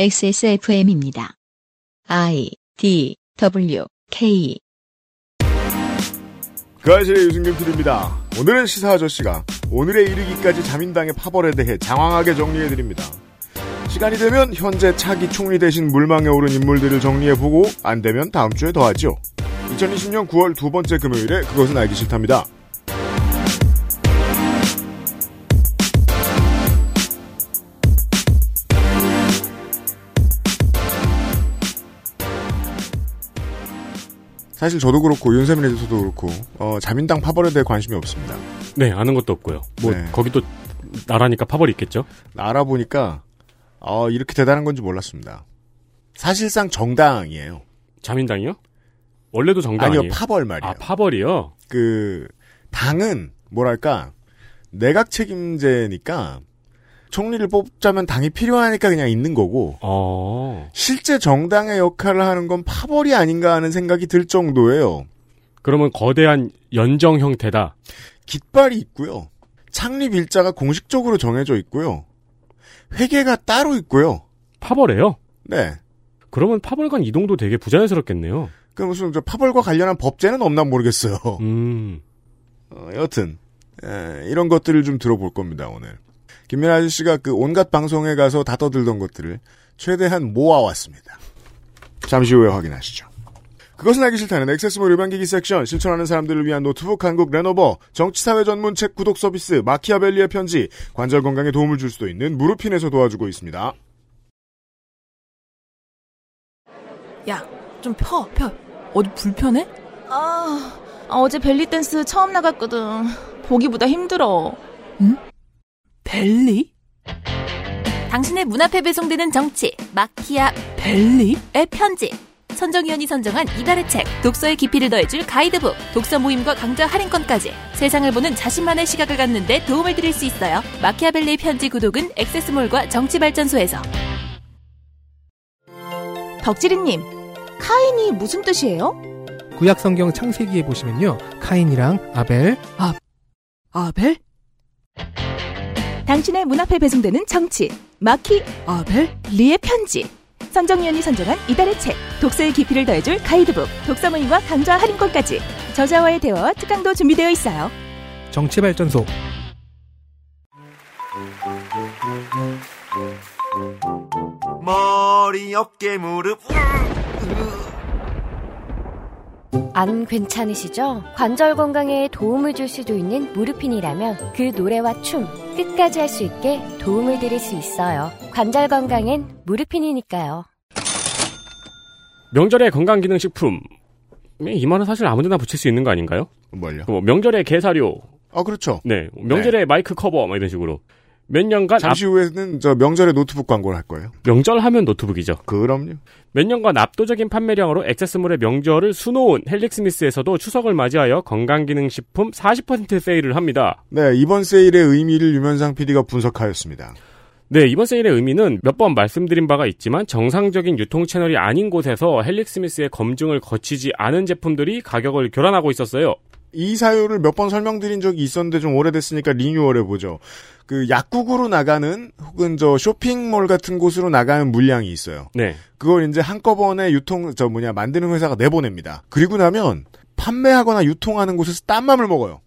XSFM입니다. I D W K 그 아실의 유승균 PD입니다. 오늘은 시사 아저씨가 오늘에 이르기까지 자민당의 파벌에 대해 장황하게 정리해드립니다. 시간이 되면 현재 차기 총리 대신 물망에 오른 인물들을 정리해보고 안 되면 다음 주에 더 하죠. 2020년 9월 두 번째 금요일에 그것은 알기 싫답니다. 사실 저도 그렇고 윤세민 에디터도 그렇고 어, 자민당 파벌에 대해 관심이 없습니다. 네, 아는 것도 없고요. 뭐 네. 거기도 나라니까 파벌이 있겠죠. 알아보니까 어, 이렇게 대단한 건지 몰랐습니다. 사실상 정당이에요. 자민당이요? 원래도 정당 아니요, 아니에요? 파벌 말이에요. 아, 파벌이요? 그 당은 뭐랄까 내각 책임제니까 총리를 뽑자면 당이 필요하니까 그냥 있는 거고 어. 실제 정당의 역할을 하는 건 파벌이 아닌가 하는 생각이 들 정도예요. 그러면 거대한 연정 형태다. 깃발이 있고요. 창립 일자가 공식적으로 정해져 있고요. 회계가 따로 있고요. 파벌이에요? 네. 그러면 파벌 간 이동도 되게 부자연스럽겠네요. 그 무슨 저 파벌과 관련한 법제는 없나 모르겠어요. 음. 어, 여튼 에, 이런 것들을 좀 들어볼 겁니다 오늘. 김민아 아저씨가 그 온갖 방송에 가서 다 떠들던 것들을 최대한 모아왔습니다. 잠시 후에 확인하시죠. 그것은 알기 싫다는 액세스몰 일반기기 섹션, 실천하는 사람들을 위한 노트북 한국 레노버, 정치사회 전문 책 구독 서비스 마키아벨리의 편지, 관절 건강에 도움을 줄 수도 있는 무르핀에서 도와주고 있습니다. 야, 좀 펴, 펴. 어디 불편해? 아, 어제 벨리댄스 처음 나갔거든. 보기보다 힘들어. 벨리? 당신의 문 앞에 배송되는 정치 마키아 벨리? 의 편지 선정위원이 선정한 이달의 책 독서의 깊이를 더해줄 가이드북 독서 모임과 강좌 할인권까지 세상을 보는 자신만의 시각을 갖는데 도움을 드릴 수 있어요 마키아벨리의 편지 구독은 액세스몰과 정치발전소에서 덕지리님, 카인이 무슨 뜻이에요? 구약 성경 창세기에 보시면요. 카인이랑 아벨, 아벨? 당신의 문 앞에 배송되는 정치, 마키 아벨? 리의 편지. 선정위원이 선정한 이달의 책, 독서의 깊이를 더해줄 가이드북, 독서 모임과 강좌 할인권까지 저자와의 대화와 특강도 준비되어 있어요. 정치발전소. 머리, 어깨, 무릎. 안 괜찮으시죠? 관절 건강에 도움을 줄 수도 있는 무르핀이라면 그 노래와 춤 끝까지 할 수 있게 도움을 드릴 수 있어요. 관절 건강엔 무르핀이니까요. 명절의 건강기능식품. 이 말은 사실 아무데나 붙일 수 있는 거 아닌가요? 뭘요? 뭐 명절의 개사료. 아 그렇죠. 네. 명절의 마이크 커버. 뭐 이런 식으로. 몇 년간 잠시 후에는 저 명절에 노트북 광고를 할 거예요. 앞- 명절 하면 노트북이죠. 그럼요. 몇 년간 압도적인 판매량으로 액세스몰의 명절을 수놓은 헬릭스미스에서도 추석을 맞이하여 건강기능식품 40% 세일을 합니다. 네 이번 세일의 의미를 유면상 PD가 분석하였습니다. 네, 이번 세일의 의미는 몇 번 말씀드린 바가 있지만 정상적인 유통 채널이 아닌 곳에서 헬릭스미스의 검증을 거치지 않은 제품들이 가격을 교란하고 있었어요. 이 사유를 몇 번 설명드린 적이 있었는데 좀 오래됐으니까 리뉴얼 해 보죠. 그 약국으로 나가는 혹은 저 쇼핑몰 같은 곳으로 나가는 물량이 있어요. 네. 그걸 이제 한꺼번에 유통 저 뭐냐 만드는 회사가 내보냅니다. 그리고 나면 판매하거나 유통하는 곳에서 딴 맘을 먹어요.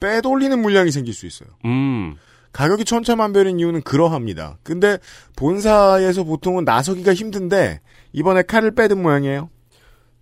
빼돌리는 물량이 생길 수 있어요. 음. 가격이 천차만별인 이유는 그러합니다. 근데 본사에서 보통은 나서기가 힘든데 이번에 칼을 빼든 모양이에요.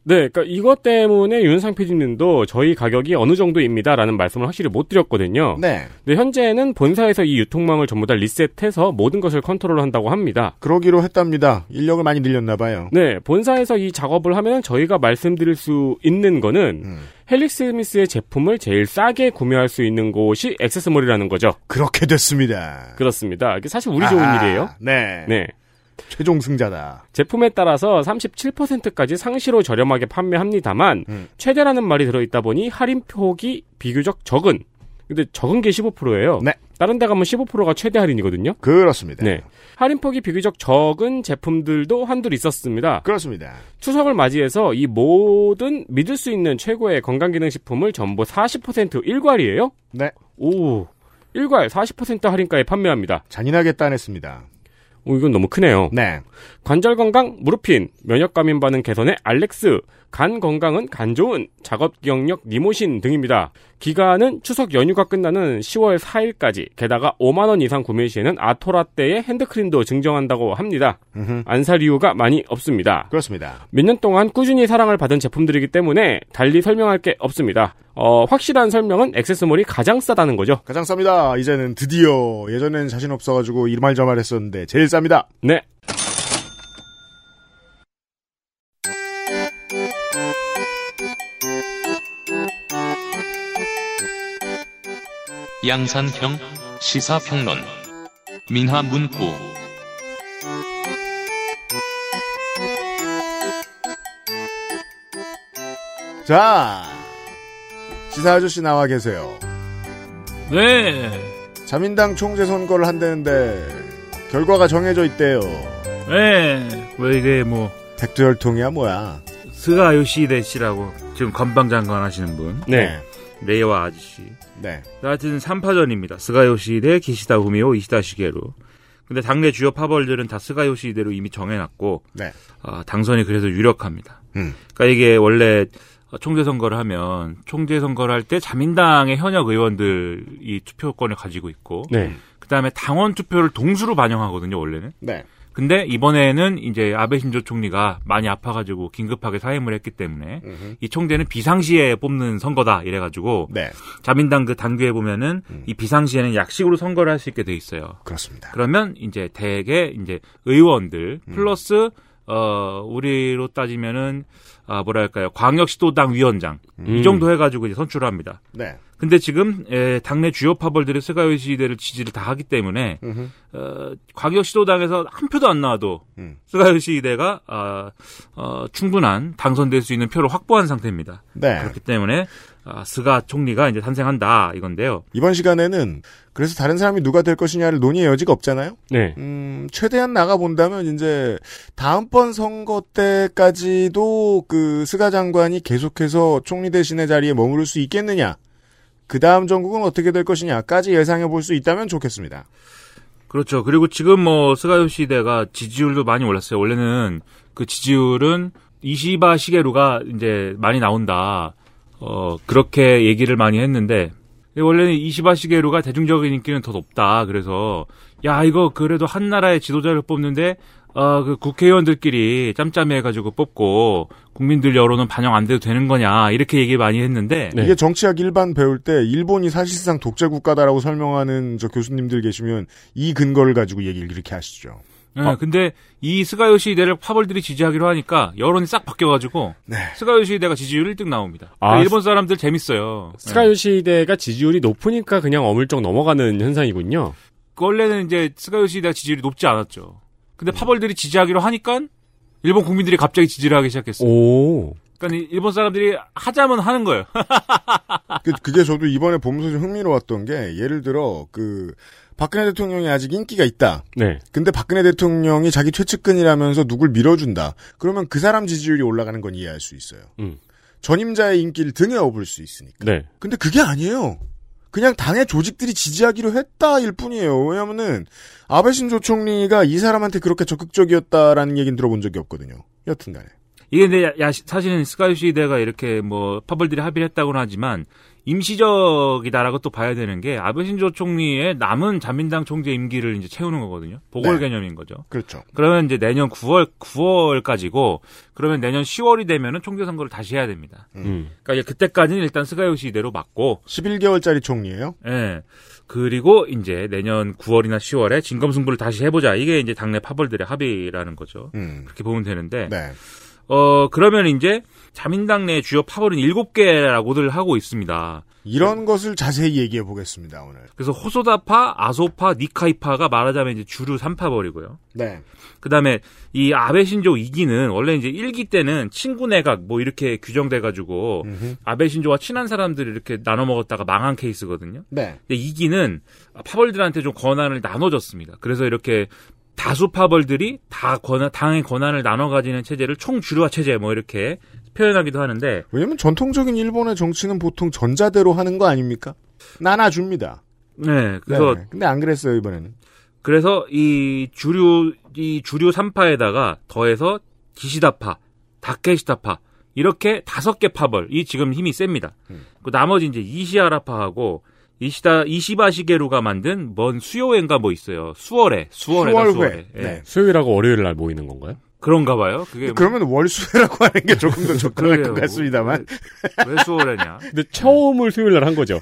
네, 그러니까 이것 때문에 윤상 PD님도 저희 가격이 어느 정도입니다라는 말씀을 확실히 못 드렸거든요. 네. 근데 현재는 본사에서 이 유통망을 전부 다 리셋해서 모든 것을 컨트롤한다고 합니다. 그러기로 했답니다. 인력을 많이 늘렸나 봐요. 네, 본사에서 이 작업을 하면 저희가 말씀드릴 수 있는 거는 음. 헬릭스 미스의 제품을 제일 싸게 구매할 수 있는 곳이 액세스몰이라는 거죠. 그렇게 됐습니다. 그렇습니다. 이게 사실 우리 좋은 아하, 일이에요. 네. 네. 최종 승자다. 제품에 따라서 37%까지 상시로 저렴하게 판매합니다만 음. 최대라는 말이 들어있다 보니 할인 폭이 비교적 적은 근데 적은 게 15%예요. 네. 다른 데 가면 15%가 최대 할인이거든요. 그렇습니다. 네. 할인폭이 비교적 적은 제품들도 한둘 있었습니다. 그렇습니다. 추석을 맞이해서 이 모든 믿을 수 있는 최고의 건강기능식품을 전부 40% 일괄이에요? 네. 오, 일괄 40% 할인가에 판매합니다. 잔인하게 따냈습니다. 어, 이건 너무 크네요. 네. 관절 건강 무르핀, 면역 감인 반응 개선의 알렉스, 간 건강은 간 좋은, 작업 기억력 니모신 등입니다. 기간은 추석 연휴가 끝나는 10월 4일까지, 게다가 5만 원 이상 구매 시에는 아토라떼의 핸드크림도 증정한다고 합니다. 안 살 이유가 많이 없습니다. 그렇습니다. 몇 년 동안 꾸준히 사랑을 받은 제품들이기 때문에 달리 설명할 게 없습니다. 어, 확실한 설명은 액세스몰이 가장 싸다는 거죠. 가장 쌉니다. 이제는 드디어 예전엔 자신 없어가지고 이말 저말 했었는데 제일 쌉니다. 네. 양산형 시사평론 민하문구 자, 시사 아저씨 나와 계세요. 네. 자민당 총재 선거를 한다는데 결과가 정해져 있대요. 네. 왜 이게 뭐 백두혈통이야 뭐야? 스가 요시대 씨라고 지금 건방장관 하시는 분. 네. 레이와 아저씨. 네. 하여튼 3파전입니다. 스가 요시히데, 기시다 후미오, 이시바 시게루. 근데 당내 주요 파벌들은 다 스가 요시히데로 이미 정해놨고 네. 아, 당선이 그래서 유력합니다. 음. 그러니까 이게 원래 총재 선거를 하면 총재 선거를 할 때 자민당의 현역 의원들이 투표권을 가지고 있고 네. 그다음에 당원 투표를 동수로 반영하거든요, 원래는. 네. 근데 이번에는 이제 아베 신조 총리가 많이 아파가지고 긴급하게 사임을 했기 때문에 음흠. 이 총재는 비상시에 뽑는 선거다 이래가지고 네. 자민당 그 당규에 보면은 음. 이 비상시에는 약식으로 선거를 할 수 있게 돼 있어요. 그렇습니다. 그러면 이제 대개 이제 의원들 음. 플러스 어 우리로 따지면은 아 뭐랄까요 광역시도당 위원장 음. 이 정도 해가지고 이제 선출을 합니다. 네. 근데 지금 에, 당내 주요 파벌들이 스가요 시대를 지지를 다 하기 때문에 음흠. 어, 광역시도당에서 한 표도 안 나와도 음. 스가요 시대가 아, 어, 충분한 당선될 수 있는 표를 확보한 상태입니다. 네. 그렇기 때문에 아, 스가 총리가 이제 탄생한다 이건데요. 이번 시간에는 그래서 다른 사람이 누가 될 것이냐를 논의의 여지가 없잖아요. 네. 음, 최대한 나가 본다면 이제 다음번 선거 때까지도 그 스가 장관이 계속해서 총리 대신의 자리에 머무를 수 있겠느냐. 그 다음 정국은 어떻게 될 것이냐까지 예상해 볼 수 있다면 좋겠습니다. 그렇죠. 그리고 지금 뭐 스가 요시히데가 지지율도 많이 올랐어요. 원래는 그 지지율은 이시바 시게루가 이제 많이 나온다. 어, 그렇게 얘기를 많이 했는데 원래는 이시바 시게루가 대중적인 인기는 더 높다. 그래서 야, 이거 그래도 한 나라의 지도자를 뽑는데 어, 그 국회의원들끼리 짬짬이 해가지고 뽑고 국민들 여론은 반영 안 돼도 되는 거냐 이렇게 얘기 많이 했는데 네. 이게 정치학 일반 배울 때 일본이 사실상 독재 국가다라고 설명하는 저 교수님들 계시면 이 근거를 가지고 얘기를 이렇게 하시죠. 예, 어. 근데 이 스가 요시히데를 파벌들이 지지하기로 하니까 여론이 싹 바뀌어가지고 네. 스가 요시히데가 지지율 1등 나옵니다. 아, 그러니까 일본 사람들 재밌어요. 예. 스가 요시히데가 지지율이 높으니까 그냥 어물쩍 넘어가는 현상이군요. 원래는 이제 스가 요시히데가 지지율이 높지 않았죠. 근데 파벌들이 지지하기로 하니까 일본 국민들이 갑자기 지지를 하기 시작했어요. 오. 그러니까 이- 일본 사람들이 하자면 하는 거예요. 그, 그게 저도 이번에 보면서 좀 흥미로웠던 게 예를 들어 그 박근혜 대통령이 아직 인기가 있다. 네. 근데 박근혜 대통령이 자기 최측근이라면서 누굴 밀어준다. 그러면 그 사람 지지율이 올라가는 건 이해할 수 있어요. 음. 전임자의 인기를 등에 업을 수 있으니까. 네. 근데 그게 아니에요. 그냥 당의 조직들이 지지하기로 했다일 뿐이에요. 왜냐면은 아베 신조 총리가 이 사람한테 그렇게 적극적이었다라는 얘기는 들어본 적이 없거든요. 여튼간에. 이게 근데 야, 야, 사실은 스가 요시히데가 이렇게 뭐 파벌들이 합의를 했다고는 하지만 임시적이다라고 또 봐야 되는 게 아베 신조 총리의 남은 자민당 총재 임기를 이제 채우는 거거든요. 보궐 네. 개념인 거죠. 그렇죠. 그러면 이제 내년 9월 9월까지고 그러면 내년 10월이 되면은 총재 선거를 다시 해야 됩니다. 음. 그러니까 이제 그때까지는 일단 스가요시 시대로 맞고 11개월짜리 총리예요. 예. 그리고 이제 내년 9월이나 10월에 진검승부를 다시 해보자. 이게 이제 당내 파벌들의 합의라는 거죠. 음. 그렇게 보면 되는데, 네. 어, 그러면 이제 자민당 내 주요 파벌은 7개라고들 하고 있습니다. 이런 것을 자세히 얘기해 보겠습니다, 오늘. 그래서 호소다파, 아소파, 니카이파가 말하자면 이제 주류 3파벌이고요. 네. 그 다음에 이 아베 신조 2기는 원래 이제 1기 때는 친구 내각 뭐 이렇게 규정돼가지고 음흠. 아베 신조와 친한 사람들이 이렇게 나눠 먹었다가 망한 케이스거든요. 네. 근데 2기는 파벌들한테 좀 권한을 나눠줬습니다. 그래서 이렇게 다수 파벌들이 다 권한, 당의 권한을 나눠 가지는 체제를 총주류화 체제 뭐 이렇게 표현하기도 하는데 왜냐면 전통적인 일본의 정치는 보통 전자대로 하는 거 아닙니까? 나눠줍니다. 네 그래서 네. 근데 안 그랬어요, 이번에는. 그래서 이 주류 이 주류 3파에다가 더해서 기시다파, 다케시다파 이렇게 다섯 개 파벌이 지금 힘이 셉니다. 그 나머지 이제 이시아라파하고 이시다 이시바 시게루가 만든 뭔 수요회인가 뭐 있어요. 수월회, 수월회다 수월회. 수월회. 예. 네. 수요일하고 월요일 날 모이는 건가요? 그런가 봐요. 그게 뭐- 그러면 월수회라고 하는 게 조금 더 적당할 그러게요. 것 같습니다만. 왜, 왜 수월회냐? 근데 처음을 수요일 날 한 거죠.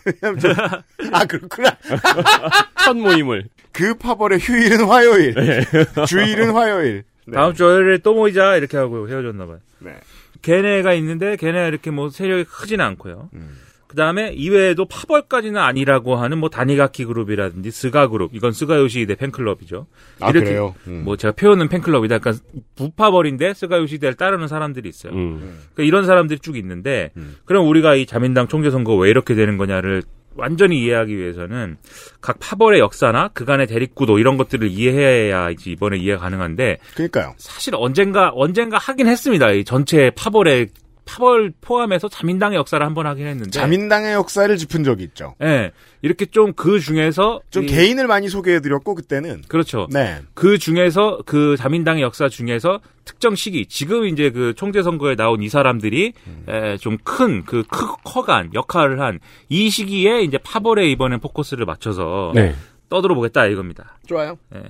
아 그렇구나. 첫 모임을. 그 파벌의 휴일은 화요일, 네. 주일은 화요일. 네. 다음 주 월요일에 또 모이자 이렇게 하고 헤어졌나 봐요. 네. 걔네가 있는데 걔네가 이렇게 뭐 세력이 크진 않고요. 음. 그 다음에 이외에도 파벌까지는 아니라고 하는 뭐 다니가키 그룹이라든지 스가 그룹 이건 스가 요시히데 팬클럽이죠. 아 이렇게 그래요. 음. 뭐 제가 표현은 팬클럽이다. 약간 무파벌인데 스가 요시히데를 따르는 사람들이 있어요. 음. 그러니까 이런 사람들이 쭉 있는데 음. 그럼 우리가 이 자민당 총재 선거 왜 이렇게 되는 거냐를 완전히 이해하기 위해서는 각 파벌의 역사나 그간의 대립구도 이런 것들을 이해해야 이제 이번에 이해가 가능한데 그러니까요. 사실 언젠가 언젠가 하긴 했습니다. 이 전체 파벌의 파벌 포함해서 자민당의 역사를 한 번 하긴 했는데 자민당의 역사를 짚은 적이 있죠. 예. 이렇게 좀 그 중에서 좀 이- 개인을 많이 소개해드렸고 그때는. 그렇죠. 네. 그 중에서 그 자민당의 역사 중에서 특정 시기 지금 이제 그 총재 선거에 나온 이 사람들이 음. 좀큰그 커간 역할을 한 이 시기에 이제 파벌에 이번엔 포커스를 맞춰서 네. 떠들어 보겠다 이겁니다. 좋아요. 예.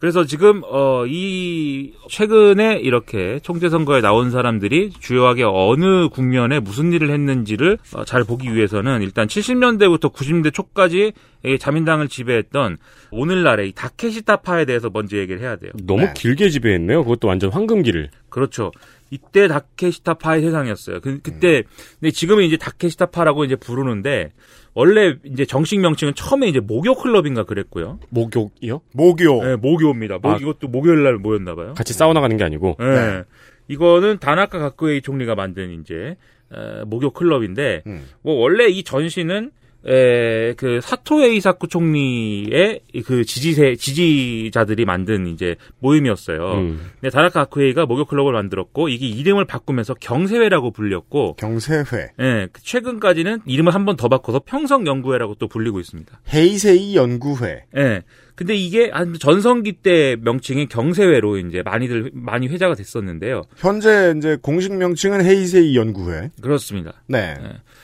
그래서 지금 어 이 최근에 이렇게 총재 선거에 나온 사람들이 주요하게 어느 국면에 무슨 일을 했는지를 어, 잘 보기 위해서는 일단 70년대부터 90년대 초까지 이 자민당을 지배했던 오늘날의 이 다케시타파에 대해서 먼저 얘기를 해야 돼요. 너무 네. 길게 지배했네요. 그것도 완전 황금기를. 그렇죠. 이때 다케시타파의 세상이었어요. 그, 그때 근데 지금은 이제 다케시타파라고 이제 부르는데 원래 이제 정식 명칭은 처음에 이제 목요 클럽인가 그랬고요. 목욕이요? 모교. 네, 목요입니다. 목 아. 이것도 목요일 날 모였나 봐요. 같이 사우나 가는 게 아니고. 예. 네. 이거는 다나카 가쿠에이 총리가 만든 이제 에, 목요 클럽인데 음. 뭐 원래 이 전시는 에, 그 사토 에이사쿠 총리의 그 지지세 지지자들이 만든 이제 모임이었어요. 음. 근데 다나카 가쿠에이가 목요 클럽을 만들었고 이게 이름을 바꾸면서 경세회라고 불렸고 경세회. 예, 그 최근까지는 이름을 한 번 더 바꿔서 평성 연구회라고 또 불리고 있습니다. 헤이세이 연구회. 예. 근데 이게 한 전성기 때 명칭이 경세회로 이제 많이들 많이 회자가 됐었는데요. 현재 이제 공식 명칭은 헤이세이 연구회. 그렇습니다. 네.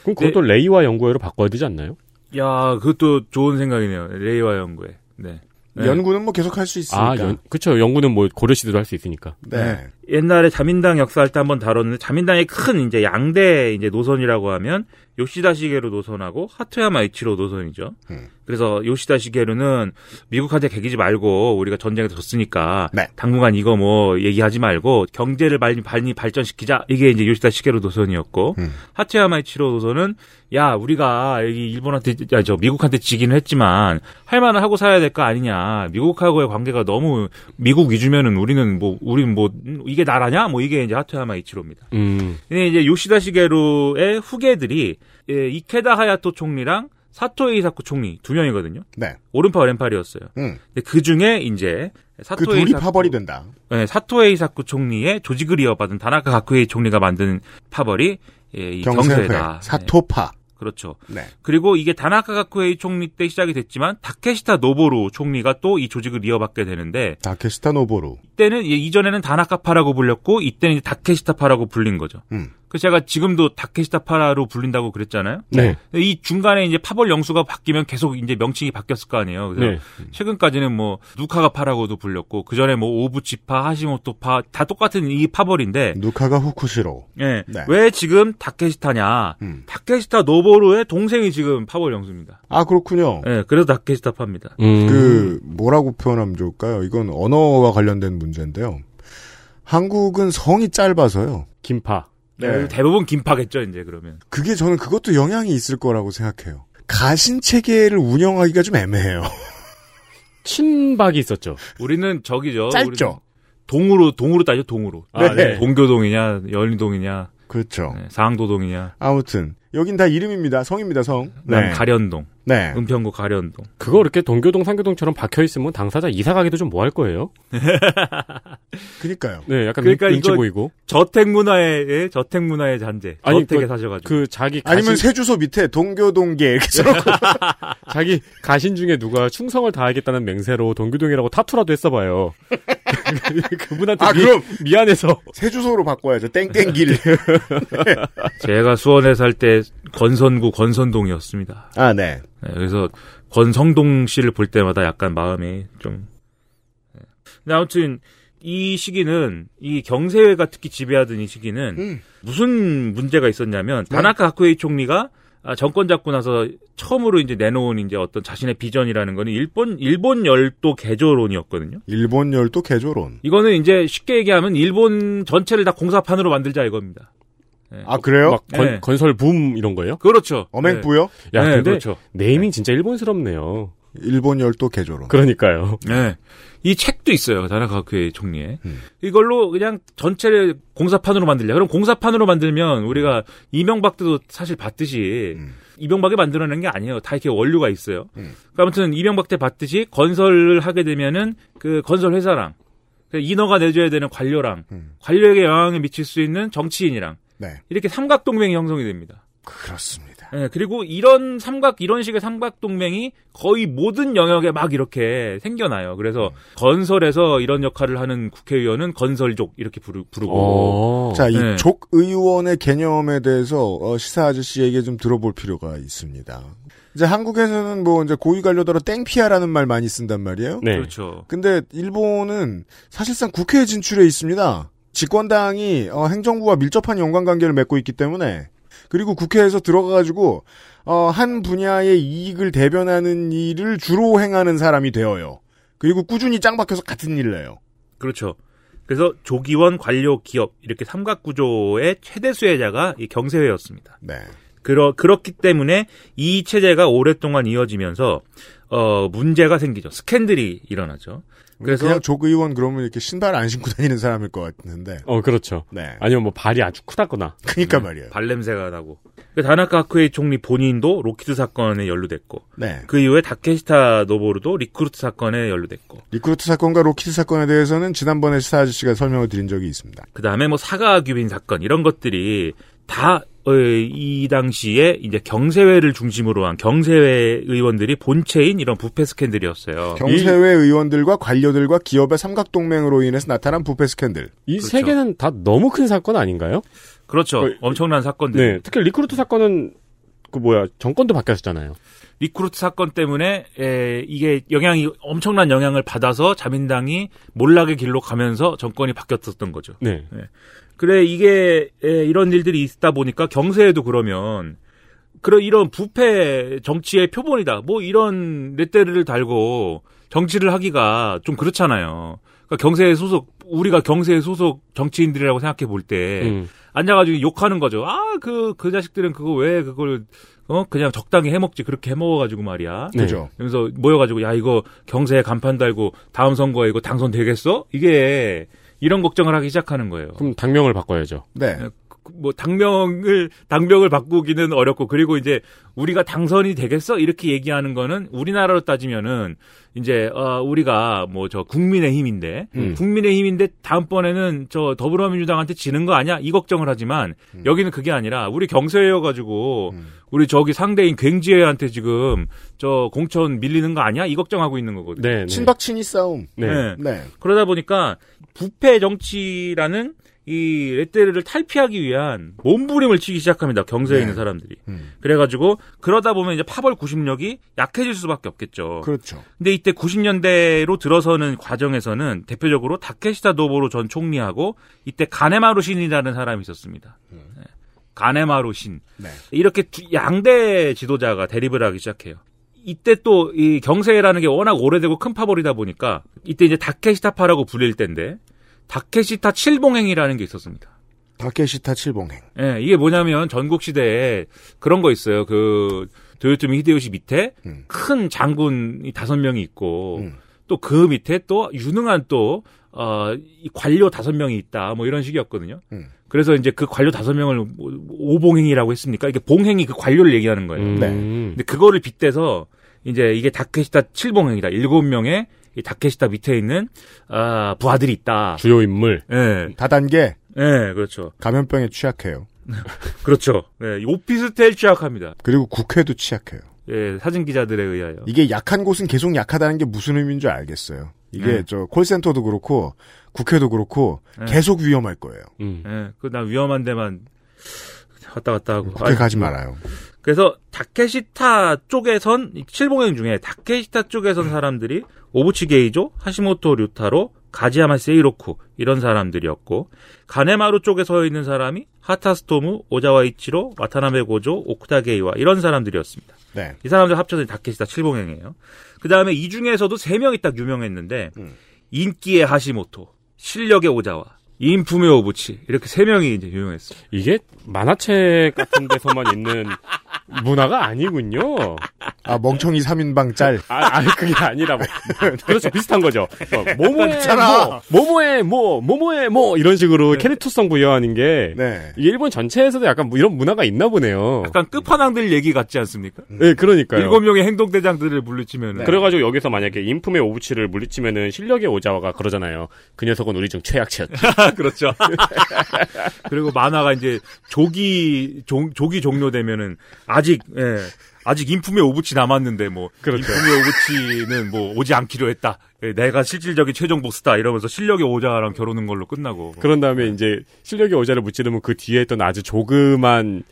그럼 그것도 레이와 연구회로 바꿔야 되지 않나요? 야, 그것도 좋은 생각이네요. 레이와 연구회. 네. 네. 연구는 뭐 계속 할 수 있으니까. 아, 연, 그쵸. 연구는 뭐 고려시대도 할 수 있으니까. 네. 옛날에 자민당 역사할 때 한번 다뤘는데 자민당의 큰 이제 양대 이제 노선이라고 하면 요시다 시게루 노선하고 하토야마 이치로 노선이죠. 음. 그래서 요시다 시게루는 미국한테 개기지 말고 우리가 전쟁에 졌으니까 네. 당분간 이거 뭐 얘기하지 말고 경제를 많이 많이 발전시키자 이게 이제 요시다 시게루 노선이었고 음. 하토야마 이치로 노선은 야 우리가 여기 일본한테 아, 저 미국한테 지기는 했지만 할 만은 하고 살아야 될 거 아니냐 미국하고의 관계가 너무 미국 위주면은 우리는 뭐 우리는 뭐 음, 이게 나라냐 뭐 이게 이제 하토야마 이치로입니다. 음. 근데 이제 요시다 시게루의 후계들이 예, 이케다 하야토 총리랑 사토 에이사쿠 총리 두 명이거든요. 네. 오른팔 왼팔이었어요. 음. 근데 그 중에 이제 사토 그 둘이 에이사쿠 파벌이 된다. 네, 사토 에이사쿠 총리의 조직을 이어받은 다나카 가쿠에이 총리가 만든 파벌이 예, 이 경세회. 경세회다. 사토파. 그렇죠. 네. 그리고 이게 다나카 가쿠에이 총리 때 시작이 됐지만 다케시타 노보루 총리가 또 이 조직을 이어받게 되는데 다케시타 노보루. 이때는 예, 이전에는 다나카파라고 불렸고 이때는 이제 다케시타파라고 불린 거죠. 음. 그래서 제가 지금도 다케시타파라로 불린다고 그랬잖아요. 네. 이 중간에 이제 파벌 영수가 바뀌면 계속 이제 명칭이 바뀌었을 거 아니에요. 그래서 네. 최근까지는 뭐 누카가파라고도 불렸고 그 전에 뭐 오부치파, 하시모토파 다 똑같은 이 파벌인데 누카가 후쿠시로. 예. 네. 왜 지금 다케시타냐? 음. 다케시타 노보루의 동생이 지금 파벌 영수입니다. 아 그렇군요. 예. 그래서 다케시타파입니다. 음. 그 뭐라고 표현하면 좋을까요? 이건 언어와 관련된 문제 인데요. 한국은 성이 짧아서요. 김파. 네. 대부분 김파겠죠, 이제 그러면. 그게 저는 그것도 영향이 있을 거라고 생각해요. 가신 체계를 운영하기가 좀 애매해요. 친박이 있었죠. 우리는 저기죠. 짧죠? 우리는 동으로 동으로 따죠, 동으로. 아, 네. 동교동이냐, 연희동이냐, 그렇죠. 네, 상도동이냐, 아무튼 여긴 다 이름입니다. 성입니다. 성. 난 네. 가련동. 네. 은평구 가련동. 그거 이렇게 동교동, 상교동처럼 박혀 있으면 당사자 이사 가기도 좀 뭐 할 거예요? 그니까요. 네, 약간 그러니까 눈치 보이고. 저택 문화의 예, 저택 문화의 잔재. 아니, 저택에 그- 사셔가지고. 그 자기 아니면 가신, 세 주소 밑에 동교동계 이렇게 써놓고. 자기 가신 중에 누가 충성을 다하겠다는 맹세로 동교동이라고 타투라도 했어봐요. 그분한테 아, 미, 그럼 미안해서. 세 주소로 바꿔야죠. 땡땡길. 제가 수원에 살 때 건선구 건선동이었습니다. 아, 네. 네, 그래서 권성동 씨를 볼 때마다 약간 마음이 좀. 네. 근데 아무튼 이 시기는 이 경세회가 특히 지배하던 이 시기는 음. 무슨 문제가 있었냐면 네. 다나카 하쿠에이 총리가 아, 정권 잡고 나서 처음으로 이제 내놓은 이제 어떤 자신의 비전이라는 거는 일본 일본 열도 개조론이었거든요. 일본 열도 개조론. 이거는 이제 쉽게 얘기하면 일본 전체를 다 공사판으로 만들자 이겁니다. 네. 아, 그래요? 막 건, 네. 건설 붐 이런 거예요? 그렇죠. 어맹부요? 야, 네, 근데 그렇죠. 네이밍 진짜 일본스럽네요. 일본 열도 개조론. 그러니까요. 네. 이 책도 있어요. 다나카쿠의 총리에. 음. 이걸로 그냥 전체를 공사판으로 만들자. 그럼 공사판으로 만들면 우리가 이명박 때도 사실 봤듯이 음. 이명박이 만들어낸 게 아니에요. 다 이렇게 원료가 있어요. 음. 그러니까 아무튼 이명박 때 봤듯이 건설을 하게 되면은 그 건설 회사랑 그 인허가 내줘야 되는 관료랑 음. 관료에게 영향을 미칠 수 있는 정치인이랑 네. 이렇게 삼각 동맹이 형성이 됩니다. 그렇습니다. 예, 그리고 이런 삼각 이런 식의 삼각 동맹이 거의 모든 영역에 막 이렇게 생겨나요. 그래서 건설에서 이런 역할을 하는 국회의원은 건설족 이렇게 부르, 부르고 어. 자, 이 네. 족 의원의 개념에 대해서 어, 시사 아저씨에게 좀 들어볼 필요가 있습니다. 이제 한국에서는 뭐 이제 고위 관료더러 땡피아라는 말 많이 쓴단 말이에요. 네. 그렇죠. 근데 일본은 사실상 국회에 진출해 있습니다. 집권당이 어, 행정부와 밀접한 연관 관계를 맺고 있기 때문에 그리고 국회에서 들어가가지고 어, 한 분야의 이익을 대변하는 일을 주로 행하는 사람이 되어요. 그리고 꾸준히 짱 박혀서 같은 일을 해요. 그렇죠. 그래서 조기원 관료 기업 이렇게 삼각 구조의 최대 수혜자가 이 경세회였습니다. 네. 그러 그렇기 때문에 이 체제가 오랫동안 이어지면서 어 문제가 생기죠. 스캔들이 일어나죠. 그래서 그냥 족 의원 그러면 이렇게 신발 안 신고 다니는 사람일 것 같은데. 어, 그렇죠. 네. 아니면 뭐 발이 아주 크다거나. 그니까 말이에요. 발 냄새가 나고 그 다나카 가쿠에이 총리 본인도 로키드 사건에 연루됐고 네. 그 이후에 다케시타 노보루도 리크루트 사건에 연루됐고 리크루트 사건과 로키드 사건에 대해서는 지난번에 시사 아저씨가 설명을 드린 적이 있습니다. 그 다음에 뭐 사가와 규빈 사건 이런 것들이 다 이 당시에 이제 경세회를 중심으로 한 경세회 의원들이 본체인 이런 부패 스캔들이었어요. 경세회 의원들과 관료들과 기업의 삼각 동맹으로 인해서 나타난 부패 스캔들. 이 그렇죠. 세 개는 다 너무 큰 사건 아닌가요? 그렇죠. 거의- 엄청난 사건들. 네. 특히 리크루트 사건은 그 뭐야 정권도 바뀌었잖아요. 리크루트 사건 때문에 에, 이게 영향이 엄청난 영향을 받아서 자민당이 몰락의 길로 가면서 정권이 바뀌었었던 거죠. 네. 그래 이게 에, 이런 일들이 있다 보니까 경세회도 그러면 그런 이런 부패 정치의 표본이다. 뭐 이런 레테르를 달고 정치를 하기가 좀 그렇잖아요. 그러니까 경세 소속 우리가 경세 소속 정치인들이라고 생각해 볼때 음. 앉아가지고 욕하는 거죠. 아그그 자식들은 그거 왜 그걸 어 그냥 적당히 해먹지 그렇게 해먹어가지고 말이야. 네. 그죠? 그래서 모여가지고 야 이거 경세에 간판 달고 다음 선거에 이거 당선 되겠어? 이게 이런 걱정을 하기 시작하는 거예요. 그럼 당명을 바꿔야죠. 네. 그- 뭐 당명을 당명을 바꾸기는 어렵고 그리고 이제 우리가 당선이 되겠어 이렇게 얘기하는 거는 우리나라로 따지면은 이제 어 우리가 뭐 저 국민의 힘인데 음. 국민의 힘인데 다음번에는 저 더불어민주당한테 지는 거 아니야 이 걱정을 하지만 여기는 그게 아니라 우리 경세여 가지고 음. 우리 저기 상대인 굉지회한테 지금 저 공천 밀리는 거 아니야 이 걱정하고 있는 거거든요. 네. 네. 친박 친이 싸움. 네. 네. 네. 그러다 보니까 부패 정치라는 이 레테르를 탈피하기 위한 몸부림을 치기 시작합니다. 경세에 네. 있는 사람들이. 음. 그래가지고 그러다 보면 이제 파벌 구심력이 약해질 수밖에 없겠죠. 그렇죠. 근데 이때 90년대로 들어서는 과정에서는 대표적으로 다케시타 노보로 전 총리하고 이때 가네마루 신이라는 사람이 있었습니다. 네. 가네마루 신. 네. 이렇게 두- 양대 지도자가 대립을 하기 시작해요. 이때 또 이 경세라는 게 워낙 오래되고 큰 파벌이다 보니까 이때 이제 다케시타파라고 불릴 때인데 다케시타 칠봉행이라는 게 있었습니다. 다케시타 칠봉행. 예, 이게 뭐냐면 전국 시대에 그런 거 있어요. 그 도요토미 히데요시 밑에 음. 큰 장군이 다섯 명이 있고 음. 또그 밑에 또 유능한 또 어, 이 관료 다섯 명이 있다. 뭐 이런 식이었거든요. 음. 그래서 이제 그 관료 다섯 명을 뭐 오봉행이라고 했습니까? 이게 봉행이 그 관료를 얘기하는 거예요. 음. 네. 근데 그거를 빗대서 이제 이게 다케시타 칠봉행이다. 일곱 명의 이 다케시타 밑에 있는 아, 부하들이 있다. 주요 인물. 예. 다단계 예, 그렇죠. 감염병에 취약해요. 그렇죠. 예, 오피스텔 취약합니다. 그리고 국회도 취약해요. 예, 사진 기자들에 의하여. 이게 약한 곳은 계속 약하다는 게 무슨 의미인 줄 알겠어요. 이게 네. 저 콜센터도 그렇고 국회도 그렇고 네. 계속 위험할 거예요. 음. 예, 그나 위험한 데만 왔다 갔다 하고. 국회 아이, 가지 뭐. 말아요. 그래서 다케시타 쪽에선 이 칠봉행 중에 다케시타 쪽에선 사람들이 오부치 게이조, 하시모토 류타로, 가지야마 세이로쿠 이런 사람들이었고 가네마루 쪽에 서 있는 사람이 하타스토무, 오자와 이치로, 와타나베 고조, 오쿠다 게이와 이런 사람들이었습니다. 네. 이 사람들 합쳐서 다케시타 칠봉행이에요. 그 다음에 이 중에서도 세 명이 딱 유명했는데 음. 인기의 하시모토, 실력의 오자와, 인품의 오부치 이렇게 세 명이 이제 유명했어요. 이게 만화책 같은 데서만 있는 문화가 아니군요. 아 멍청이 3인방 짤. 아, 아니 그게 아니라 뭐 그렇죠 비슷한 거죠. 어, 모모의. 뭐, 모모의 뭐, 모모의 뭐 이런 식으로 캐릭터성 부여하는 게 네. 이게 일본 전체에서도 약간 뭐 이런 문화가 있나 보네요. 약간 끝판왕들 얘기 같지 않습니까? 네, 그러니까요. 일곱 명의 행동 대장들을 물리치면 그래가지고 여기서 만약에 인품의 오부치를 물리치면은 실력의 오자와가 그러잖아요. 그 녀석은 우리 중 최약체였다. 그렇죠. 그리고 만화가 이제 조기 종, 조기 종료되면은 아직 예. 아직 인품의 오부치 남았는데 뭐 그렇죠. 인품의 오부치는 뭐 오지 않기로 했다. 예, 내가 실질적인 최종 보스다 이러면서 실력의 오자랑 결혼한 걸로 끝나고. 그런 다음에 이제 실력의 오자를 무찌르면 그 뒤에 있던 아주 조그만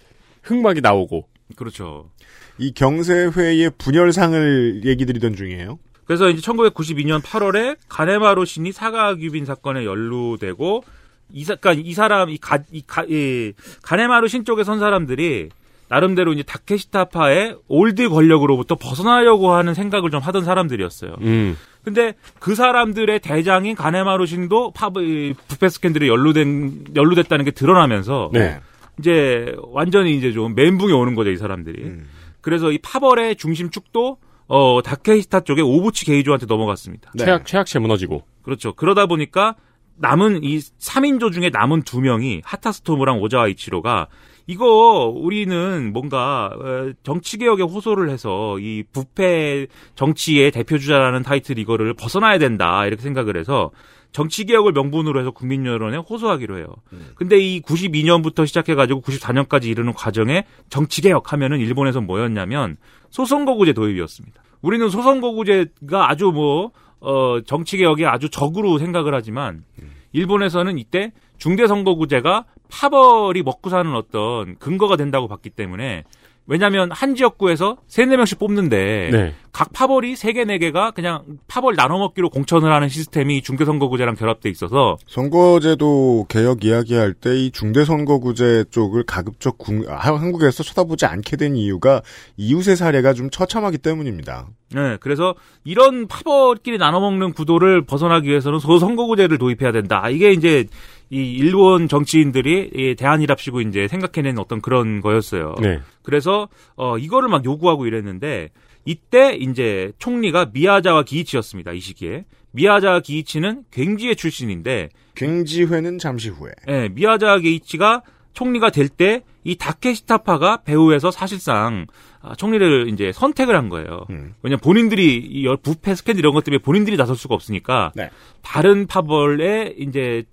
흑막이 나오고. 그렇죠. 이 경세회의 분열상을 얘기 드리던 중이에요. 그래서 이제 1992년 8월에 가네마루 신이 사가와 규빈 사건에 연루되고 이, 사, 그러니까 이 사람 이, 가, 이, 가네마루 신 쪽에 선 사람들이 나름대로 이제 다케시타파의 old 권력으로부터 벗어나려고 하는 생각을 좀 하던 사람들이었어요. 음. 근데 그 사람들의 대장인 가네마루 신도 파브 이 부패 스캔들에 연루된 연루됐다는 게 드러나면서 네. 이제 완전히 이제 좀 멘붕이 오는 거죠 이 사람들이. 음. 그래서 이 파벌의 중심축도 어 다케시타 쪽에 오부치 게이조한테 넘어갔습니다. 네. 최악, 최악체 무너지고. 그렇죠. 그러다 보니까 남은 이 3인조 중에 남은 두 명이 하타스토무랑 오자와 이치로가 이거 우리는 뭔가 어, 정치 개혁에 호소를 해서 이 부패 정치의 대표 주자라는 타이틀 이거를 벗어나야 된다 이렇게 생각을 해서 정치 개혁을 명분으로 해서 국민 여론에 호소하기로 해요. 근데 이 92년부터 시작해 가지고 94년까지 이르는 과정에 정치 개혁 하면은 일본에서 뭐였냐면 소선거구제 도입이었습니다. 우리는 소선거구제가 아주 뭐 어, 정치 개혁에 아주 적으로 생각을 하지만 일본에서는 이때 중대선거구제가 파벌이 먹고 사는 어떤 근거가 된다고 봤기 때문에 왜냐하면 한 지역구에서 세네 명씩 뽑는데 네. 각 파벌이 세 개 네 개가 그냥 파벌 나눠 먹기로 공천을 하는 시스템이 중대선거구제랑 결합돼 있어서 선거제도 개혁 이야기할 때 이 중대선거구제 쪽을 가급적 국- 아, 한국에서 쳐다보지 않게 된 이유가 이웃의 사례가 좀 처참하기 때문입니다. 네, 그래서 이런 파벌끼리 나눠 먹는 구도를 벗어나기 위해서는 소선거구제를 도입해야 된다. 이게 이제 이 일본 정치인들이 이 대한이랍시고 이제 생각해낸 어떤 그런 거였어요. 네. 그래서 어 이거를 막 요구하고 이랬는데 이때 이제 총리가 미야자와 기이치였습니다. 이 시기에 미야자와 기이치는 갱지의 출신인데 갱지회는 잠시 후에. 예, 미야자와 기이치가 총리가 될 때 이 다케시타파가 배후에서 사실상 아, 총리를 이제 선택을 한 거예요. 음. 왜냐면 본인들이 이 여- 부패 스캔들 이런 것 때문에 본인들이 나설 수가 없으니까 네. 다른 파벌의 이제 이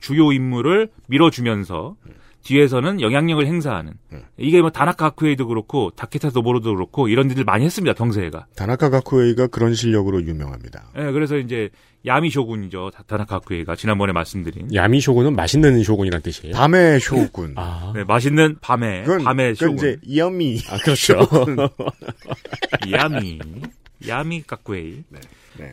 주요 인물을 밀어주면서 뒤에서는 영향력을 행사하는 음. 이게 뭐 다나카 하쿠에이도 그렇고 다케타 도보로도 그렇고 이런 일들 많이 했습니다 경세가. 다나카 가쿠에이가 그런 실력으로 유명합니다. 예, 그래서 이제 야미 쇼군이죠 다- 다나카 하쿠에이가 지난번에 말씀드린 야미 쇼군은 맛있는 쇼군이란 뜻이에요. 밤의 쇼군. 아, 네, 맛있는 밤에 그건, 밤의 그건 쇼군 이제 이어미. 아, 그렇죠. 야미 야미 까꾸에이 네.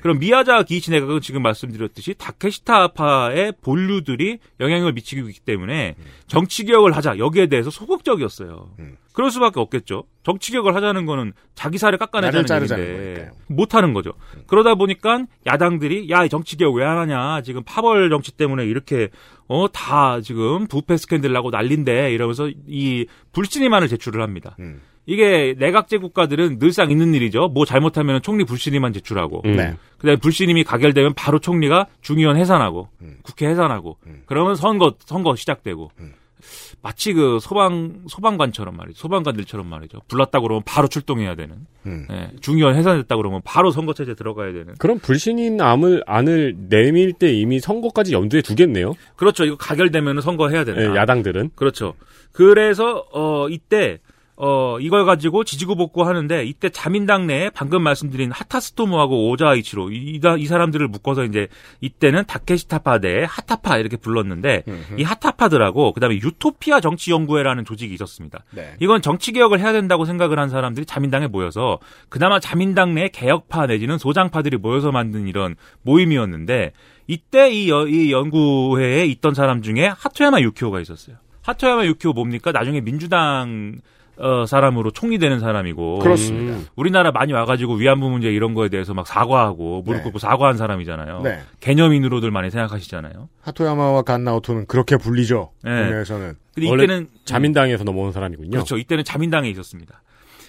그럼 미야자 기이치 내각은 지금 말씀드렸듯이 다케시타파의 본류들이 영향력을 미치고 있기 때문에 정치 개혁을 하자 여기에 대해서 소극적이었어요. 음. 그럴 수밖에 없겠죠. 정치 개혁을 하자는 거는 자기 살을 깎아내자는 얘기인데. 못 하는 거죠. 그러다 보니까 야당들이 야, 이 정치 개혁 왜 안 하냐? 지금 파벌 정치 때문에 이렇게 어 다 지금 부패 스캔들 나고 난린데 이러면서 이 불신임안을 제출을 합니다. 음. 이게 내각제 국가들은 늘상 있는 일이죠. 뭐 잘못하면 총리 불신임만 제출하고. 음. 네. 그다음에 불신임이 가결되면 바로 총리가 중의원 해산하고 음. 국회 해산하고 그러면 선거 선거 시작되고 음. 마치 그 소방 소방관처럼 말이죠. 소방관들처럼 말이죠. 불났다 그러면 바로 출동해야 되는. 음. 예, 중의원 해산됐다 그러면 바로 선거 체제 들어가야 되는. 그럼 불신인 암을 안을 내밀 때 이미 선거까지 염두에 두겠네요. 그렇죠. 이거 가결되면 선거 해야 되는. 예, 야당들은. 그렇죠. 그래서 어 이때 어 이걸 가지고 지지고 복구 하는데 이때 자민당 내에 방금 말씀드린 하타스토모하고 오자이치로 이, 이, 이 사람들을 묶어서 이제 이때는 다케시타파 대 하타파 이렇게 불렀는데 이 하타파들하고 그다음에 유토피아 정치연구회라는 조직이 있었습니다. 네. 이건 정치 개혁을 해야 된다고 생각을 한 사람들이 자민당에 모여서 그나마 자민당 내 개혁파 내지는 소장파들이 모여서 만든 이런 모임이었는데 이때 이, 여- 이 연구회에 있던 사람 중에 하토야마 유키오가 있었어요. 하토야마 유키오 뭡니까? 나중에 민주당 어, 사람으로 총리 되는 사람이고 그렇습니다. 우리나라 많이 와가지고 위안부 문제 이런 거에 대해서 막 사과하고 무릎 네. 꿇고 사과한 사람이잖아요. 네. 개념인으로들 많이 생각하시잖아요. 하토야마와 간나오토는 그렇게 불리죠. 네. 국내에서는. 근데 이때는 자민당에서 넘어온 사람이군요. 그렇죠. 이때는 자민당에 있었습니다.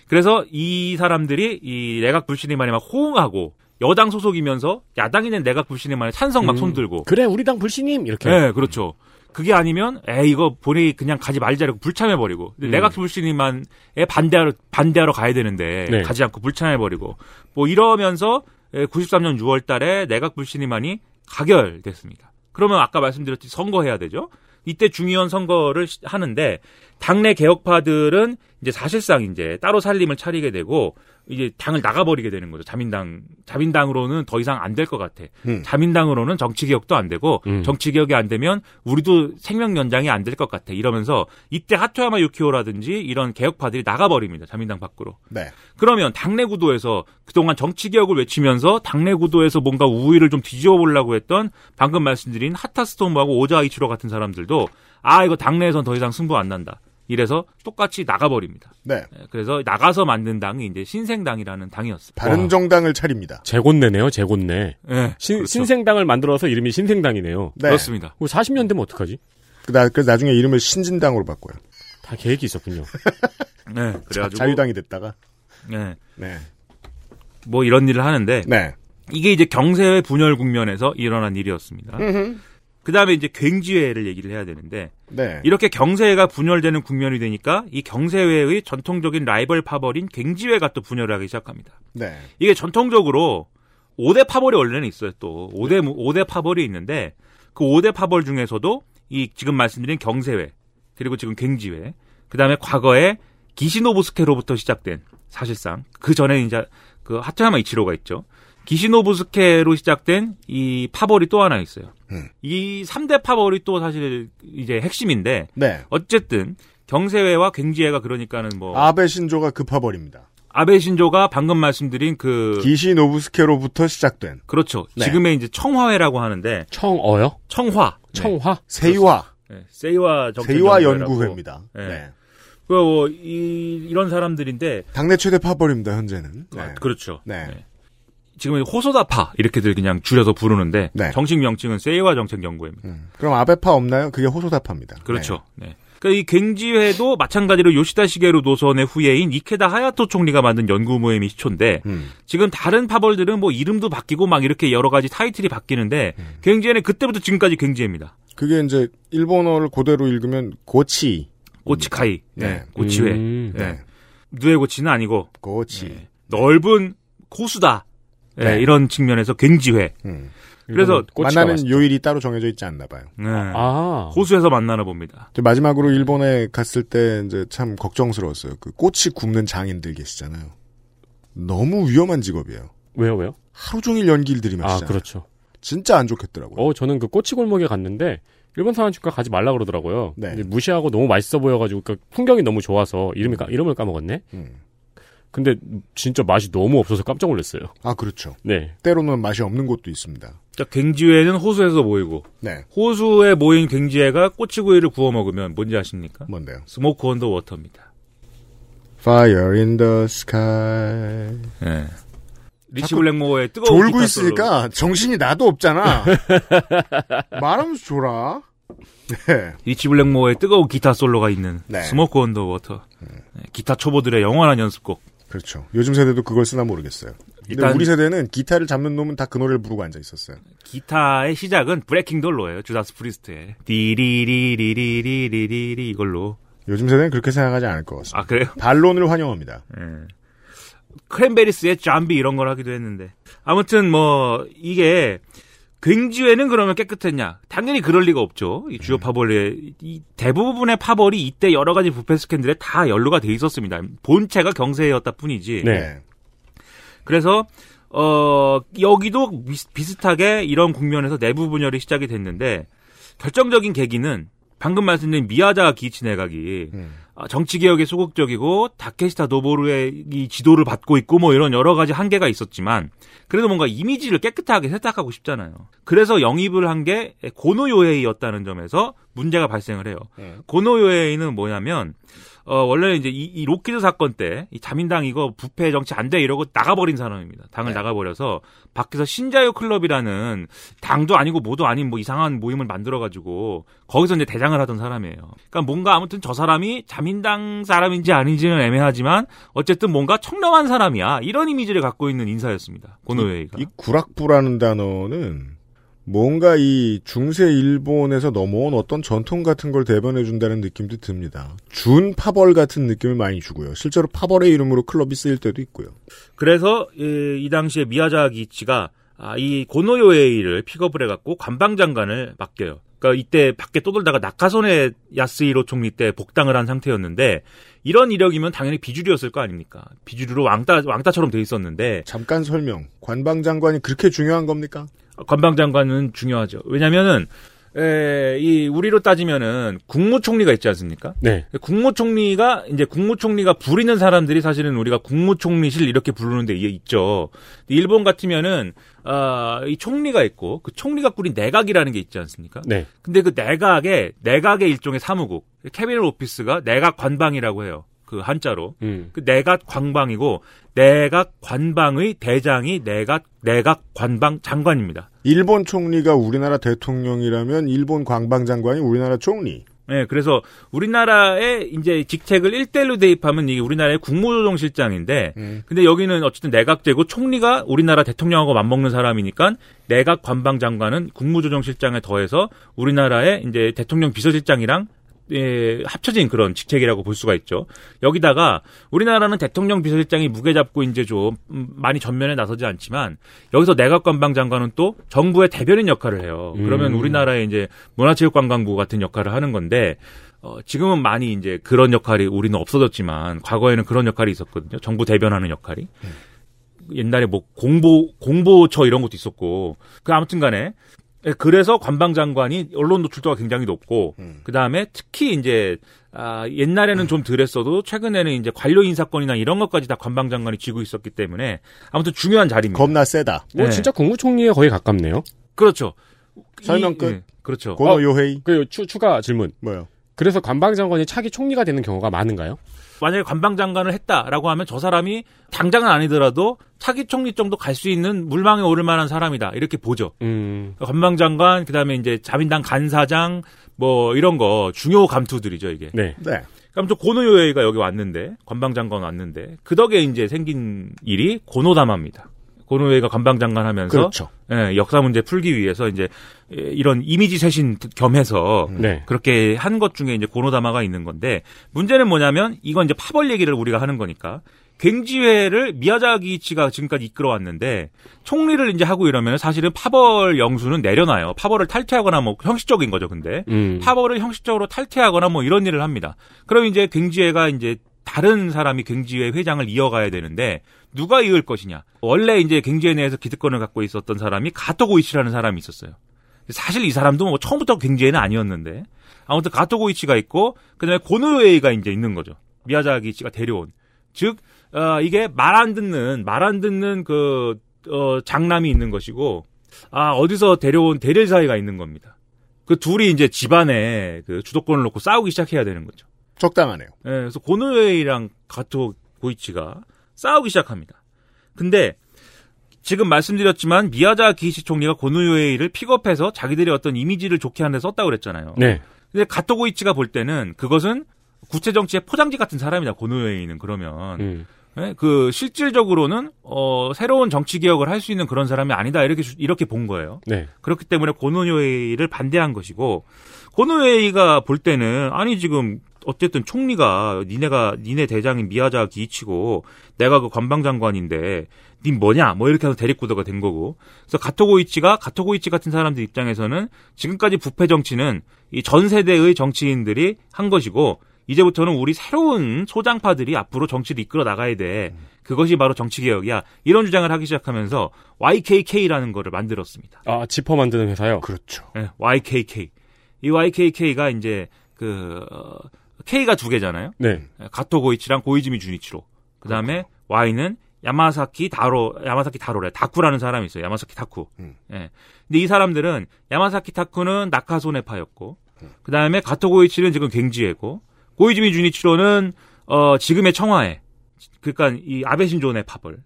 그래서 이 사람들이 이 내각 불신임만에 막 호응하고 여당 소속이면서 야당이 된 내각 불신임만에 찬성 막 음. 손들고. 그래 우리 당 불신임 이렇게. 네, 그렇죠. 그게 아니면 에 이거 본회의 그냥 가지 말자라고 불참해 버리고 음. 내각 불신임만에 반대하러 반대하러 가야 되는데 네. 가지 않고 불참해 버리고 뭐 이러면서 93년 6월 달에 내각 불신임안이 가결됐습니다. 그러면 아까 말씀드렸듯이 선거해야 되죠. 이때 중의원 선거를 시- 하는데 당내 개혁파들은 이제 사실상 이제 따로 살림을 차리게 되고 이제 당을 나가버리게 되는 거죠. 자민당 자민당으로는 더 이상 안 될 것 같아. 음. 자민당으로는 정치 개혁도 안 되고 음. 정치 개혁이 안 되면 우리도 생명 연장이 안 될 것 같아. 이러면서 이때 하토야마 유키오라든지 이런 개혁파들이 나가버립니다. 자민당 밖으로. 네. 그러면 당내 구도에서 그동안 정치 개혁을 외치면서 당내 구도에서 뭔가 우위를 좀 뒤집어 보려고 했던 방금 말씀드린 하타스토무하고 오자이치로 같은 사람들도 아 이거 당내에선 더 이상 승부 안 난다. 이래서 똑같이 나가버립니다. 네. 예, 그래서 나가서 만든 당이 이제 신생당이라는 당이었습니다. 바른 정당을 차립니다. 재곤내네요, 재곤내. 예, 신, 그렇죠. 신생당을 만들어서 이름이 신생당이네요. 네. 그렇습니다. 40년 되면 어떡하지? 그 나, 그래서 나중에 이름을 신진당으로 바꿔요. 다 계획이 있었군요. 네, 그래가지고 자 유당이 됐다가. 예, 네. 뭐 이런 일을 하는데 네. 이게 이제 경세회 분열 국면에서 일어난 일이었습니다. 그 다음에 이제 갱지회를 얘기를 해야 되는데 네. 이렇게 경세회가 분열되는 국면이 되니까 이 경세회의 전통적인 라이벌 파벌인 갱지회가 또 분열을 하기 시작합니다. 네. 이게 전통적으로 5대 파벌이 원래는 있어요 또 5대 5대 파벌이 있는데 그 5대 파벌 중에서도 이 지금 말씀드린 경세회 그리고 지금 갱지회 그다음에 과거에 기시노부스케로부터 시작된 사실상 그 전에 이제 그 하토야마 이치로가 있죠. 기시노부스케로 시작된 이 파벌이 또 하나 있어요. 음. 이 3대 파벌이 또 사실 이제 핵심인데 네. 어쨌든 경세회와 갱지회가 그러니까는 뭐 아베 신조가 급파버립니다. 아베 신조가 방금 말씀드린 그 기시 노부스케로부터 시작된 그렇죠. 네. 지금의 이제 청화회라고 하는데 청어요? 청화, 네. 청화? 세이와, 네. 세이와 정책 세이와 연구회라고. 연구회입니다. 네. 네. 그, 뭐, 이, 이런 사람들인데, 당내 최대 파벌입니다, 현재는. 네. 아, 그렇죠. 네. 네. 지금 호소다파 이렇게들 그냥 줄여서 부르는데 네. 정식 명칭은 세이와 정책 연구회입니다. 음. 그럼 아베파 없나요? 그게 호소다파입니다. 그렇죠. 네. 그러니까 이 굉지회도 마찬가지로 요시다 시게루 노선의 후예인 이케다 하야토 총리가 만든 연구 모임이 시초인데 네. 음. 지금 다른 파벌들은 뭐 이름도 바뀌고 막 이렇게 여러 가지 타이틀이 바뀌는데 음. 굉지회는 그때부터 지금까지 굉지회입니다. 그게 이제 일본어를 그대로 읽으면 고치. 고치카이, 네, 네. 고치회, 음. 네. 누에 고치는 아니고 고치. 네. 넓은 호수다. 네, 네. 이런 측면에서 갱지회. 음. 그래서 만나는 맛있죠. 요일이 따로 정해져 있지 않나 봐요. 네. 아. 호수에서 만나나 봅니다. 마지막으로 일본에 갔을 때 이제 참 걱정스러웠어요. 그 꼬치 굽는 장인들 계시잖아요. 너무 위험한 직업이에요. 왜요, 왜요? 하루 종일 연기를 들이마시잖아요. 아, 그렇죠. 진짜 안 좋겠더라고요. 어, 저는 그 꼬치 골목에 갔는데, 일본 사람집과 가지 말라 그러더라고요. 네. 무시하고 너무 맛있어 보여가지고, 그 풍경이 너무 좋아서, 이름이, 까- 이름을 까먹었네? 음. 근데 진짜 맛이 너무 없어서 깜짝 놀랐어요. 아 그렇죠. 네. 때로는 맛이 없는 곳도 있습니다. 자, 굉지회는 호수에서 모이고 네. 호수에 모인 굉지회가 꼬치구이를 구워 먹으면 뭔지 아십니까? 뭔데요? Smoke on the Water입니다. Fire in the sky. 네. 리치 블랙모어의 뜨거운 졸고 기타 있으니까 정신이 나도 없잖아. 말하면서 졸아. 네. 리치 블랙모어의 뜨거운 기타 솔로가 있는 네. Smoke on the Water. 네, 기타 초보들의 영원한 연습곡. 그렇죠. 요즘 세대도 그걸 쓰나 모르겠어요. 일단- 우리 세대는 기타를 잡는 놈은 다 그 노래를 부르고 앉아 있었어요. 기타의 시작은 Breaking the Law예요. 주다스 프리스트의 디리리리리리리리 이걸로. 요즘 세대는 그렇게 생각하지 않을 것 같습니다. 아 그래요? 반론을 환영합니다. 예. 크랜베리스의 잠비 이런 걸 하기도 했는데 아무튼 뭐 이게 굉지회는 그러면 깨끗했냐? 당연히 그럴 리가 없죠. 이 주요 파벌의 이 대부분의 파벌이 이때 여러 가지 부패 스캔들에 다 연루가 돼 있었습니다. 본체가 경세회였다 뿐이지. 네. 그래서 어 여기도 비슷- 비슷하게 이런 국면에서 내부 분열이 시작이 됐는데 결정적인 계기는 방금 말씀드린 미야자와 기이치 내각이 음. 아, 정치 개혁에 소극적이고 다케시타 노보루의 이 지도를 받고 있고 뭐 이런 여러 가지 한계가 있었지만 그래도 뭔가 이미지를 깨끗하게 세탁하고 싶잖아요. 그래서 영입을 한 게 고노 요헤이였다는 점에서 문제가 발생을 해요. 네. 고노 요헤이는 뭐냐면 어, 원래는 이제 이, 이 로키드 사건 때, 이 자민당 이거 부패 정치 안 돼 이러고 나가버린 사람입니다. 당을 네. 나가버려서 밖에서 신자유 클럽이라는 당도 아니고 뭐도 아닌 뭐 이상한 모임을 만들어가지고 거기서 이제 대장을 하던 사람이에요. 그러니까 뭔가 아무튼 저 사람이 자민당 사람인지 아닌지는 애매하지만 어쨌든 뭔가 청렴한 사람이야. 이런 이미지를 갖고 있는 인사였습니다. 고노웨이가. 이 구락부라는 단어는 뭔가 이 중세 일본에서 넘어온 어떤 전통 같은 걸 대변해 준다는 느낌도 듭니다. 준 파벌 같은 느낌을 많이 주고요. 실제로 파벌의 이름으로 클럽이 쓰일 때도 있고요. 그래서 이, 이 당시에 미야자기치가 아, 이 고노요에이를 픽업을 해갖고 관방장관을 맡겨요. 그러니까 이때 밖에 떠돌다가 나카소네 야스히로 총리 때 복당을 한 상태였는데 이런 이력이면 당연히 비주류였을 거 아닙니까? 비주류로 왕따 왕따처럼 돼 있었는데 잠깐 설명. 관방장관이 그렇게 중요한 겁니까? 관방장관은 중요하죠. 왜냐면은 에, 이 우리로 따지면은 국무총리가 있지 않습니까? 네. 국무총리가 이제 국무총리가 부리는 사람들이 사실은 우리가 국무총리실 이렇게 부르는데 이게 있죠. 일본 같으면은 아, 이 총리가 있고 그 총리가 꾸린 내각이라는 게 있지 않습니까? 네. 근데 그 내각의 내각의 일종의 사무국 캐비넷 오피스가 내각 관방이라고 해요. 그 한자로. 음. 그 내각 관방이고 내각 관방의 대장이 내각 내각 관방 장관입니다. 일본 총리가 우리나라 대통령이라면 일본 관방 장관이 우리나라 총리. 네, 그래서 우리나라의 이제 직책을 1대1로 대입하면 이게 우리나라의 국무조정실장인데, 음. 근데 여기는 어쨌든 내각제고 총리가 우리나라 대통령하고 맞먹는 사람이니까 내각 관방장관은 국무조정실장에 더해서 우리나라의 이제 대통령 비서실장이랑 예, 합쳐진 그런 직책이라고 볼 수가 있죠. 여기다가 우리나라는 대통령 비서실장이 무게 잡고 이제 좀 음, 많이 전면에 나서지 않지만 여기서 내각 관방 장관은 또 정부의 대변인 역할을 해요. 그러면 음. 우리나라의 이제 문화체육관광부 같은 역할을 하는 건데 어, 지금은 많이 이제 그런 역할이 우리는 없어졌지만 과거에는 그런 역할이 있었거든요. 정부 대변하는 역할이. 옛날에 뭐 공보 공보처 이런 것도 있었고 그 아무튼간에 예, 그래서 관방장관이 언론 노출도가 굉장히 높고 음. 그 다음에 특히 이제 아, 옛날에는 좀 덜했어도 최근에는 이제 관료 인사권이나 이런 것까지 다 관방장관이 쥐고 있었기 때문에 아무튼 중요한 자리입니다. 겁나 세다. 뭐 네. 진짜 국무총리에 거의 가깝네요. 그렇죠. 설명 이- 끝. 예, 그렇죠. 고노 요헤이. 그 추, 추가 질문. 뭐요? 그래서 관방장관이 차기 총리가 되는 경우가 많은가요? 만약에 관방장관을 했다라고 하면 저 사람이 당장은 아니더라도 차기 총리 정도 갈 수 있는 물망에 오를 만한 사람이다 이렇게 보죠. 음. 관방장관 그다음에 이제 자민당 간사장 뭐 이런 거 중요 감투들이죠 이게. 네. 네. 그럼 저 고노요에이가 여기 왔는데 관방장관 왔는데 그 덕에 이제 생긴 일이 고노다마입니다. 고노요에이가 관방장관 하면서 그렇죠. 예, 역사 문제 풀기 위해서 이제 예, 이런 이미지 쇄신 겸해서 네. 그렇게 한 것 중에 이제 고노다마가 있는 건데 문제는 뭐냐면 이건 이제 파벌 얘기를 우리가 하는 거니까 갱지회를 미야자기치가 지금까지 이끌어왔는데 총리를 이제 하고 이러면 사실은 파벌 영수는 내려놔요. 파벌을 탈퇴하거나 뭐 형식적인 거죠, 근데 음. 파벌을 형식적으로 탈퇴하거나 뭐 이런 일을 합니다. 그럼 이제 갱지회가 이제 다른 사람이 갱지회 회장을 이어가야 되는데 누가 이을 것이냐? 원래 이제 갱지회 내에서 기득권을 갖고 있었던 사람이 가토고이치라는 사람이 있었어요. 사실 이 사람도 뭐 처음부터 갱지회는 아니었는데 아무튼 가토고이치가 있고 그다음에 고노요에이가 이제 있는 거죠. 미야자기치가 데려온 즉 어, 이게 말 안 듣는 말 안 듣는 그 어, 장남이 있는 것이고 아 어디서 데려온 대릴 사이가 있는 겁니다. 그 둘이 이제 집안에 그 주도권을 놓고 싸우기 시작해야 되는 거죠. 적당하네요. 예, 그래서 고노웨이랑 가토 고이치가 싸우기 시작합니다. 근데 지금 말씀드렸지만 미야자 기시 총리가 고노요에이를 픽업해서 자기들의 어떤 이미지를 좋게 하는 데 썼다고 그랬잖아요. 네. 근데 가토 고이치가 볼 때는 그것은 구체 정치의 포장지 같은 사람이다. 고노요에이는 그러면 음. 예, 그 실질적으로는 어 새로운 정치 개혁을 할 수 있는 그런 사람이 아니다 이렇게 주- 이렇게 본 거예요. 네. 그렇기 때문에 고노요에이를 반대한 것이고 고노요에이가 볼 때는 아니 지금 어쨌든 총리가 니네가 니네 대장인 미야자 기이치고 내가 그 관방장관인데 닌 뭐냐 뭐 이렇게 해서 대립구도가 된 거고 그래서 가토고이치가 가토고이치 같은 사람들 입장에서는 지금까지 부패 정치는 이 전 세대의 정치인들이 한 것이고 이제부터는 우리 새로운 소장파들이 앞으로 정치를 이끌어 나가야 돼. 그것이 바로 정치 개혁이야. 이런 주장을 하기 시작하면서 YKK라는 거를 만들었습니다. 아, 지퍼 만드는 회사요? 그렇죠. 네, YKK. 이 YKK가 이제 그 어, K가 두 개잖아요. 네. 가토 고이치랑 고이즈미 주니치로. 그다음에 Y는 야마사키 다로 야마사키 다로래 다쿠라는 사람이 있어요. 야마사키 다쿠. 음. 예. 근데 이 사람들은 야마사키 다쿠는 나카소네파였고 그다음에 가토 고이치는 지금 갱지에고 고이즈미 주니치로는 어 지금의 청와에 그러니까 이 아베 신조네 파벌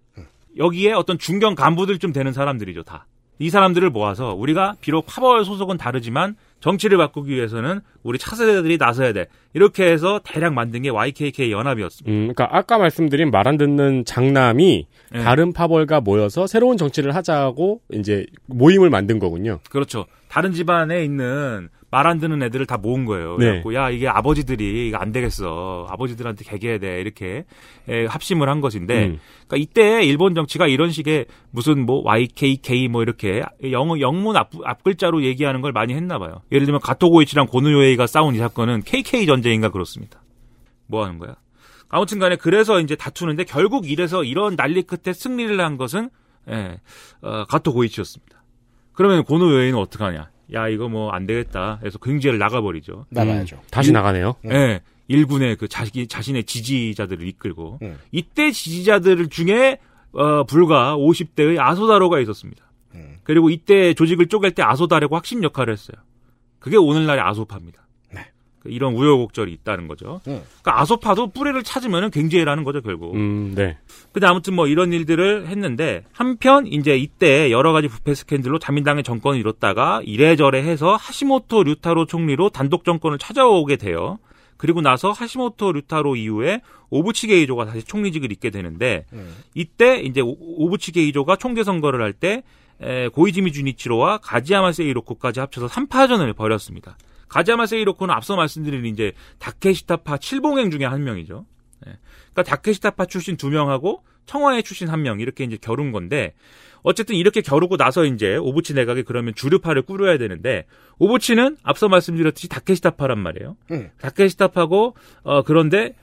여기에 어떤 중견 간부들 좀 되는 사람들이죠 다. 이 사람들을 모아서 우리가 비록 파벌 소속은 다르지만 정치를 바꾸기 위해서는 우리 차세대들이 나서야 돼. 이렇게 해서 대략 만든 게 YKK 연합이었습니다. 음, 그러니까 아까 말씀드린 말 안 듣는 장남이 네. 다른 파벌과 모여서 새로운 정치를 하자고 이제 모임을 만든 거군요. 그렇죠. 다른 집안에 있는 말 안 듣는 애들을 다 모은 거예요. 네. 그래갖고 야 이게 아버지들이 이거 안 되겠어. 아버지들한테 개개해야 돼. 이렇게 에, 합심을 한 것인데, 음. 그러니까 이때 일본 정치가 이런 식의 무슨 뭐 YKK 뭐 이렇게 영어 영문 앞, 앞 글자로 얘기하는 걸 많이 했나 봐요. 예를 들면 가토고이치랑 고노요에이가 싸운 이 사건은 KK 전쟁인가 그렇습니다. 뭐 하는 거야? 아무튼 간에 그래서 이제 다투는데 결국 이래서 이런 난리 끝에 승리를 한 것은 예, 어, 가토 고이치였습니다. 그러면 고노요에이는 어떡하냐? 야 이거 뭐 안 되겠다. 그래서 경제를 나가버리죠. 나가야죠. 음, 다시 나가네요. 예, 일군의 그 자기 자신의 지지자들을 이끌고 음. 이때 지지자들 중에 어, 불과 50대의 아소다로가 있었습니다. 음. 그리고 이때 조직을 쪼갤 때 아소다로가 핵심 역할을 했어요. 그게 오늘날의 아소파입니다. 네. 그 이런 우여곡절이 있다는 거죠. 음. 그러니까 아소파도 뿌리를 찾으면 굉장히라는 거죠 결국. 음, 네. 근데 아무튼 뭐 이런 일들을 했는데 한편 이제 이때 여러 가지 부패 스캔들로 자민당의 정권을 이뤘다가 이래저래 해서 하시모토 류타로 총리로 단독 정권을 찾아오게 돼요. 그리고 나서 하시모토 류타로 이후에 오부치 게이조가 다시 총리직을 잇게 되는데 음. 이때 이제 오- 오부치 게이조가 총재 선거를 할 때 고이지미 주니치로와 가지야마 세이로코까지 합쳐서 3파전을 벌였습니다. 가지야마 세이로코는 앞서 말씀드린 이제 다케시타파 칠봉행 중에 한 명이죠. 예. 그러니까 다케시타파 출신 두 명하고 청와회 출신 한 명 이렇게 이제 겨룬 건데 어쨌든 이렇게 겨루고 나서 이제 오부치 내각에 그러면 주류파를 꾸려야 되는데 오부치는 앞서 말씀드렸듯이 다케시타파란 말이에요. 음. 다케시타파고 어 그런데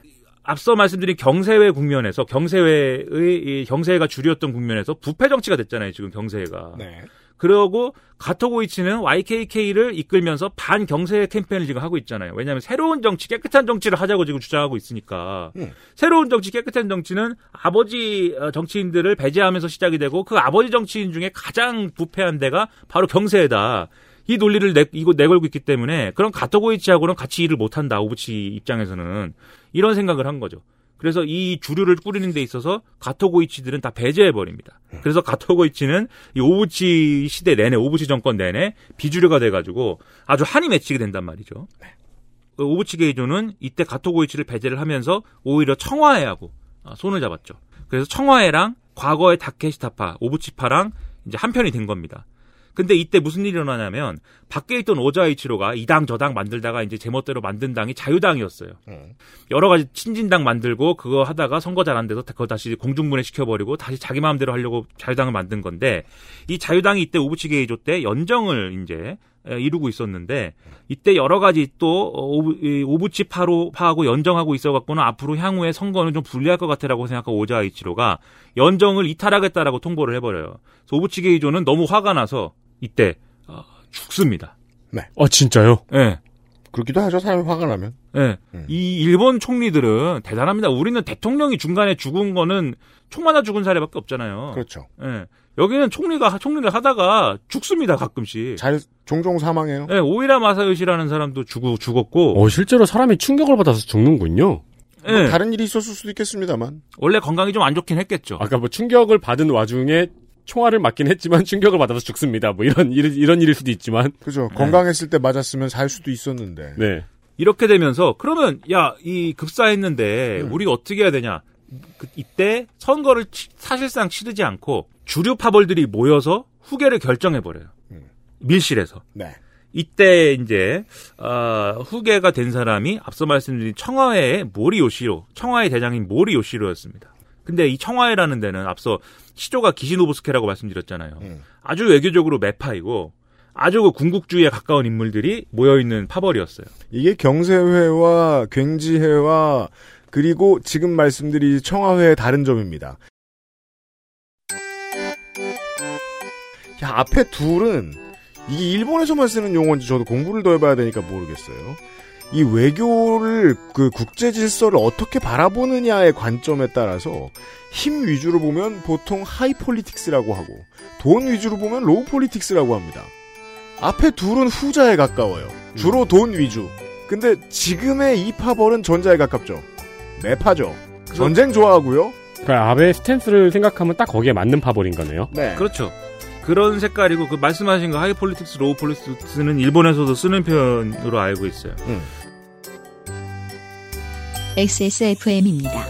앞서 말씀드린 경세회 국면에서 경세회의 이 경세회가 주류였던 국면에서 부패 정치가 됐잖아요. 지금 경세회가. 네. 그러고 가토고이치는 YKK를 이끌면서 반 경세 캠페인을 지금 하고 있잖아요. 왜냐하면 새로운 정치, 깨끗한 정치를 하자고 지금 주장하고 있으니까. 음. 새로운 정치, 깨끗한 정치는 아버지 어, 정치인들을 배제하면서 시작이 되고 그 아버지 정치인 중에 가장 부패한 데가 바로 경세다. 이 논리를 내, 이거 내걸고 있기 때문에 그런 가토고이치하고는 같이 일을 못한다. 오부치 입장에서는 이런 생각을 한 거죠. 그래서 이 주류를 꾸리는 데 있어서 가토고이치들은 다 배제해 버립니다. 그래서 가토고이치는 이 오부치 시대 내내 오부치 정권 내내 비주류가 돼 가지고 아주 한이 맺히게 된단 말이죠. 그 오부치 게이조는 이때 가토고이치를 배제를 하면서 오히려 청와회하고 아, 손을 잡았죠. 그래서 청와회랑 과거의 다케시타파, 오부치파랑 이제 한편이 된 겁니다. 근데 이때 무슨 일이 일어나냐면 밖에 있던 오자이치로가 이 당 저 당 만들다가 이제 제멋대로 만든 당이 자유당이었어요. 음. 여러 가지 친진당 만들고 그거 하다가 선거 잘 안 돼서 그거 다시 공중분해 시켜버리고 다시 자기 마음대로 하려고 자유당을 만든 건데 이 자유당이 이때 오부치 게이조 때 연정을 이제 에, 이루고 있었는데 이때 여러 가지 또 오부, 오부치 파로 파하고 연정하고 있어갖고는 앞으로 향후에 선거는 좀 불리할 것 같아라고 생각하고 오자이치로가 연정을 이탈하겠다라고 통보를 해버려요. 오부치 게이조는 너무 화가 나서 이때 어, 죽습니다. 어, 진짜요? 예. 그렇기도 하죠. 사람이 화가 나면. 예. 음. 이 일본 총리들은 대단합니다. 우리는 대통령이 중간에 죽은 거는 총 맞아 죽은 사례밖에 없잖아요. 그렇죠. 예. 여기는 총리가 총리를 하다가 죽습니다 가끔씩. 잘 종종 사망해요. 예, 오이라 마사요시라는 사람도 죽, 죽었고, 어, 실제로 사람이 충격을 받아서 죽는군요. 예. 뭐 다른 일이 있었을 수도 있겠습니다만. 원래 건강이 좀 안 좋긴 했겠죠. 아까 뭐 충격을 받은 와중에 총알을 맞긴 했지만 충격을 받아서 죽습니다. 뭐 이런 일, 이런 일일 수도 있지만. 그죠. 건강했을 때 맞았으면 살 수도 있었는데. 네. 이렇게 되면서 그러면 야 이 급사했는데 음. 우리가 어떻게 해야 되냐? 그, 이때 선거를 치- 사실상 치르지 않고 주류 파벌들이 모여서 후계를 결정해 버려요. 밀실에서. 네. 이때 이제 어, 후계가 된 사람이 앞서 말씀드린 청와회의 모리 요시로, 청와회 대장인 모리 요시로였습니다. 근데 이 청와회라는 데는 앞서 시조가 기시노부스케라고 말씀드렸잖아요. 아주 외교적으로 매파이고 아주 그 군국주의에 가까운 인물들이 모여 있는 파벌이었어요. 이게 경세회와 굉지회와 그리고 지금 말씀드린 청와회의 다른 점입니다. 야, 앞에 둘은 이게 일본에서만 쓰는 용어인지 저도 공부를 더 해봐야 되니까 모르겠어요. 이 외교를 그 국제 질서를 어떻게 바라보느냐의 관점에 따라서 힘 위주로 보면 보통 high politics라고 하고 돈 위주로 보면 low politics라고 합니다. 앞에 둘은 후자에 가까워요. 주로 돈 위주. 근데 지금의 이 파벌은 전자에 가깝죠. 매파죠. 전쟁 좋아하고요. 그 아베 스탠스를 생각하면 딱 거기에 맞는 파벌인 거네요. 네. 그렇죠. 그런 색깔이고 그 말씀하신 거 high politics, low politics는 일본에서도 쓰는 표현으로 알고 있어요. XSFM입니다.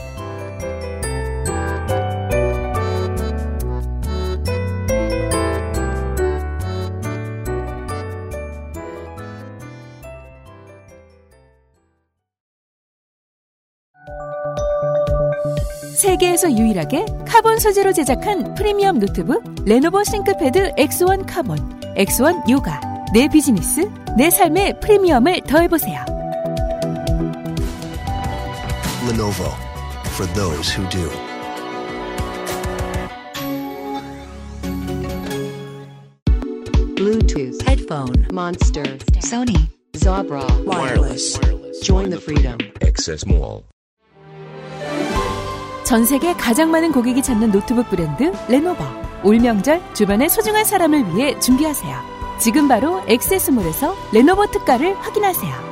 세계에서 유일하게 카본 소재로 제작한 프리미엄 노트북 레노버 싱크패드 X1 카본, X1 요가. 내 비즈니스, 내 삶의 프리미엄을 더해보세요. Lenovo for those who do. Bluetooth, headphone, Monster, Sony, Jabra, wireless. Join the freedom. Access Mall. 전 세계 가장 많은 고객이 찾는 노트북 브랜드 레노버. 올 명절 주변의 소중한 사람을 위해 준비하세요. 지금 바로 엑세스몰에서 레노버 특가를 확인하세요.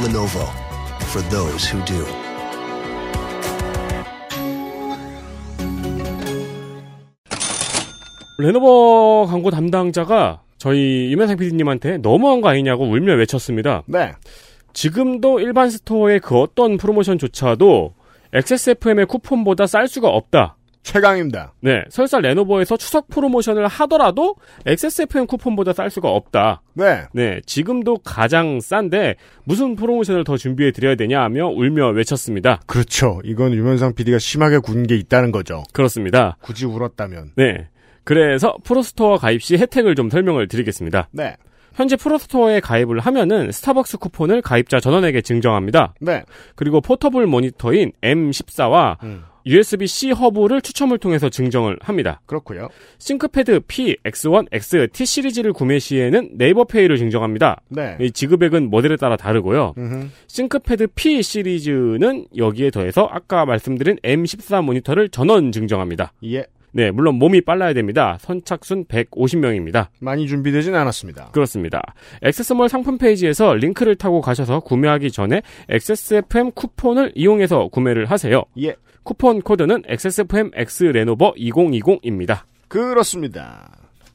Lenovo for those who do. 레노버 광고 담당자가 저희 유면상 PD님한테 너무한 거 아니냐고 울며 외쳤습니다. 네. 지금도 일반 스토어의 그 어떤 프로모션조차도 XSFM의 쿠폰보다 쌀 수가 없다. 최강입니다. 네, 설사 레노버에서 추석 프로모션을 하더라도 XSFM 쿠폰보다 쌀 수가 없다. 네. 네, 지금도 가장 싼데 무슨 프로모션을 더 준비해 드려야 되냐 하며 울며 외쳤습니다. 그렇죠. 이건 유면상 PD가 심하게 군 게 있다는 거죠. 그렇습니다. 굳이 울었다면. 네. 그래서 프로스토어 가입 시 혜택을 좀 설명을 드리겠습니다. 네. 현재 프로스토어에 가입을 하면은 스타벅스 쿠폰을 가입자 전원에게 증정합니다. 네. 그리고 포터블 모니터인 M14와 USB-C 허브를 추첨을 통해서 증정을 합니다. 그렇고요. 싱크패드 P, X1, X, T 시리즈를 구매 시에는 네이버페이를 증정합니다. 네. 이 지급액은 모델에 따라 다르고요. 음흠. 싱크패드 P 시리즈는 여기에 더해서 아까 말씀드린 M14 모니터를 전원 증정합니다. 예. 네, 물론 몸이 빨라야 됩니다. 선착순 150명입니다. 많이 준비되진 않았습니다. 그렇습니다. 액세스몰 상품 페이지에서 링크를 타고 가셔서 구매하기 전에 XSFM 쿠폰을 이용해서 구매를 하세요. 예. 쿠폰 코드는 XSFM X 레노버 2020입니다. 그렇습니다.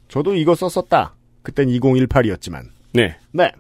저도 이거 썼었다. 그땐 2018이었지만. 네. 네.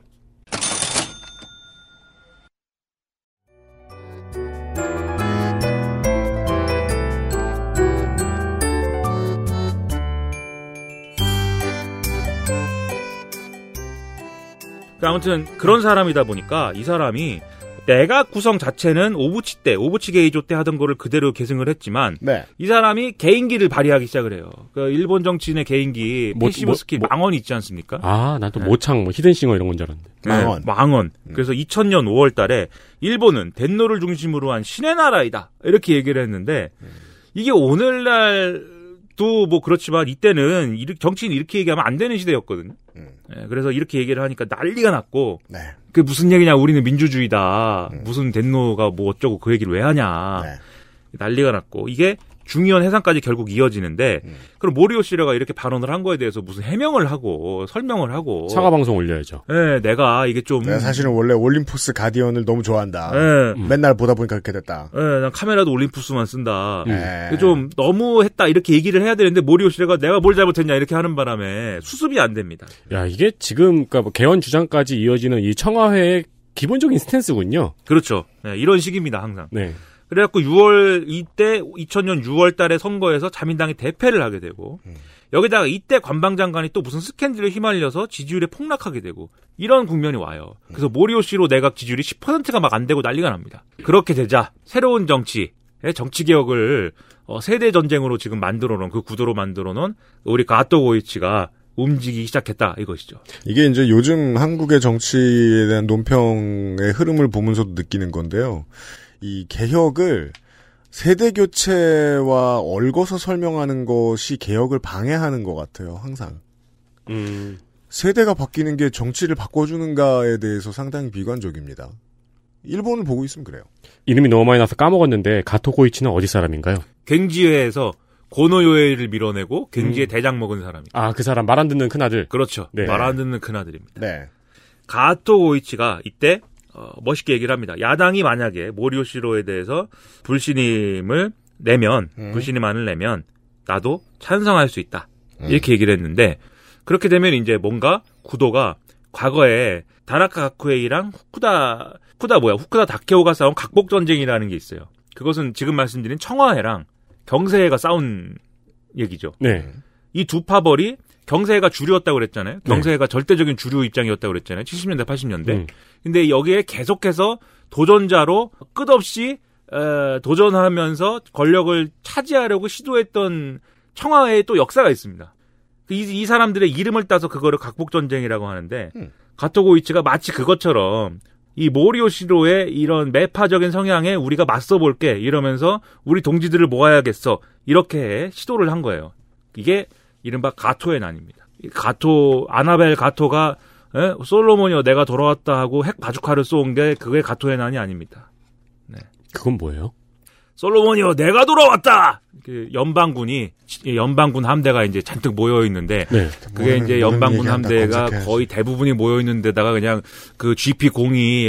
아무튼 그런 사람이다 보니까 이 사람이 내각 구성 자체는 오부치 때, 오부치 게이조 때 하던 거를 그대로 계승을 했지만 네. 이 사람이 개인기를 발휘하기 시작을 해요. 그 일본 정치인의 개인기 뭐- passive 뭐- 스킬 뭐- 망원이 있지 않습니까? 아, 난또 네. 모창, 뭐 히든싱어 이런 건 줄 알았는데. 네, 망원. 그래서 2000년 5월 달에 일본은 덴노를 중심으로 한 신의 나라이다. 이렇게 얘기를 했는데 이게 오늘날도 뭐 그렇지만 이때는 이렇게- 정치인이 이렇게 얘기하면 안 되는 시대였거든요. 예, 그래서 이렇게 얘기를 하니까 난리가 났고 네. 그 무슨 얘기냐 우리는 민주주의다. 무슨 덴노가 뭐 어쩌고 그 얘기를 왜 하냐. 난리가 났고 이게 중의원 해산까지 결국 이어지는데 그럼 모리오 시라가 이렇게 발언을 한 거에 대해서 무슨 해명을 하고 설명을 하고 사과 방송 올려야죠. 네, 내가 이게 좀 내가 사실은 원래 올림푸스 가디언을 너무 좋아한다. 네. 맨날 보다 보니까 그렇게 됐다. 네, 난 카메라도 올림푸스만 쓴다. 네. 이게 좀 너무 했다 이렇게 얘기를 해야 되는데 모리오 시라가 내가 뭘 잘못했냐 이렇게 하는 바람에 수습이 안 됩니다. 야, 이게 지금, 그니까 뭐 개헌 주장까지 이어지는 이 청와회의 기본적인 스탠스군요. 그렇죠. 네, 이런 식입니다 항상. 네. 그래갖고 6월 이때 2000년 6월 달에 선거에서 자민당이 대패를 하게 되고 여기다가 이때 관방장관이 또 무슨 스캔들에 휘말려서 지지율이 폭락하게 되고 이런 국면이 와요. 그래서 모리오 씨로 내각 지지율이 10%가 막 안 되고 난리가 납니다. 그렇게 되자 새로운 정치, 정치 개혁을 어, 세대 전쟁으로 지금 만들어 놓은 그 구도로 만들어 놓은 우리 가토 고이치가 움직이기 시작했다 이것이죠. 이게 이제 요즘 한국의 정치에 대한 논평의 흐름을 보면서도 느끼는 건데요. 이 개혁을 세대 교체와 얽어서 설명하는 것이 개혁을 방해하는 것 같아요. 항상 음, 세대가 바뀌는 게 정치를 바꿔주는가에 대해서 상당히 비관적입니다. 일본을 보고 있으면 그래요. 이름이 너무 많이 나서 까먹었는데, 가토고이치는 어디 사람인가요? 갱지회에서 고노요에를 밀어내고 갱지회 음. 대장 먹은 사람이. 아, 그 사람 말 안 듣는 큰아들. 그렇죠. 네. 말안 듣는 큰아들입니다. 네. 가토 고이치가 이때 어, 멋있게 얘기를 합니다. 야당이 만약에 모리오 시로에 대해서 불신임을 내면 음. 불신임안을 내면 나도 찬성할 수 있다. 이렇게 얘기를 했는데 그렇게 되면 이제 뭔가 구도가 과거에 다나카 가쿠에이랑 후쿠다 후쿠다 뭐야 후쿠다 다케오가 싸운 각복 전쟁이라는 게 있어요. 그것은 지금 말씀드린 청와해랑 경세해가 싸운 얘기죠. 네. 이 두 파벌이 경세해가 주류였다고 그랬잖아요. 경세해가 절대적인 주류 입장이었다고 그랬잖아요. 70년대, 80년대. 음. 근데 여기에 계속해서 도전자로 끝없이 에, 도전하면서 권력을 차지하려고 시도했던 청와회의 또 역사가 있습니다. 이, 이 사람들의 이름을 따서 그거를 각복전쟁이라고 하는데 가토고이치가 마치 그것처럼 이 모리오시로의 이런 매파적인 성향에 우리가 맞서볼게 이러면서 우리 동지들을 모아야겠어 이렇게 시도를 한 거예요. 이게 이른바 가토의 난입니다. 이 가토 아나벨 가토가 에? 솔로몬이여 내가 돌아왔다 하고 핵 바주카를 쏘은 게 그게 가토의 난이 아닙니다. 그건 뭐예요? 솔로몬이여 내가 돌아왔다. 그 연방군이 연방군 함대가 이제 잔뜩 모여 있는데 네. 그게 이제 연방군 함대가. 거의 대부분이 모여 있는 데다가 그냥 그 GP 공이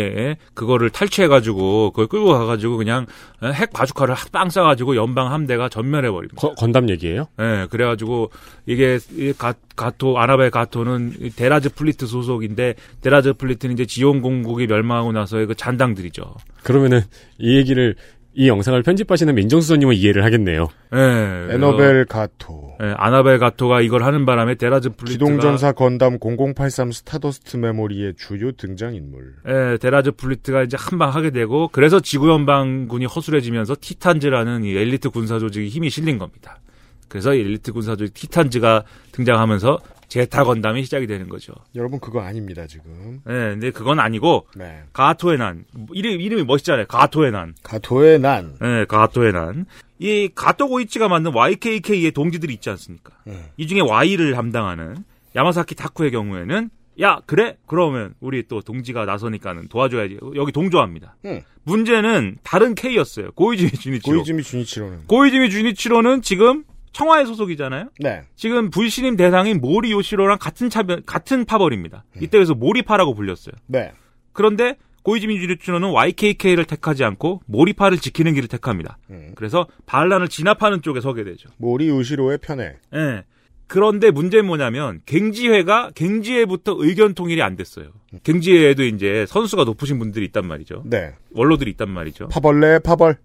그거를 탈취해 가지고 그걸 끌고 가 가지고 그냥 핵 바주카를 빵쏴 가지고 연방 함대가 전멸해 버립니다. 거- 건담 얘기예요? 예, 그래 가지고 이게 이 가, 가토 아나벨 가토는 이 데라즈 플리트 소속인데 데라즈 플리트는 이제 지온 공국이 멸망하고 나서의 그 잔당들이죠. 그러면은 이 얘기를 이 영상을 편집하시는 민정수석님은 이해를 하겠네요. 예, 아나벨 가토. 예, 아나벨 가토가 이걸 하는 바람에 데라즈 플리트가 기동전사 건담 0083 스타더스트 메모리의 주요 등장인물. 예, 데라즈 플리트가 이제 한방 하게 되고 그래서 지구 연방군이 허술해지면서 티탄즈라는 이 엘리트 군사 조직이 힘이 실린 겁니다. 그래서 이 엘리트 군사 조직 티탄즈가 등장하면서 제타 건담이 시작이 되는 거죠. 여러분 그거 아닙니다 지금. 예, 근데 그건 아니고 네. 가토의 난 이름 이름이 멋있잖아요. 가토의 난. 가토의 난. 예, 가토의 난. 이 가토 고이치가 만든 YKK의 동지들이 있지 않습니까? 이 중에 Y를 담당하는 야마사키 타쿠의 경우에는 야 그래 그러면 우리 또 동지가 나서니까는 도와줘야지 여기 동조합니다. 응. 문제는 다른 K였어요. 고이즈미 주니치로. 고이즈미 주니치로는. 고이즈미 주니치로는 지금 청와의 소속이잖아요. 네. 지금 불신임 대상인 모리 요시로랑 같은 차별 같은 파벌입니다. 이때 그래서 모리파라고 불렸어요. 네. 그런데 고이즈미 주니치로는 YKK를 택하지 않고 모리파를 지키는 길을 택합니다. 음. 그래서 반란을 진압하는 쪽에 서게 되죠. 모리 우시로의 편에. 예. 그런데 문제는 뭐냐면 갱지회가 갱지회부터 의견 통일이 안 됐어요. 갱지회에도 이제 선수가 높으신 분들이 있단 말이죠. 네. 원로들이 있단 말이죠. 파벌레 파벌.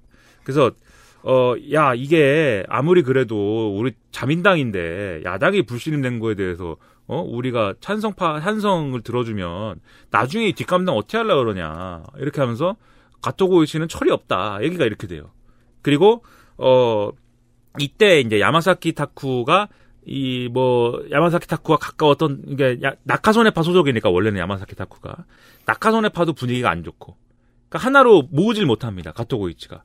그래서 어, 야, 이게 아무리 그래도 우리 자민당인데 야당이 불신임 된 거에 대해서 어, 우리가 찬성파 찬성을 들어주면 나중에 이 뒷감당 어떻게 하려고 그러냐. 이렇게 하면서 가토고이 씨는 철이 없다. 얘기가 이렇게 돼요. 그리고 어 이때 이제 야마사키 타쿠가 이 뭐 야마사키 타쿠가 가까웠던 이게 야- 나카소네파 소속이니까 원래는 야마사키 타쿠가 나카소네파도 분위기가 안 좋고 그러니까 하나로 모으질 못합니다. 가토고이치가.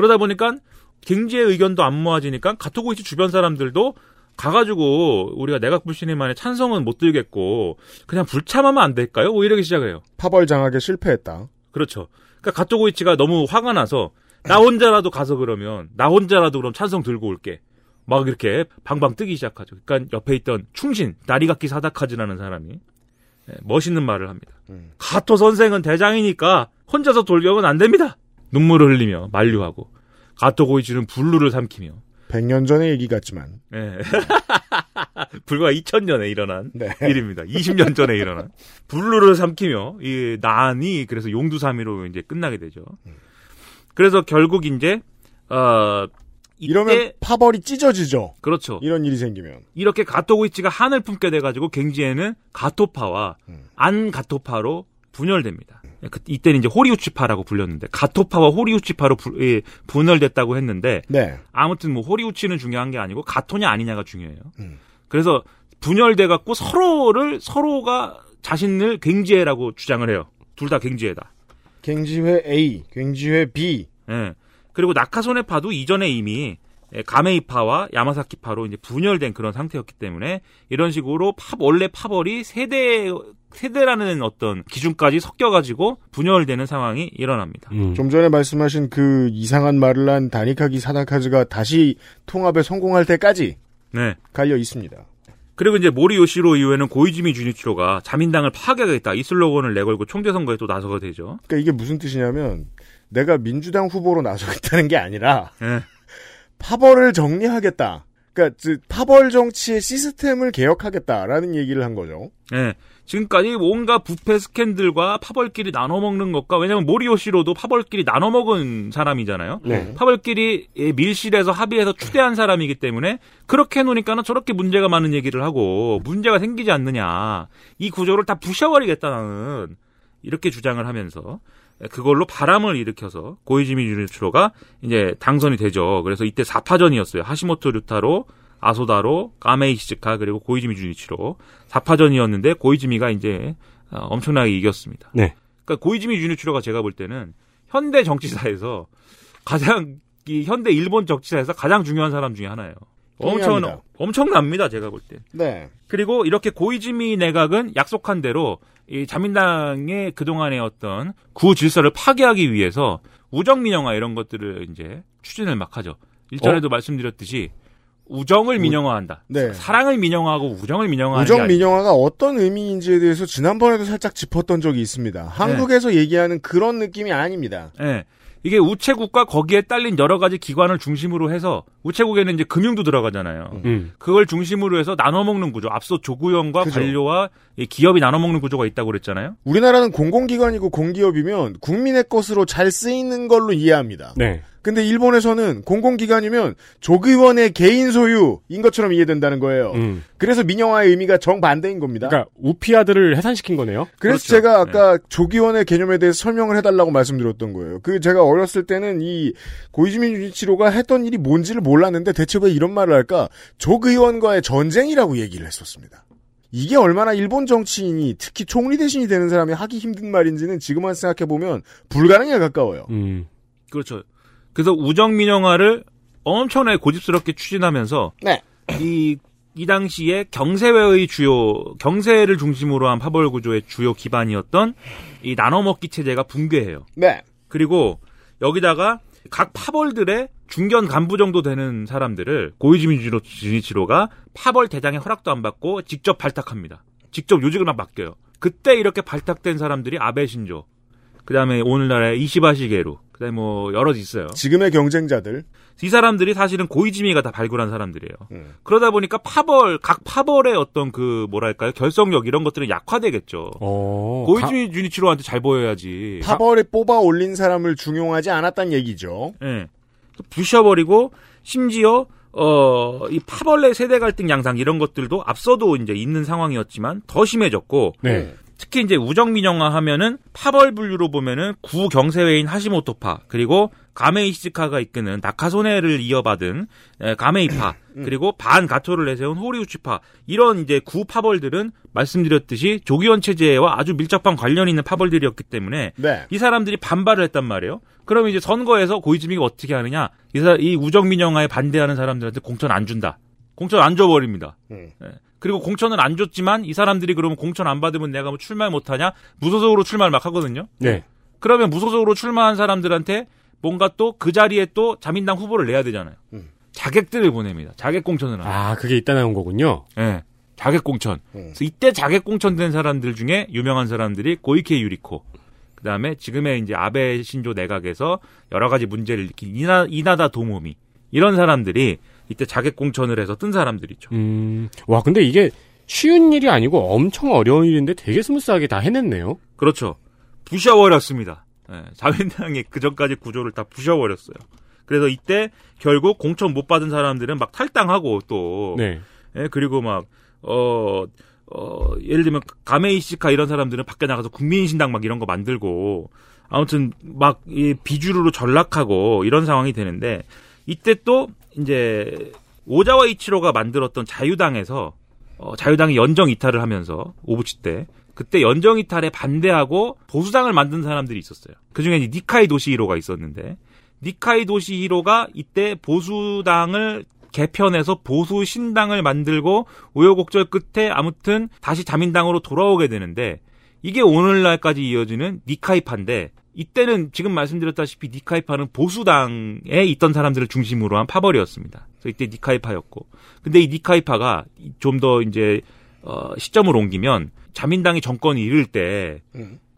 그러다 보니까 경제의 의견도 안 모아지니까 가토고이치 주변 사람들도 가가지고 우리가 내각 불신임만에 찬성은 못 들겠고 그냥 불참하면 안 될까요? 뭐 이러기 시작해요. 파벌 장악에 실패했다. 그렇죠. 그러니까 가토고이치가 너무 화가 나서 나 혼자라도 가서 그러면 나 혼자라도 그럼 찬성 들고 올게. 막 이렇게 방방 뜨기 시작하죠. 그러니까 옆에 있던 충신 나리각기 사다카즈라는 사람이 예, 멋있는 말을 합니다. 음. 가토 선생은 대장이니까 혼자서 돌격은 안 됩니다. 눈물을 흘리며 만류하고 가토 고이치는 불루를 삼키며 100년 전의 얘기 같지만 예. 불과 2000년에 일어난 네. 일입니다. 20년 전에 일어난 불루를 삼키며 이 난이 그래서 용두사미로 이제 끝나게 되죠. 그래서 결국 이제 어 이러면 파벌이 찢어지죠. 그렇죠. 이런 일이 생기면 이렇게 가토고이치가 한을 품게 돼가지고 갱지에는 가토파와 안 가토파로 분열됩니다. 그- 이때는 이제 호리우치파라고 불렸는데 가토파와 호리우치파로 부- 예, 분열됐다고 했는데 네. 아무튼 뭐 호리우치는 중요한 게 아니고 가토냐 아니냐가 중요해요. 그래서 분열돼 갖고 서로를 서로가 자신을 갱지해라고 주장을 해요. 둘 다 갱지해다. 갱지회 A, 갱지회 B. 예. 그리고 나카소네파도 이전에 이미 예, 가메이파와 야마사키파로 이제 분열된 그런 상태였기 때문에 이런 식으로 파 원래 파벌이 세대 세대라는 어떤 기준까지 섞여가지고 분열되는 상황이 일어납니다. 좀 전에 말씀하신 그 이상한 말을 한 다니카기 사다카즈가 다시 통합에 성공할 때까지 네. 갈려 있습니다. 그리고 이제 모리 요시로 이후에는 고이즈미 주니치로가 자민당을 파괴하겠다 이 슬로건을 내걸고 총재 선거에 또 나서게 되죠. 그러니까 이게 무슨 뜻이냐면 내가 민주당 후보로 나서겠다는 게 아니라 예. 파벌을 정리하겠다. 그러니까 그 파벌 정치의 시스템을 개혁하겠다라는 얘기를 한 거죠. 예. 지금까지 뭔가 부패 스캔들과 파벌끼리 나눠 먹는 것과 왜냐면 모리요시로도 파벌끼리 나눠 먹은 사람이잖아요. 네. 파벌끼리 예, 밀실에서 합의해서 추대한 사람이기 때문에 그렇게 해놓으니까는 저렇게 문제가 많은 얘기를 하고 문제가 생기지 않느냐. 이 구조를 다 부셔버리겠다 나는. 이렇게 주장을 하면서 그걸로 바람을 일으켜서 고이즈미 유니치로가 이제 당선이 되죠. 그래서 이때 4파전이었어요. 하시모토 류타로, 아소다로, 까메이 시즈카 그리고 고이즈미 주니치로 4파전이었는데 고이즈미가 이제 어, 엄청나게 이겼습니다. 네. 그러니까 고이즈미 주니치로가 제가 볼 때는 현대 정치사에서 가장 이 현대 일본 정치사에서 가장 중요한 사람 중에 하나예요. 엄청. 엄청납니다. 제가 볼 때. 네. 그리고 이렇게 고이즈미 내각은 약속한 대로 이 자민당의 그동안의 어떤 구 질서를 파괴하기 위해서 우정민영화 이런 것들을 이제 추진을 막 하죠. 일전에도 말씀드렸듯이 우정을 민영화한다. 네. 사랑을 민영화하고 우정을 민영화하는 게 우정 민영화가 어떤 의미인지에 대해서 지난번에도 살짝 짚었던 적이 있습니다. 한국에서 얘기하는 그런 느낌이 아닙니다. 예. 이게 우체국과 거기에 딸린 여러 가지 기관을 중심으로 해서 우체국에는 이제 금융도 들어가잖아요. 음. 그걸 중심으로 해서 나눠 먹는 구조. 앞서 조구형과 그죠. 관료와 이 기업이 나눠 먹는 구조가 있다고 그랬잖아요. 우리나라는 공공기관이고 공기업이면 국민의 것으로 잘 쓰이는 걸로 이해합니다. 네. 근데 일본에서는 공공기관이면 조기원의 개인 소유인 것처럼 이해된다는 거예요. 음. 그래서 민영화의 의미가 정반대인 겁니다. 그러니까 우피아들을 해산시킨 거네요. 그래서 그렇죠. 제가 아까 조기원의 개념에 대해서 설명을 해달라고 말씀드렸던 거예요. 그 제가 어렸을 때는 이 고이즈미 유니치로가 했던 일이 뭔지를 몰랐는데 대체 왜 이런 말을 할까? 조의원과의 전쟁이라고 얘기를 했었습니다. 이게 얼마나 일본 정치인이 특히 총리 대신이 되는 사람이 하기 힘든 말인지는 지금만 생각해 보면 불가능에 가까워요. 음. 그렇죠. 그래서 우정 민영화를 엄청나게 고집스럽게 추진하면서 네. 이, 이 당시에 경세회의 주요, 경세를 중심으로 한 파벌 구조의 주요 기반이었던 이 나눠먹기 체제가 붕괴해요. 네. 그리고 여기다가 각 파벌들의 중견 간부 정도 되는 사람들을 고이즈미 주니치로- 주니치로가 파벌 대장의 허락도 안 받고 직접 발탁합니다. 직접 요직을 막 맡겨요. 그때 이렇게 발탁된 사람들이 아베 신조, 그 다음에 오늘날의 이시바 시게루, 그 다음에 뭐 여러 있어요. 지금의 경쟁자들. 이 사람들이 사실은 고이즈미가 다 발굴한 사람들이에요. 음. 그러다 보니까 파벌, 각 파벌의 어떤 그 뭐랄까요, 결속력 이런 것들은 약화되겠죠. 어. 고이즈미 주니치로한테 잘 보여야지. 파벌에 뽑아 올린 사람을 중용하지 않았단 얘기죠. 예. 부셔버리고 심지어 어, 이 파벌레 세대 갈등 양상 이런 것들도 앞서도 이제 있는 상황이었지만 더 심해졌고 네. 특히 이제 우정 민영화 하면은 파벌 분류로 보면은 구 경세회인 하시모토파 그리고 가메이 시즈카가 이끄는 나카소네를 이어받은 에, 가메이파 그리고 반 가토를 내세운 호리우치파 이런 이제 구 파벌들은 말씀드렸듯이 조기원 체제와 아주 밀접한 관련 있는 파벌들이었기 때문에 네. 이 사람들이 반발을 했단 말이에요. 그러면 이제 선거에서 고이즈미가 어떻게 하느냐? 이, 사- 이 우정 민영화에 반대하는 사람들한테 공천 안 준다. 공천 안 줘버립니다. 음. 예. 그리고 공천을 안 줬지만 이 사람들이 그러면 공천 안 받으면 내가 뭐 출마 못 하냐? 무소속으로 출마를 막 하거든요. 네. 그러면 무소속으로 출마한 사람들한테 뭔가 또 그 자리에 또 자민당 후보를 내야 되잖아요. 음. 자객들을 보냅니다. 자객 공천을. 아, 그게 이따 나온 거군요. 예. 자객 공천. 음. 그래서 이때 자객 공천된 사람들 중에 유명한 사람들이 고이케 유리코. 그다음에 지금의 이제 아베 신조 내각에서 여러 가지 문제를 일으킨 이나, 이나다 도모미. 이런 사람들이 이때 자객 공천을 해서 뜬 사람들이죠. 음, 와, 근데 이게 쉬운 일이 아니고 엄청 어려운 일인데 되게 smooth하게 다 해냈네요. 그렇죠. 부셔버렸습니다. 예, 자민당이 그 전까지 구조를 다 부셔버렸어요. 그래서 이때 결국 공천 못 받은 사람들은 막 탈당하고 또 네. 예, 그리고 막, 어, 어, 예를 들면, 가메이시카 이런 사람들은 밖에 나가서 국민신당 막 이런 거 만들고, 아무튼, 막, 이 비주류로 전락하고, 이런 상황이 되는데, 이때 또, 이제, 오자와 이치로가 만들었던 자유당에서, 어, 자유당이 연정 이탈을 하면서, 오부치 때, 그때 연정 이탈에 반대하고 보수당을 만든 사람들이 있었어요. 그 중에 니카이 도시히로가 있었는데, 니카이 도시히로가 이때 보수당을 개편해서 보수 신당을 만들고 우여곡절 끝에 아무튼 다시 자민당으로 돌아오게 되는데 이게 오늘날까지 이어지는 니카이파인데 이때는 지금 말씀드렸다시피 니카이파는 보수당에 있던 사람들을 중심으로 한 파벌이었습니다. 그래서 이때 니카이파였고 근데 이 니카이파가 좀 더 이제 어 시점을 옮기면 자민당이 정권이 이를 때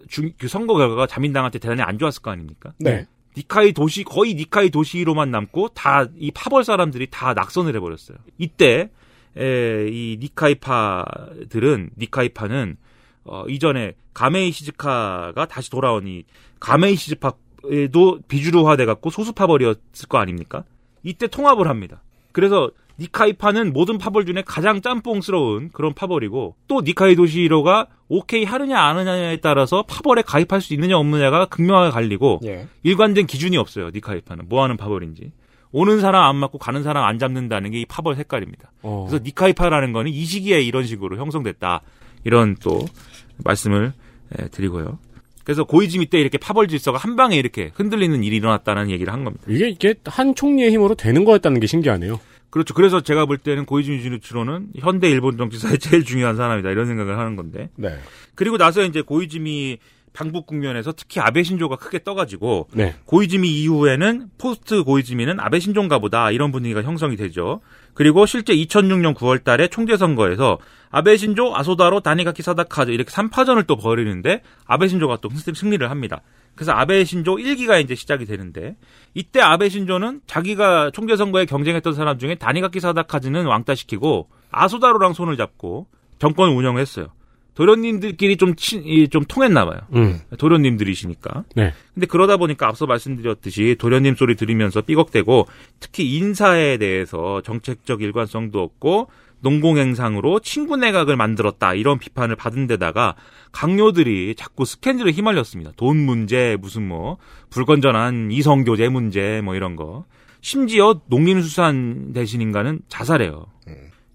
중, 그 선거 결과가 자민당한테 대단히 안 좋았을 거 아닙니까? 네. 니카이 도시 거의 니카이 도시로만 남고 다 이 파벌 사람들이 다 낙선을 해버렸어요. 이때 에, 이 니카이파들은 니카이파는 어, 이전에 가메이 시즈카가 다시 돌아온 이 가메이 시즈파에도 비주류화돼 갖고 소수 파벌이었을 거 아닙니까? 이때 통합을 합니다. 그래서 니카이파는 모든 파벌 중에 가장 짬뽕스러운 그런 파벌이고 또 니카이 도시로가 오케이 하느냐 안 하느냐에 따라서 파벌에 가입할 수 있느냐 없느냐가 극명하게 갈리고 예. 일관된 기준이 없어요. 니카이파는 뭐 하는 파벌인지 오는 사람 안 맞고 가는 사람 안 잡는다는 게 이 파벌 색깔입니다. 어. 그래서 니카이파라는 거는 이 시기에 이런 식으로 형성됐다 이런 또 말씀을 예, 드리고요. 그래서 고이즈미 때 이렇게 파벌 질서가 한 방에 이렇게 흔들리는 일이 일어났다는 얘기를 한 겁니다. 이게, 이게 한 총리의 힘으로 되는 거였다는 게 신기하네요. 그렇죠. 그래서 제가 볼 때는 고이즈미 준이치로는 현대 일본 정치사의 제일 중요한 사람이다 이런 생각을 하는 건데. 네. 그리고 나서 이제 고이즈미 방북 국면에서 특히 아베 신조가 크게 떠가지고 네. 고이즈미 이후에는 포스트 고이즈미는 아베 신조인가 보다 이런 분위기가 형성이 되죠. 그리고 실제 2006년 9월 달에 총재 선거에서 아베 신조, 아소다로, 다니가키 사다카즈 이렇게 3파전을 또 벌이는데 아베 신조가 또 승- 승리를 합니다. 그래서 아베 신조 1기가 이제 시작이 되는데 이때 아베 신조는 자기가 총재 선거에 경쟁했던 사람 중에 다니가키 사다카즈는 왕따시키고 아소다로랑 손을 잡고 정권을 운영했어요. 도련님들끼리 좀, 친, 이, 좀 통했나 봐요. 음. 도련님들이시니까. 네. 근데 그러다 보니까 앞서 말씀드렸듯이 도련님 소리 들으면서 삐걱대고 특히 인사에 대해서 정책적 일관성도 없고 농공행상으로 친구 내각을 만들었다 이런 비판을 받은 데다가 강요들이 자꾸 스캔들에 휘말렸습니다. 돈 문제 무슨 뭐 불건전한 이성교제 문제 뭐 이런 거. 심지어 농림수산 대신인가는 자살해요.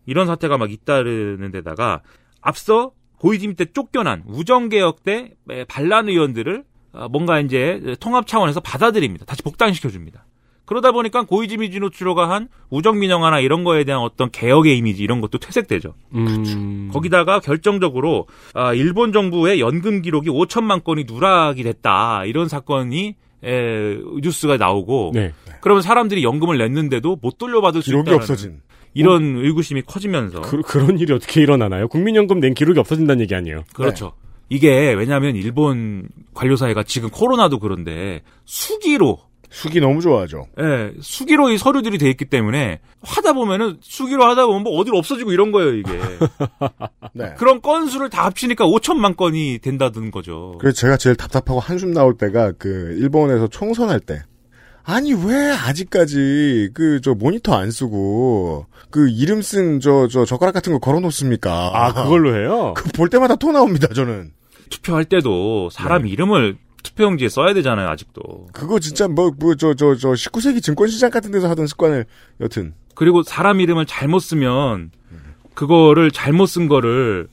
이런 사태가 막 잇따르는 데다가 앞서 고이즈미 때 쫓겨난 우정개혁 때 반란 의원들을 어, 뭔가 이제 통합 차원에서 받아들입니다. 다시 복당시켜 줍니다. 그러다 보니까 고이즈미 지노치로가 한 우정민영화나 이런 거에 대한 어떤 개혁의 이미지 이런 것도 퇴색되죠. 음. 거기다가 결정적으로 아, 일본 정부의 연금 기록이 5천만 건이 누락이 됐다 이런 사건이 에, 뉴스가 나오고 네. 그러면 사람들이 연금을 냈는데도 못 돌려받을 수 기록이 있다는 없어진. 이런 의구심이 커지면서 그, 그런 일이 어떻게 일어나나요? 국민연금 낸 기록이 없어진다는 얘기 아니에요? 그렇죠. 이게 왜냐하면 일본 관료 사회가 지금 코로나도 그런데 수기로 수기 너무 좋아하죠. 예, 수기로 이 서류들이 돼 있기 때문에 하다 보면은 수기로 하다 보면 뭐 어디로 없어지고 이런 거예요 이게. 네. 그런 건수를 다 합치니까 5천만 건이 된다는 거죠. 그래서 제가 제일 답답하고 한숨 나올 때가 그 일본에서 총선할 때 아니 왜 아직까지 그 저 모니터 안 쓰고 그 이름 쓴 저 저 젓가락 같은 거 걸어 놓습니까? 아, 그걸로 해요? 그 볼 때마다 토 나옵니다, 저는. 투표할 때도 사람 네. 이름을 투표용지에 써야 되잖아요 아직도. 그거 진짜 뭐 뭐 저 저 저 19세기 증권 시장 같은 데서 하던 습관을 여튼 그리고 사람 이름을 잘못 쓰면 그거를 잘못 쓴 거를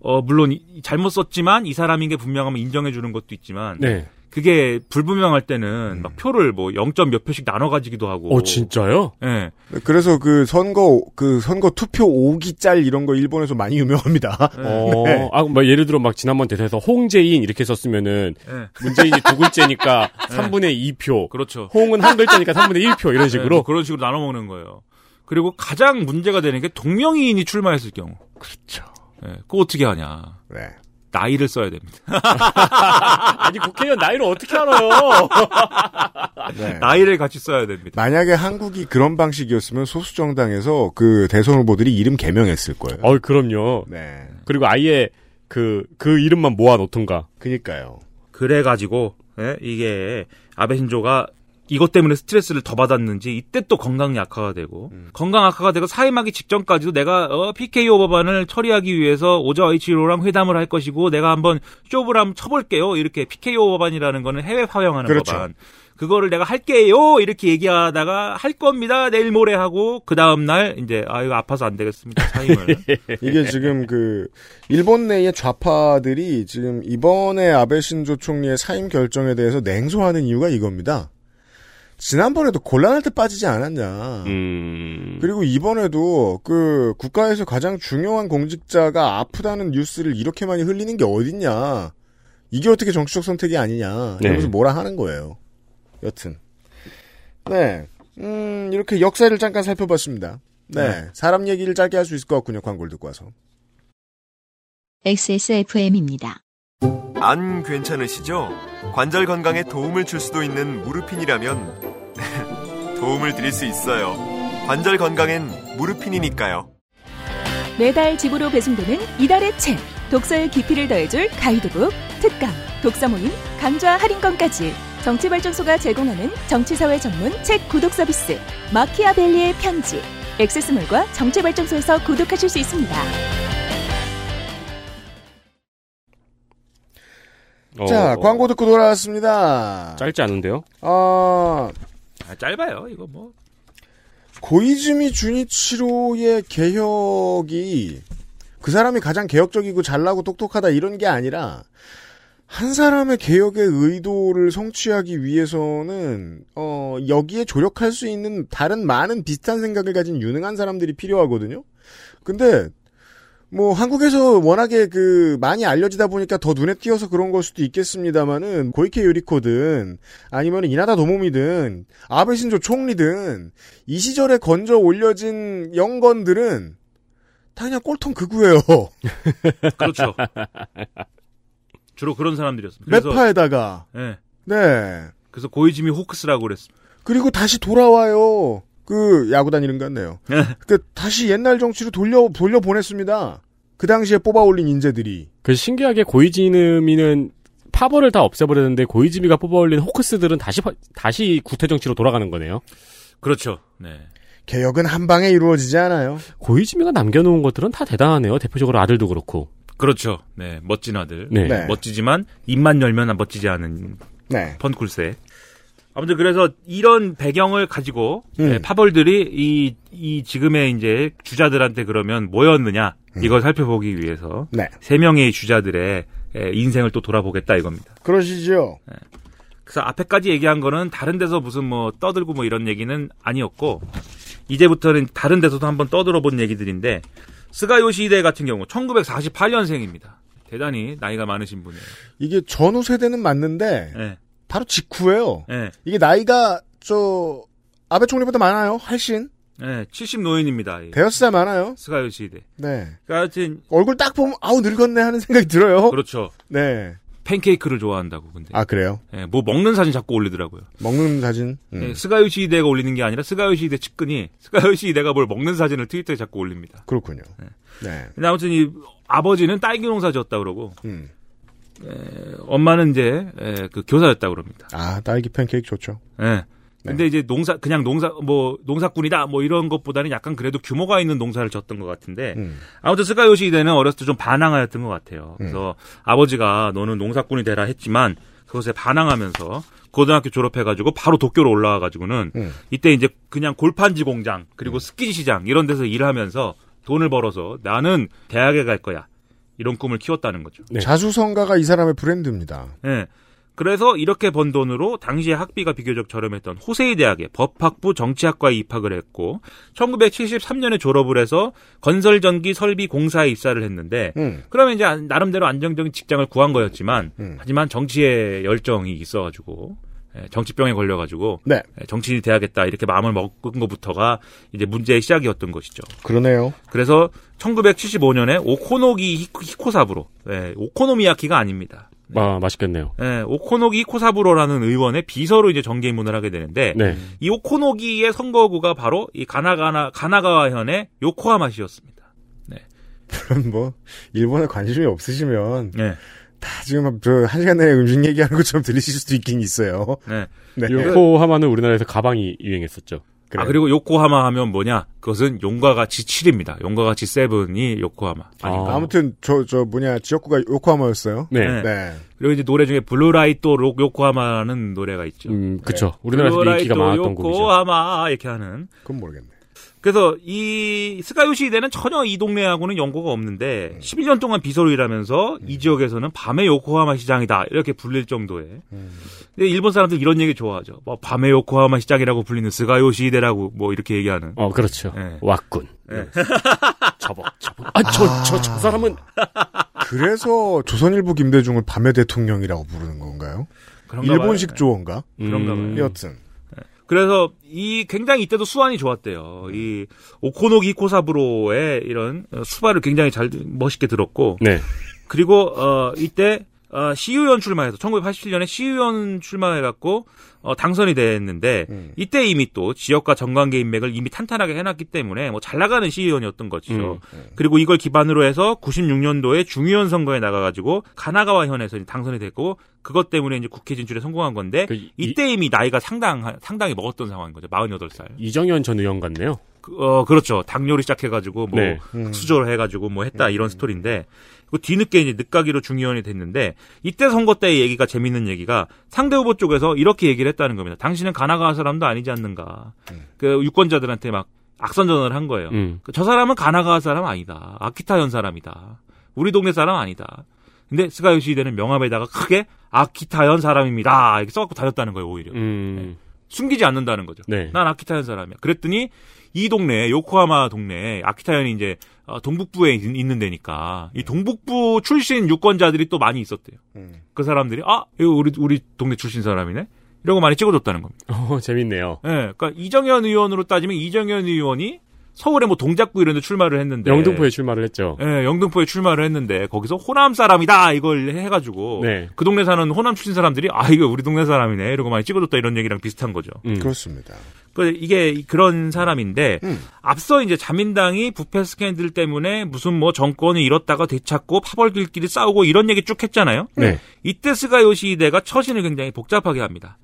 어 물론 이- 잘못 썼지만 이 사람인 게 분명하면 인정해 주는 것도 있지만 네. 그게 불분명할 때는 막 표를 뭐 0점 몇 표씩 나눠 가지기도 하고. 어, 진짜요? 예. 그래서 그 선거 그 선거 투표 오기 짤 이런 거 일본에서 많이 유명합니다. 어, 네. 아, 뭐 예를 들어 막 지난번 대선에서 홍재인 이렇게 썼으면은 예. 문재인이 두 글자니까 3분의 2표. 그렇죠. 홍은 한 글자니까 3분의 1표 이런 예, 식으로. 뭐 그런 식으로 나눠 먹는 거예요. 그리고 가장 문제가 되는 게 동명이인이 출마했을 경우. 그렇죠. 예. 그거 어떻게 하냐. 네. 나이를 써야 됩니다. 아니 국회의원 나이를 어떻게 알아요? 네. 나이를 같이 써야 됩니다. 만약에 한국이 그런 방식이었으면 소수 정당에서 그 대선 후보들이 이름 개명했을 거예요. 어, 그럼요. 네. 그리고 아예 그, 그 이름만 모아 놓던가. 그니까요. 그래 가지고 예, 이게 아베 신조가 이것 때문에 스트레스를 더 받았는지 이때 또 건강 약화가 되고 건강 악화가 되고 사임하기 직전까지도 내가 어, PKO 법안을 처리하기 위해서 오자와 이치로랑 회담을 할 것이고 내가 한번 쇼를 한번 쳐볼게요. 이렇게 PKO 법안이라는 거는 해외 파병하는 그렇죠. 법안. 그거를 내가 할게요. 이렇게 얘기하다가 할 겁니다. 내일 모레 하고 그 다음 날 이제 아 이거 아파서 안 되겠습니다. 사임을. 이게 지금 그 일본 내의 좌파들이 지금 이번에 아베 신조 총리의 사임 결정에 대해서 냉소하는 이유가 이겁니다. 지난번에도 곤란할 때 빠지지 않았냐. 음. 그리고 이번에도 그 국가에서 가장 중요한 공직자가 아프다는 뉴스를 이렇게 많이 흘리는 게 어딨냐. 이게 어떻게 정치적 선택이 아니냐. 네. 이러면서 뭐라 하는 거예요. 여튼. 네. 음, 이렇게 역사를 잠깐 살펴봤습니다. 네. 네. 사람 얘기를 짧게 할 수 있을 것 같군요. 광고를 듣고 와서. XSFM입니다. 안 괜찮으시죠? 관절 건강에 도움을 줄 수도 있는 무르핀이라면 도움을 드릴 수 있어요. 관절 건강엔 무르핀이니까요. 매달 집으로 배송되는 이달의 책 독서의 깊이를 더해줄 가이드북 특강 독서 모임 강좌 할인권까지 정치발전소가 제공하는 정치사회 전문 책 구독 서비스 마키아벨리의 편지 액세스몰과 정치발전소에서 구독하실 수 있습니다. 자, 어, 광고 듣고 돌아왔습니다. 짧지 않은데요? 아, 아, 짧아요 이거 뭐 고이즈미 주니치로의 개혁이 그 사람이 가장 개혁적이고 잘나고 똑똑하다 이런 게 아니라 한 사람의 개혁의 의도를 성취하기 위해서는 어 여기에 조력할 수 있는 다른 많은 비슷한 생각을 가진 유능한 사람들이 필요하거든요. 근데 뭐 한국에서 워낙에 그 많이 알려지다 보니까 더 눈에 띄어서 그런 걸 수도 있겠습니다만은 고이케 요리코든 아니면 이나다 도모미든 아베 신조 총리든 이 시절에 건져 올려진 영건들은 다 그냥 꼴통 극우예요. 그렇죠 주로 그런 사람들이었습니다 그래서- 매파에다가 예. 네 그래서 고이즈미 호크스라고 그랬습니다. 그리고 다시 돌아와요. 그 야구단 이름 같네요. 그 다시 옛날 정치로 돌려 돌려 보냈습니다. 그 당시에 뽑아 올린 인재들이 그 신기하게 고이즈미는 파벌을 다 없애버렸는데 고이즈미가 뽑아 올린 호크스들은 다시 파- 다시 구태 정치로 돌아가는 거네요. 그렇죠. 네. 개혁은 한 방에 이루어지지 않아요. 고이즈미가 남겨놓은 것들은 다 대단하네요. 대표적으로 아들도 그렇고. 그렇죠. 네. 멋진 아들. 네. 네. 멋지지만 입만 열면 멋지지 않은 네. 펀쿨세. 아무튼 그래서 이런 배경을 가지고 음. 네, 파벌들이 이, 이 지금의 이제 주자들한테 그러면 뭐였느냐 이걸 살펴보기 위해서 음. 네. 세 명의 주자들의 에, 인생을 또 돌아보겠다 이겁니다. 그러시죠. 그래서 앞에까지 얘기한 거는 다른 데서 무슨 뭐 떠들고 뭐 이런 얘기는 아니었고 이제부터는 다른 데서도 한번 떠들어 본 얘기들인데 스가 요시히데 같은 경우 1948년생입니다. 대단히 나이가 많으신 분이에요. 이게 전후 세대는 맞는데 네. 바로 직후예요. 네. 이게 나이가 저 아베 총리보다 많아요. 훨씬 네, 70 노인입니다. 이 대여섯 살 많아요. 스가 요시히데. 네. 그러니까 하여튼 얼굴 딱 보면 아우 늙었네 하는 생각이 들어요. 그렇죠. 네. 팬케이크를 좋아한다고 근데. 아 그래요? 예, 뭐 먹는 사진 자꾸 올리더라고요. 먹는 사진. 음. 예, 스가 요시히데가 올리는 게 아니라 스가 요시히데 측근이 스가 요시히데가 뭘 먹는 사진을 트위터에 자꾸 올립니다. 그렇군요. 네. 근데 아무튼 이 아버지는 딸기 농사 지었다 그러고 음. 에, 엄마는 이제 에, 그 교사였다 그럽니다. 아 딸기 팬케이크 좋죠. 예. 근데 이제 농사 그냥 농사 뭐 농사꾼이다 뭐 이런 것보다는 약간 그래도 규모가 있는 농사를 졌던 것 같은데 음. 아무튼 스가 요시히데는 어렸을 때 좀 반항하였던 것 같아요. 그래서 아버지가 너는 농사꾼이 되라 했지만 그것에 반항하면서 고등학교 졸업해가지고 바로 도쿄로 올라와가지고는 음. 이때 이제 그냥 골판지 공장 그리고 스키지 시장 이런 데서 일하면서 돈을 벌어서 나는 대학에 갈 거야 이런 꿈을 키웠다는 거죠. 네. 자수성가가 이 사람의 브랜드입니다. 예. 그래서 이렇게 번 돈으로 당시에 학비가 비교적 저렴했던 호세이 대학에 법학부 정치학과에 입학을 했고 1973년에 졸업을 해서 건설전기 설비 공사에 입사를 했는데 음. 그러면 이제 나름대로 안정적인 직장을 구한 거였지만 음. 하지만 정치에 열정이 있어가지고 예, 정치병에 걸려가지고 네. 예, 정치인이 돼야겠다 이렇게 마음을 먹은 것부터가 이제 문제의 시작이었던 것이죠. 그러네요. 그래서 1975년에 오코노기 히코- 히코사부로 예, 오코노미야키가 아닙니다. 아, 맛있겠네요. 예, 오코노기 히코사부로라는 의원의 비서로 이제 정계 입문을 하게 되는데 네. 이 오코노기의 선거구가 바로 이 가나가나 가나가와 현의 요코하마시였습니다. 그럼 뭐 일본에 관심이 없으시면 네. 다 지금 저 한 시간 내에 음식 얘기하는 것처럼 들리실 수도 있긴 있어요. 네. 네. 요코하마는 우리나라에서 가방이 유행했었죠. 아 그리고 요코하마 하면 뭐냐? 그것은 용과 같이 7입니다. 용과 같이 seven이 요코하마. 아닌가? 아 무튼 저 저 뭐냐 지역구가 요코하마였어요. 네. 네. 그리고 이제 노래 중에 Blue Light 록 요코하마라는 노래가 있죠. 음, 그쵸. 우리나라에서 인기가 많았던 곡이죠. 요코하마 이렇게 하는. 그건 모르겠네. 그래서 이 스가 요시히데는 전혀 이 동네하고는 연고가 없는데 11년 동안 비서로 일하면서 이 지역에서는 밤의 요코하마 시장이다 이렇게 불릴 정도의. 근데 일본 사람들 이런 얘기 좋아하죠. 뭐 밤의 요코하마 시장이라고 불리는 스가 요시히데라고 뭐 이렇게 얘기하는. 어, 그렇죠. 네. 왔군. 네. 저벅, 저벅. 아, 저, 저, 저 사람은. 그래서 조선일보 김대중을 밤의 대통령이라고 부르는 건가요? 그런가 일본식 봐요. 조어인가? 그런가 봐요. 여튼 그래서 이 굉장히 이때도 수완이 좋았대요. 이 오코노기 코사부로의 이런 어, 수발을 굉장히 잘 멋있게 들었고 네. 그리고 어 이때 어, 시의원 출마해서 1987년에 시의원 출마해갖고 어, 당선이 됐는데 이때 이미 또 지역과 정관계 인맥을 이미 탄탄하게 해놨기 때문에 뭐 잘 나가는 시의원이었던 거죠. 그리고 이걸 기반으로 해서 96년도에 중의원 선거에 나가가지고 가나가와 현에서 당선이 됐고 그것 때문에 이제 국회 진출에 성공한 건데 이때 이미 나이가 상당 상당히 먹었던 상황인 거죠. 48살. 이정현 전 의원 같네요. 그, 어, 그렇죠. 당뇨를 시작해가지고, 뭐, 네. 음. 수조를 해가지고, 뭐 했다, 이런 스토리인데, 그 뒤늦게 이제 늦가기로 중의원이 됐는데, 이때 선거 때의 얘기가 재밌는 얘기가, 상대 후보 쪽에서 이렇게 얘기를 했다는 겁니다. 당신은 가나가 사람도 아니지 않는가. 그 유권자들한테 막 악선전을 한 거예요. 음. 그저 사람은 가나가 사람 아니다. 아키타현 사람이다. 우리 동네 사람 아니다. 근데 스가 요시 대는 명함에다가 크게 아키타현 사람입니다. 이렇게 써갖고 다녔다는 거예요, 오히려. 음. 숨기지 않는다는 거죠. 네. 난 아키타현 사람이야. 그랬더니 이 동네 요코하마 동네 아키타현이 이제 어, 동북부에 있- 있는 데니까 이 동북부 출신 유권자들이 또 많이 있었대요. 그 사람들이 아 이거 우리 우리 동네 출신 사람이네. 이러고 많이 찍어줬다는 겁니다. 어, 재밌네요. 예, 그러니까 이정현 의원으로 따지면 이정현 의원이 서울에 뭐 동작구 이런 데 출마를 했는데 영등포에 출마를 했죠. 예, 영등포에 출마를 했는데 거기서 호남 사람이다 이걸 해 가지고 네. 그 동네 사는 호남 출신 사람들이 아 이거 우리 동네 사람이네 이러고 많이 찍어줬다 이런 얘기랑 비슷한 거죠. 음. 그렇습니다. 그 이게 그런 사람인데 음. 앞서 이제 자민당이 부패 스캔들 때문에 무슨 뭐 정권을 잃었다가 되찾고 파벌들끼리 싸우고 이런 얘기 쭉 했잖아요. 네. 이때 스가요시대가 처신을 굉장히 복잡하게 합니다.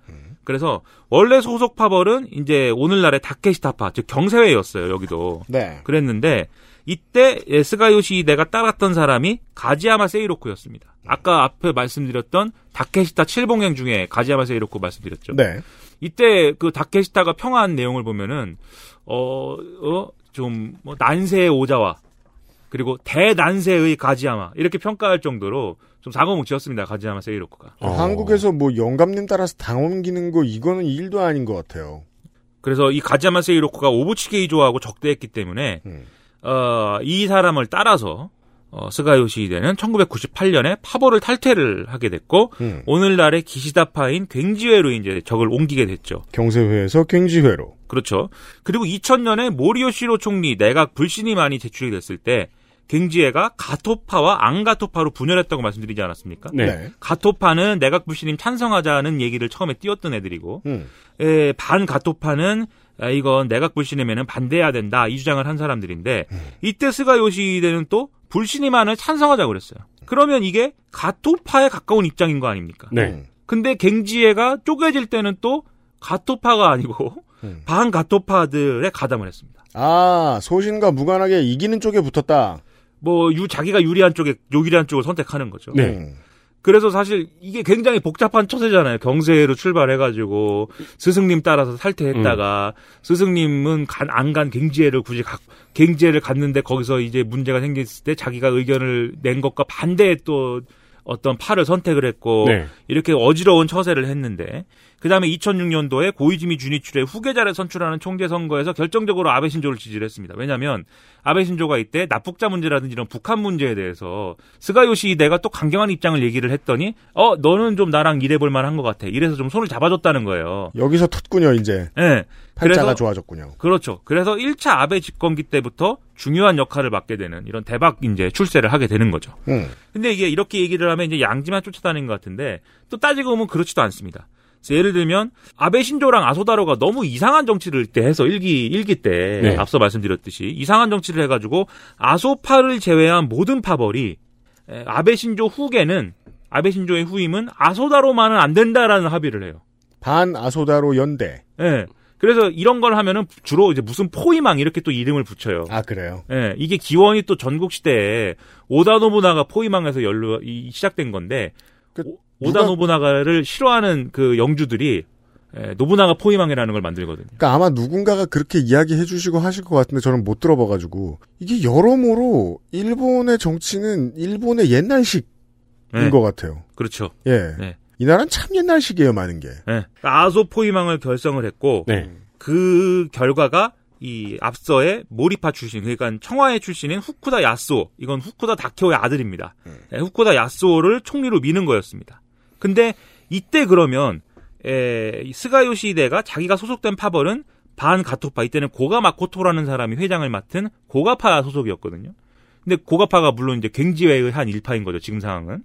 그래서 원래 소속 파벌은 이제 오늘날의 다케시타파 즉 경세회였어요 여기도. 네. 그랬는데 이때 예, 스가요시대가 따랐던 사람이 가지야마 세이로쿠였습니다. 아까 앞에 말씀드렸던 다케시타 칠봉행 중에 가지야마 세이로쿠 말씀드렸죠. 네. 이때 그 다케시타가 평화한 내용을 보면은 어어좀뭐 난세의 오자와 그리고 대난세의 가지야마 이렇게 평가할 정도로 좀 사고뭉치였습니다 가지야마 세이로쿠가. 어. 한국에서 뭐 영감님 따라서 당 옮기는 거 이거는 일도 아닌 것 같아요. 그래서 이 가지야마 세이로쿠가 오부치 게이조하고 적대했기 때문에 음. 어, 이 사람을 따라서 어, 스가요시대는 1998년에 파보를 탈퇴를 하게 됐고 음. 오늘날의 기시다파인 괭지회로 이제 적을 옮기게 됐죠. 경세회에서 갱지회로. 그렇죠. 그리고 2000년에 모리오시로 총리 내각 불신임안이 제출이 됐을 때 갱지회가 가토파와 앙가토파로 분열했다고 말씀드리지 않았습니까? 네. 가토파는 내각 불신임 찬성하자는 얘기를 처음에 띄웠던 애들이고 음. 에, 반 가토파는 아, 이건 내각 불신임에는 반대해야 된다 이 주장을 한 사람들인데 이때 스가 요시대는 또 불신임안을 찬성하자고 그랬어요. 그러면 이게 가토파에 가까운 입장인 거 아닙니까? 네. 근데 갱지회가 쪼개질 때는 또 가토파가 아니고 반 가토파들에 가담을 했습니다. 아, 소신과 무관하게 이기는 쪽에 붙었다. 뭐 유, 자기가 유리한 쪽에 유리한 쪽을 선택하는 거죠. 네. 음. 그래서 사실 이게 굉장히 복잡한 처세잖아요. 경세로 출발해가지고 스승님 따라서 탈퇴했다가 스승님은 안간 갱지회를 굳이 가, 갱지회를 갔는데 거기서 이제 문제가 생겼을 때 자기가 의견을 낸 것과 반대에 또 어떤 팔을 선택을 했고 네. 이렇게 어지러운 처세를 했는데 그 다음에 2006년도에 고이즈미 주니출의 후계자를 선출하는 총재 선거에서 결정적으로 아베 신조를 지지를 했습니다. 왜냐하면 아베 신조가 이때 납북자 문제라든지 이런 북한 문제에 대해서 스가 요시히데가 또 강경한 입장을 얘기를 했더니 어 너는 좀 나랑 일해볼 만한 것 같아. 이래서 좀 손을 잡아줬다는 거예요. 여기서 텄군요, 이제. 네. 팔자가 좋아졌군요. 그렇죠. 그래서 1차 아베 집권기 때부터 중요한 역할을 맡게 되는 이런 대박 이제 출세를 하게 되는 거죠. 음. 근데 이게 이렇게 얘기를 하면 이제 양지만 쫓아다니는 것 같은데 또 따지고 보면 그렇지도 않습니다. 예를 들면 아베 신조랑 아소다로가 너무 이상한 정치를 때 해서 일기 일기 때 네. 앞서 말씀드렸듯이 이상한 정치를 해가지고 아소파를 제외한 모든 파벌이 에, 아베 신조 후계는 아베 신조의 후임은 아소다로만은 안 된다라는 합의를 해요. 반 아소다로 연대. 예. 그래서 이런 걸 하면은 주로 이제 무슨 포위망 이렇게 또 이름을 붙여요. 아, 그래요? 예, 이게 기원이 또 전국 시대에 오다 노부나가 포위망에서 연루 이- 시작된 건데 오- 오다 누가- 노부나가를 싫어하는 그 영주들이 예, 노부나가 포위망이라는 걸 만들거든요. 그러니까 아마 누군가가 그렇게 이야기해 주시고 하실 것 같은데 저는 못 들어봐가지고 이게 여러모로 일본의 정치는 일본의 옛날식인 네. 것 같아요. 그렇죠. 예. 네. 이 나라는 참 옛날식이에요, 많은 게. 예. 아소 포위망을 결성을 했고 네. 그 결과가 이 앞서의 모리파 출신 그러니까 청화회 출신인 후쿠다 야스오 이건 후쿠다 다케오의 아들입니다. 예, 후쿠다 야스오를 총리로 미는 거였습니다. 근데 이때 그러면 에, 이 스가 요시히데가 자기가 소속된 파벌은 반 가토파 이때는 고가 마코토라는 사람이 회장을 맡은 고가파 소속이었거든요. 근데 고가파가 물론 이제 굉지회의 한 일파인 거죠 지금 상황은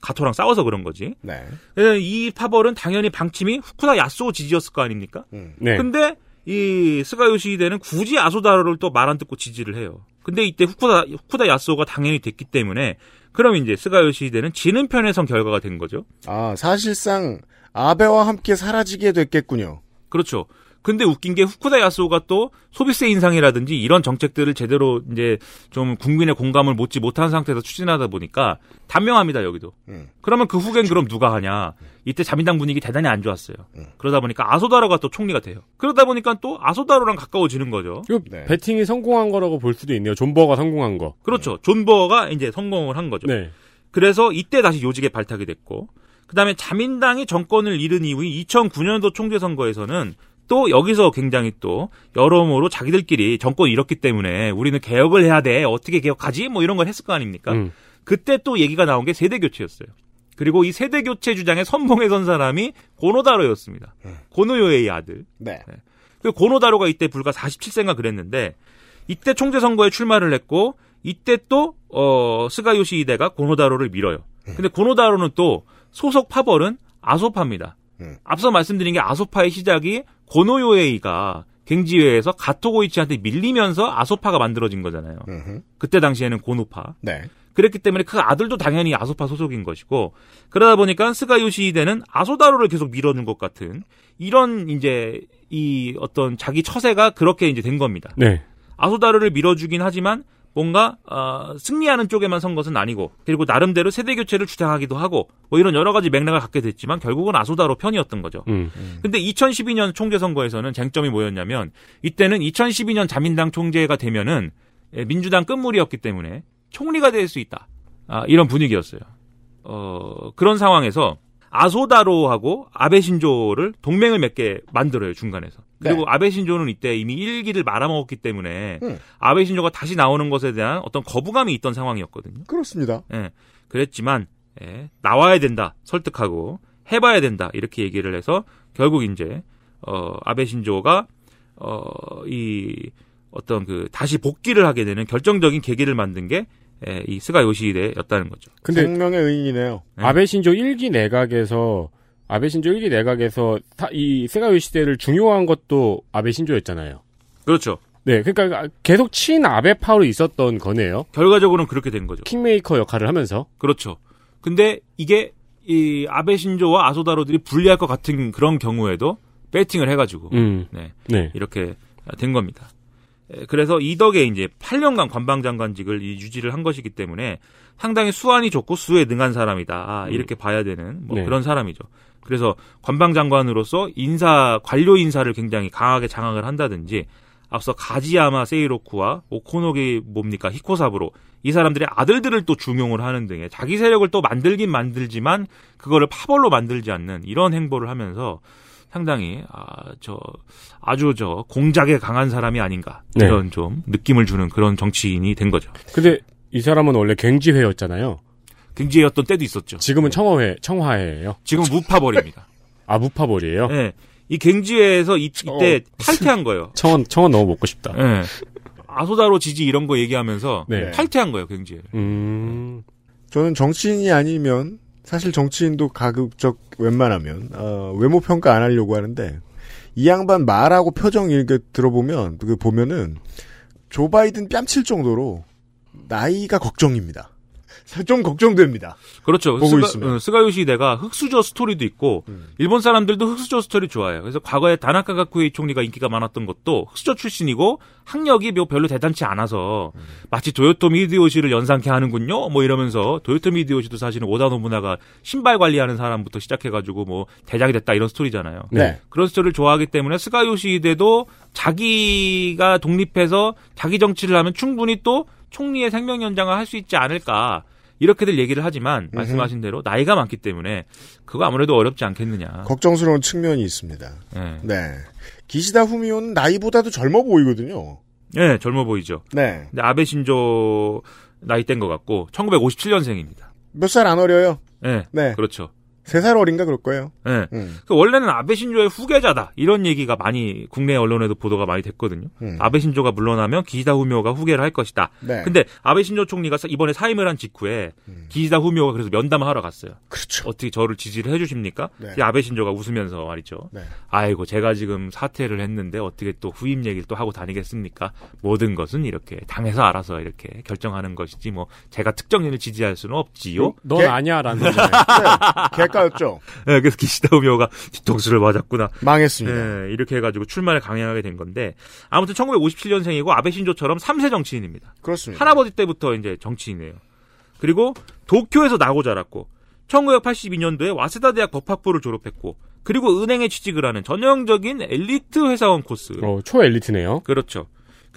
가토랑 싸워서 그런 거지. 네. 그래서 이 파벌은 당연히 방침이 후쿠다 야스오 지지였을 거 아닙니까? 네. 근데 이 스가 요시히데는 굳이 아소 다로를 또 말 안 듣고 지지를 해요. 근데 이때 후쿠다 후쿠다 야스오가 당연히 됐기 때문에 그럼 이제 스가 요시히데는 지는 편에 선 결과가 된 거죠. 아, 사실상 아베와 함께 사라지게 됐겠군요. 그렇죠. 근데 웃긴 게 후쿠다 야스오가 또 소비세 인상이라든지 이런 정책들을 제대로 이제 좀 국민의 공감을 얻지 못한 상태에서 추진하다 보니까 단명합니다 여기도. 그러면 그 후엔 그럼 누가 하냐? 이때 자민당 분위기 대단히 안 좋았어요. 그러다 보니까 아소다로가 또 총리가 돼요. 그러다 보니까 또 아소다로랑 가까워지는 거죠. 이거 배팅이 성공한 거라고 볼 수도 있네요. 존버가 성공한 거. 그렇죠. 존버가 이제 성공을 한 거죠. 네. 그래서 이때 다시 요직에 발탁이 됐고, 그 다음에 자민당이 정권을 잃은 이후인 2009년도 총재 선거에서는 또 여기서 굉장히 또 여러모로 자기들끼리 정권을 잃었기 때문에 우리는 개혁을 해야 돼. 어떻게 개혁하지? 뭐 이런 걸 했을 거 아닙니까? 음. 그때 또 얘기가 나온 게 세대 교체였어요. 그리고 이 세대 교체 주장에 선봉에 선 사람이 고노다로였습니다. 고노요의 아들. 네. 그 고노다로가 이때 불과 47세인가 그랬는데 이때 총재 선거에 출마를 했고 이때 또 어, 스가 요시히데가 고노다로를 밀어요. 근데 고노다로는 또 소속 파벌은 아소파입니다. 앞서 말씀드린 게 아소파의 시작이 고노요에이가 갱지회에서 가토고이치한테 밀리면서 아소파가 만들어진 거잖아요. 그때 당시에는 고노파. 네. 그랬기 때문에 그 아들도 당연히 아소파 소속인 것이고 그러다 보니까 스가 요시히데는 아소다로를 계속 밀어준 것 같은 이런 이제 이 어떤 자기 처세가 그렇게 이제 된 겁니다. 네. 아소다로를 밀어주긴 하지만 뭔가 어, 승리하는 쪽에만 선 것은 아니고 그리고 나름대로 세대 교체를 주장하기도 하고 뭐 이런 여러 가지 맥락을 갖게 됐지만 결국은 아소다로 편이었던 거죠. 음. 근데 2012년 총재 선거에서는 쟁점이 뭐였냐면 이때는 2012년 자민당 총재가 되면은 예, 민주당 끝물이었기 때문에 총리가 될 수 있다. 아, 이런 분위기였어요. 어, 그런 상황에서 아소다로하고 아베 신조를 동맹을 맺게 만들어요, 중간에서. 그리고 네. 아베 신조는 이때 이미 일기를 말아먹었기 때문에 음. 아베 신조가 다시 나오는 것에 대한 어떤 거부감이 있던 상황이었거든요. 그렇습니다. 예. 그랬지만 예, 나와야 된다 설득하고 해봐야 된다 이렇게 얘기를 해서 결국 이제 어, 아베 신조가 어, 이 어떤 그 다시 복귀를 하게 되는 결정적인 계기를 만든 게 예, 이 스가 요시히데였다는 거죠. 근데 생명의 은인이네요. 아베 신조 1기 내각에서 아베 신조 1기 내각에서 타- 이 스가 요시히데를 중용한 것도 아베 신조였잖아요. 그렇죠. 네, 그러니까 계속 친 아베파로 있었던 거네요. 결과적으로는 그렇게 된 거죠. 킹메이커 역할을 하면서. 그렇죠. 근데 이게 이 아베 신조와 아소다로들이 불리할 것 같은 그런 경우에도 배팅을 해가지고 음. 네, 네. 이렇게 된 겁니다. 에, 그래서 이 덕에 이제 8년간 관방장관직을 이 유지를 한 것이기 때문에 상당히 수완이 좋고 수에 능한 사람이다 아, 이렇게 봐야 되는 뭐 네. 그런 사람이죠. 그래서 관방장관으로서 인사 관료 인사를 굉장히 강하게 장악을 한다든지 앞서 가지야마 세이로쿠와 오코노기 뭡니까 히코사부로 이 사람들의 아들들을 또 중용을 하는 등의 자기 세력을 또 만들긴 만들지만 그거를 파벌로 만들지 않는 이런 행보를 하면서 상당히 아 저 아주 저 공작에 강한 사람이 아닌가 네. 이런 좀 느낌을 주는 그런 정치인이 된 거죠. 근데 이 사람은 원래 갱지회였잖아요. 갱지회였던 때도 있었죠. 지금은 청화회, 청화회예요. 지금 무파벌입니다. 아 무파벌이에요? 네. 이 갱지회에서 이, 이때 탈퇴한 거예요. 청원 청원 너무 먹고 싶다. 네. 아소 다로 지지 이런 거 얘기하면서 네. 탈퇴한 거예요, 굉지회. 음. 저는 정치인이 아니면 사실 정치인도 가급적 웬만하면 어, 외모 평가 안 하려고 하는데 이 양반 말하고 표정 이렇게 들어보면 그 보면은 조 바이든 뺨칠 정도로 나이가 걱정입니다. 좀 걱정됩니다. 그렇죠. 보고 스가, 있으면. 음. 어, 스가 요시히데가 흙수저 스토리도 있고 일본 사람들도 흙수저 스토리 좋아해요. 그래서 과거에 다나카 가쿠에이 총리가 인기가 많았던 것도 흙수저 출신이고 학력이 뭐 별로 대단치 않아서 음. 마치 도요토미 히데요시를 연상케 하는군요. 뭐 이러면서 도요토미 히데요시도 사실은 오다 노부나가 신발 관리하는 사람부터 시작해가지고 뭐 대장이 됐다 이런 스토리잖아요. 네. 그런 스토리를 좋아하기 때문에 스가 요시히데도 자기가 독립해서 자기 정치를 하면 충분히 또 총리의 생명 연장을 할 수 있지 않을까. 이렇게들 얘기를 하지만 말씀하신 대로 나이가 많기 때문에 그거 아무래도 어렵지 않겠느냐. 걱정스러운 측면이 있습니다. 네. 네. 기시다 후미오는 나이보다도 젊어 보이거든요. 네, 젊어 보이죠. 네. 근데 아베 신조 나이 뗀것 같고 1957년생입니다. 몇 살 안 어려요? 네, 네. 그렇죠. 세 살 어린가 그럴 거예요. 네. 음. 그 원래는 아베 신조의 후계자다 이런 얘기가 많이 국내 언론에도 보도가 많이 됐거든요. 음. 아베 신조가 물러나면 기시다 후미오가 후계를 할 것이다. 네. 근데 아베 신조 총리가 이번에 사임을 한 직후에 기시다 후미오가 그래서 면담을 하러 갔어요. 음. 그렇죠. 어떻게 저를 지지를 해주십니까? 네. 이 아베 신조가 웃으면서 말이죠. 네. 아이고 제가 지금 사퇴를 했는데 어떻게 또 후임 얘기를 또 하고 다니겠습니까? 모든 것은 이렇게 당에서 알아서 이렇게 결정하는 것이지 뭐 제가 특정인을 지지할 수는 없지요. 넌 개- 아니야라는 거 죠. 개까였죠. 네, 그래서 기시다 후미오가 뒤통수를 맞았구나. 망했습니다. 네, 이렇게 해가지고 출마를 강행하게 된 건데 아무튼 1957년생이고 아베 신조처럼 3세 정치인입니다. 그렇습니다. 할아버지 때부터 이제 정치인이에요. 그리고 도쿄에서 나고 자랐고 1982년도에 와세다 대학 법학부를 졸업했고 그리고 은행에 취직을 하는 전형적인 엘리트 회사원 코스. 어, 초엘리트네요. 그렇죠.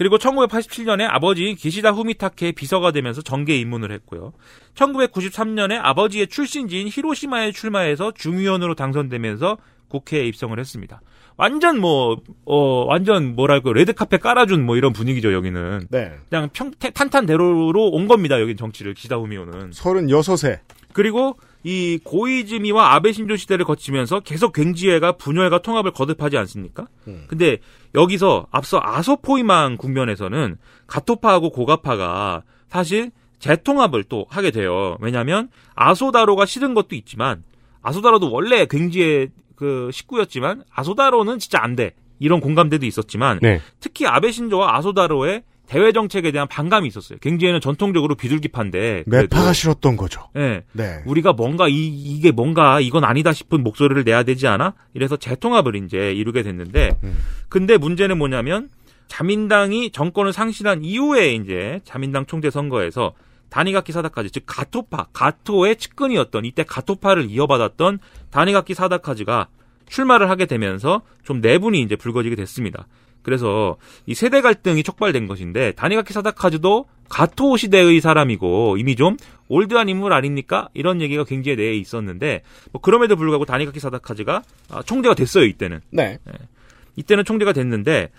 그리고 1987년에 아버지 기시다 후미타케의 비서가 되면서 정계 입문을 했고요. 1993년에 아버지의 출신지인 히로시마에 출마해서 중의원으로 당선되면서 국회에 입성을 했습니다. 완전 뭐, 어, 완전 뭐랄까, 레드카펫 깔아준 뭐 이런 분위기죠, 여기는. 네. 그냥 평, 태- 탄탄대로로 온 겁니다, 여긴 정치를, 기시다 후미오는. 36세. 그리고 이 고이즈미와 아베 신조 시대를 거치면서 계속 갱지회가 분열과 통합을 거듭하지 않습니까? 음. 근데 여기서 앞서 아소포이망 국면에서는 가토파하고 고가파가 사실 재통합을 또 하게 돼요. 왜냐하면 아소다로가 싫은 것도 있지만 아소다로도 원래 갱지의 그 식구였지만 아소다로는 진짜 안 돼. 이런 공감대도 있었지만 네. 특히 아베 신조와 아소다로의 대외 정책에 대한 반감이 있었어요. 갱지회는 전통적으로 비둘기파인데 매파가 싫었던 거죠. 예. 네. 우리가 뭔가 이, 이게 뭔가 이건 아니다 싶은 목소리를 내야 되지 않아? 이래서 재통합을 이제 이루게 됐는데, 근데 문제는 뭐냐면, 자민당이 정권을 상실한 이후에 이제 자민당 총재 선거에서 다니가키 사다카즈, 즉 가토파, 가토의 측근이었던 이때 가토파를 이어받았던 다니가키 사다카즈가 출마를 하게 되면서 좀 내분이 이제 불거지게 됐습니다. 그래서 이 세대 갈등이 촉발된 것인데 다니가키 사다카즈도 가토 시대의 사람이고 이미 좀 올드한 인물 아닙니까? 이런 얘기가 굉장히 내에 있었는데 뭐 그럼에도 불구하고 다니가키 사다카즈가 아, 총재가 됐어요 이때는. 네. 이때는 총재가 됐는데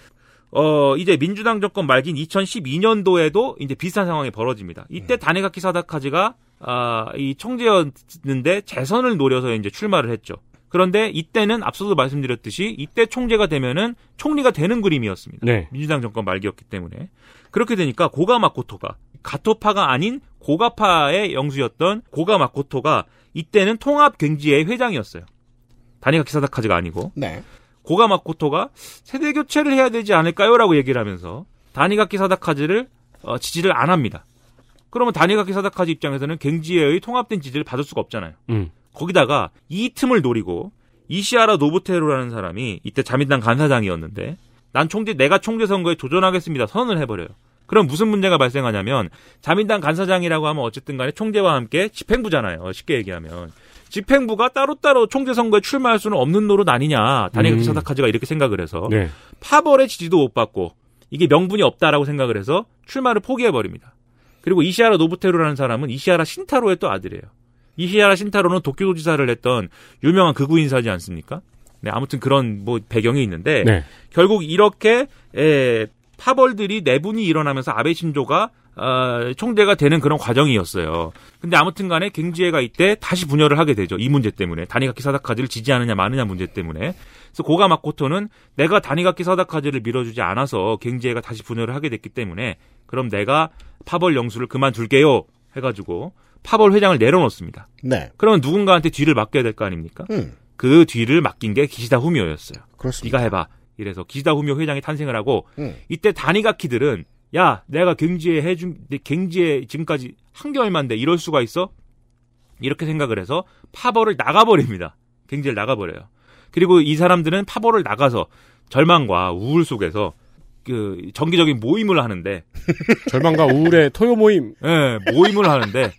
어 이제 민주당 정권 말긴 2012년도에도 이제 비슷한 상황이 벌어집니다. 이때 다니가키 사다카즈가 아이 총재였는데 재선을 노려서 이제 출마를 했죠. 그런데 이때는 앞서도 말씀드렸듯이 이때 총재가 되면은 총리가 되는 그림이었습니다. 네. 민주당 정권 말기였기 때문에 그렇게 되니까 고가 마코토가 가토파가 아닌 고가파의 영수였던 고가 마코토가 이때는 통합 경지의 회장이었어요. 다니가키 사다카즈가 아니고 네. 고가 마코토가 세대 교체를 해야 되지 않을까요라고 얘기를 하면서 다니가키 사다카즈를 어, 지지를 안 합니다. 그러면 다니가키 사다카즈 입장에서는 갱지회의 통합된 지지를 받을 수가 없잖아요. 음. 거기다가 이 틈을 노리고 이시아라 노부테로라는 사람이 이때 자민당 간사장이었는데 난 총재 내가 총재 선거에 도전하겠습니다 선언을 해버려요. 그럼 무슨 문제가 발생하냐면 자민당 간사장이라고 하면 어쨌든 간에 총재와 함께 집행부잖아요. 쉽게 얘기하면. 집행부가 따로따로 총재 선거에 출마할 수는 없는 노릇 아니냐. 다니가키 음. 사다카즈가 이렇게 생각을 해서 네. 파벌의 지지도 못 받고 이게 명분이 없다라고 생각을 해서 출마를 포기해 버립니다. 그리고 이시하라 노부테루라는 사람은 이시하라 신타로의 또 아들이에요. 이시하라 신타로는 도쿄도지사를 했던 유명한 극우 인사지 않습니까? 네, 아무튼 그런 뭐 배경이 있는데 네. 결국 이렇게 에, 파벌들이 내분이 일어나면서 아베 신조가 어, 총재가 되는 그런 과정이었어요. 근데 아무튼 간에 갱지회가 이때 다시 분열을 하게 되죠. 이 문제 때문에. 다니가키 사다카즈를 지지하느냐 마느냐 문제 때문에. 그래서 고가 마코토는 내가 다니가키 사다카즈를 밀어주지 않아서 갱지회가 다시 분열을 하게 됐기 때문에 그럼 내가 파벌 영수를 그만둘게요. 해가지고 파벌 회장을 내려놓습니다. 네. 그러면 누군가한테 뒤를 맡겨야 될 거 아닙니까? 음. 그 뒤를 맡긴 게 기시다 후미오였어요. 그렇습니다. 네가 해봐. 이래서 기시다 후미오 회장이 탄생을 하고 음. 이때 다니가키들은 야 내가 갱지에 해준 갱지에 지금까지 한 개월만데 이럴 수가 있어? 이렇게 생각을 해서 파벌을 나가버립니다. 갱지를 나가버려요. 그리고 이 사람들은 파벌을 나가서 절망과 우울 속에서 그 정기적인 모임을 하는데 절망과 우울의 토요 모임. 예, 모임을 하는데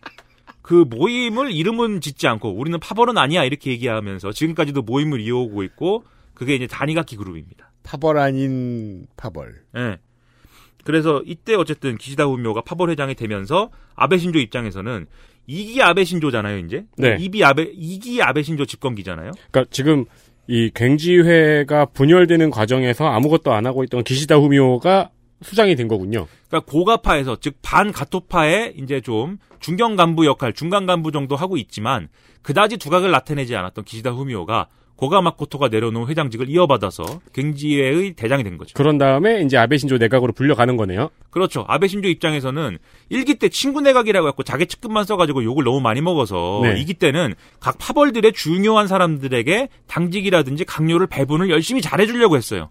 그 모임을 이름은 짓지 않고 우리는 파벌은 아니야 이렇게 얘기하면서 지금까지도 모임을 이어오고 있고 그게 이제 다니가키 그룹입니다. 파벌 아닌 파벌. 예. 그래서 이때 어쨌든 기시다 후미오가 파벌 회장이 되면서 아베 신조 입장에서는 이기 아베 신조잖아요, 이제. 네. 이비 아베 이기 아베 신조 집권기잖아요. 그러니까 지금 이 갱지회가 분열되는 과정에서 아무것도 안 하고 있던 기시다 후미오가 수장이 된 거군요. 그러니까 고가파에서 즉 반가토파의 이제 좀 중견 간부 역할, 중간 간부 정도 하고 있지만 그다지 두각을 나타내지 않았던 기시다 후미오가 고가 마코토가 내려놓은 회장직을 이어받아서 갱지회의 대장이 된 거죠. 그런 다음에 이제 아베 신조 내각으로 불려가는 거네요. 그렇죠. 아베 신조 입장에서는 1기 때 친구 내각이라고 했고 자기 측근만 써가지고 욕을 너무 많이 먹어서 네. 2기 때는 각 파벌들의 중요한 사람들에게 당직이라든지 강요를 배분을 열심히 잘해주려고 했어요.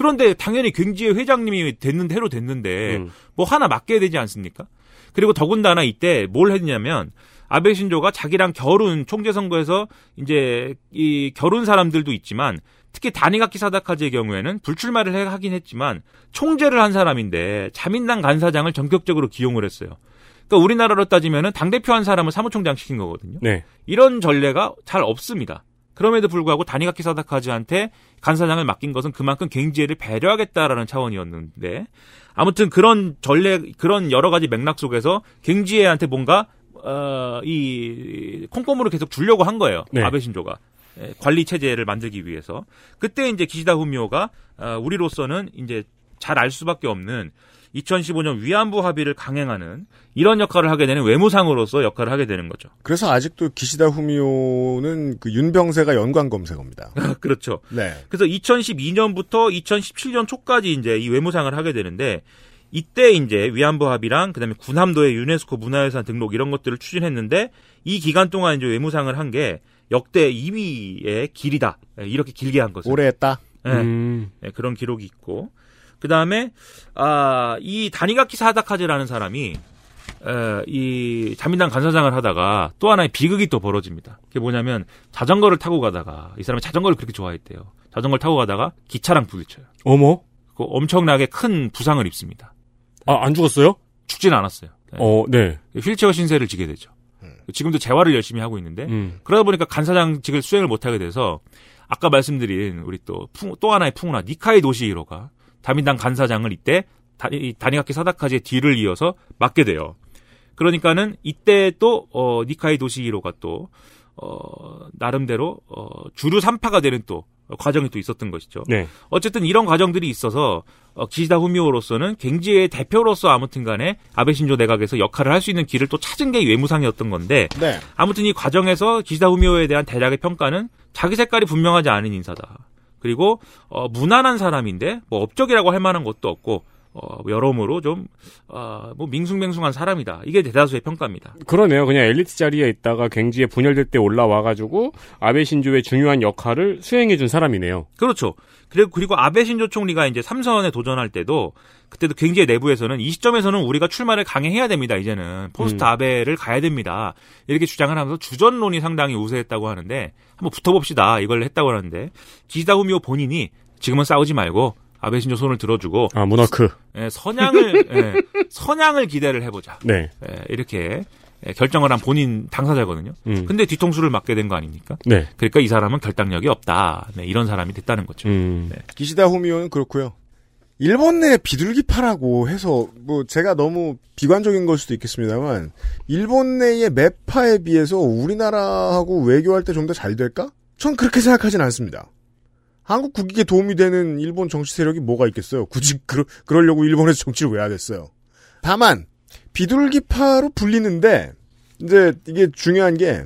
그런데 당연히 갱지회 회장님이 됐는데 해로 됐는데 음. 뭐 하나 맡겨야 되지 않습니까? 그리고 더군다나 이때 뭘 했냐면 아베 신조가 자기랑 결혼 총재 선거에서 이제 이 결혼 사람들도 있지만 특히 다니가키 사다카즈의 경우에는 불출마를 해- 하긴 했지만 총재를 한 사람인데 자민당 간사장을 전격적으로 기용을 했어요. 그러니까 우리나라로 따지면은 당 대표 한 사람을 사무총장 시킨 거거든요. 네. 이런 전례가 잘 없습니다. 그럼에도 불구하고 다니가키 사다카즈한테 간사장을 맡긴 것은 그만큼 갱지회를 배려하겠다라는 차원이었는데 아무튼 그런 전례 그런 여러 가지 맥락 속에서 갱지회한테 뭔가 어, 이 콩고물을 계속 주려고 한 거예요. 네. 아베 신조가 예, 관리 체제를 만들기 위해서 그때 이제 기시다 후미오가 어, 우리로서는 이제 잘 알 수밖에 없는 2015년 위안부 합의를 강행하는 이런 역할을 하게 되는 외무상으로서 역할을 하게 되는 거죠. 그래서 아직도 기시다 후미오는 그 윤병세가 연관 검색어입니다. 그렇죠. 네. 그래서 2012년부터 2017년 초까지 이제 이 외무상을 하게 되는데 이때 이제 위안부 합의랑 그다음에 군함도의 유네스코 문화유산 등록 이런 것들을 추진했는데 이 기간 동안 이제 외무상을 한 게 역대 2위의 길이다. 예, 이렇게 길게 한 것은. 오래 했다. 예. 음. 예, 그런 기록이 있고 그 다음에 아, 이 다니가키 사다카즈라는 사람이 에, 이 자민당 간사장을 하다가 또 하나의 비극이 또 벌어집니다. 그게 뭐냐면 자전거를 타고 가다가 이 사람이 자전거를 그렇게 좋아했대요. 자전거를 타고 가다가 기차랑 부딪혀요. 어머? 그 엄청나게 큰 부상을 입습니다. 아, 안 죽었어요? 죽지는 않았어요. 네. 어, 네. 휠체어 신세를 지게 되죠. 지금도 재활을 열심히 하고 있는데 음. 그러다 보니까 간사장직을 수행을 못하게 돼서 아까 말씀드린 우리 또, 풍- 또 하나의 풍우나 니카이 도시히로가 자민당 간사장을 이때 다, 다니가키 사다카즈의 뒤를 이어서 맡게 돼요. 그러니까는 이때 또 어, 니카이 도시히로가 또 어, 나름대로 어, 주류 3파가 되는 또 과정이 또 있었던 것이죠. 네. 어쨌든 이런 과정들이 있어서 어, 기시다 후미오로서는 갱지의 대표로서 아무튼 간에 아베 신조 내각에서 역할을 할 수 있는 길을 또 찾은 게이 외무상이었던 건데 네. 아무튼 이 과정에서 기시다 후미오에 대한 대략의 평가는 자기 색깔이 분명하지 않은 인사다. 그리고 어, 무난한 사람인데 뭐 업적이라고 할 만한 것도 없고 어, 여러모로 좀 어, 뭐 밍숭맹숭한 사람이다. 이게 대다수의 평가입니다. 그러네요. 그냥 엘리트 자리에 있다가 굉지회 분열될 때 올라와가지고 아베 신조의 중요한 역할을 수행해준 사람이네요. 그렇죠. 그리고 그리고 아베 신조 총리가 이제 삼선에 도전할 때도 그때도 굉장히 내부에서는 이 시점에서는 우리가 출마를 강행해야 됩니다. 이제는 포스트 음. 아베를 가야 됩니다. 이렇게 주장을 하면서 주전론이 상당히 우세했다고 하는데 한번 붙어봅시다. 이걸 했다고 하는데 기시다 후미오 본인이 지금은 싸우지 말고 아베 신조 손을 들어주고 아, 모너크. 예, 선양을 예, 선양을 기대를 해보자. 네. 예, 이렇게 예, 결정을 한 본인 당사자거든요. 음. 근데 뒤통수를 맞게 된 거 아닙니까? 네. 그러니까 이 사람은 결단력이 없다. 네, 이런 사람이 됐다는 거죠. 음. 네. 기시다 후미오는 그렇고요. 일본 내 비둘기파라고 해서 뭐 제가 너무 비관적인 걸 수도 있겠습니다만 일본 내의 매파에 비해서 우리나라하고 외교할 때 좀 더 잘 될까? 전 그렇게 생각하진 않습니다. 한국 국익에 도움이 되는 일본 정치 세력이 뭐가 있겠어요? 굳이 그러, 그러려고 일본에서 정치를 왜 하겠어요? 다만 비둘기파로 불리는데 이제 이게 중요한 게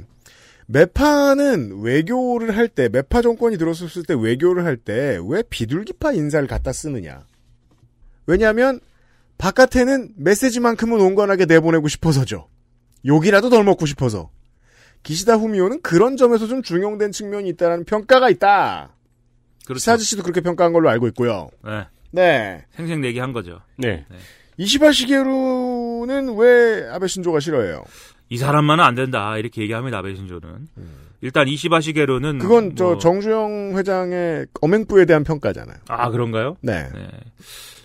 매파는 외교를 할 때 매파 정권이 들어섰을 때 외교를 할 때 왜 비둘기파 인사를 갖다 쓰느냐? 왜냐하면 바깥에는 메시지만큼은 온건하게 내보내고 싶어서죠. 욕이라도 덜 먹고 싶어서. 기시다 후미오는 그런 점에서 좀 중용된 측면이 있다는 평가가 있다. 그렇죠. 사지 씨도 그렇게 평가한 걸로 알고 있고요. 네. 네. 생생내기 한 거죠. 네. 이시바 시게루는 왜 아베 신조가 싫어해요? 이 사람만은 안 된다 이렇게 얘기합니다 아베 신조는. 일단 이시바 시게루는 그건 저 뭐- 정주영 회장의 엄행부에 대한 평가잖아요. 아 그런가요? 네.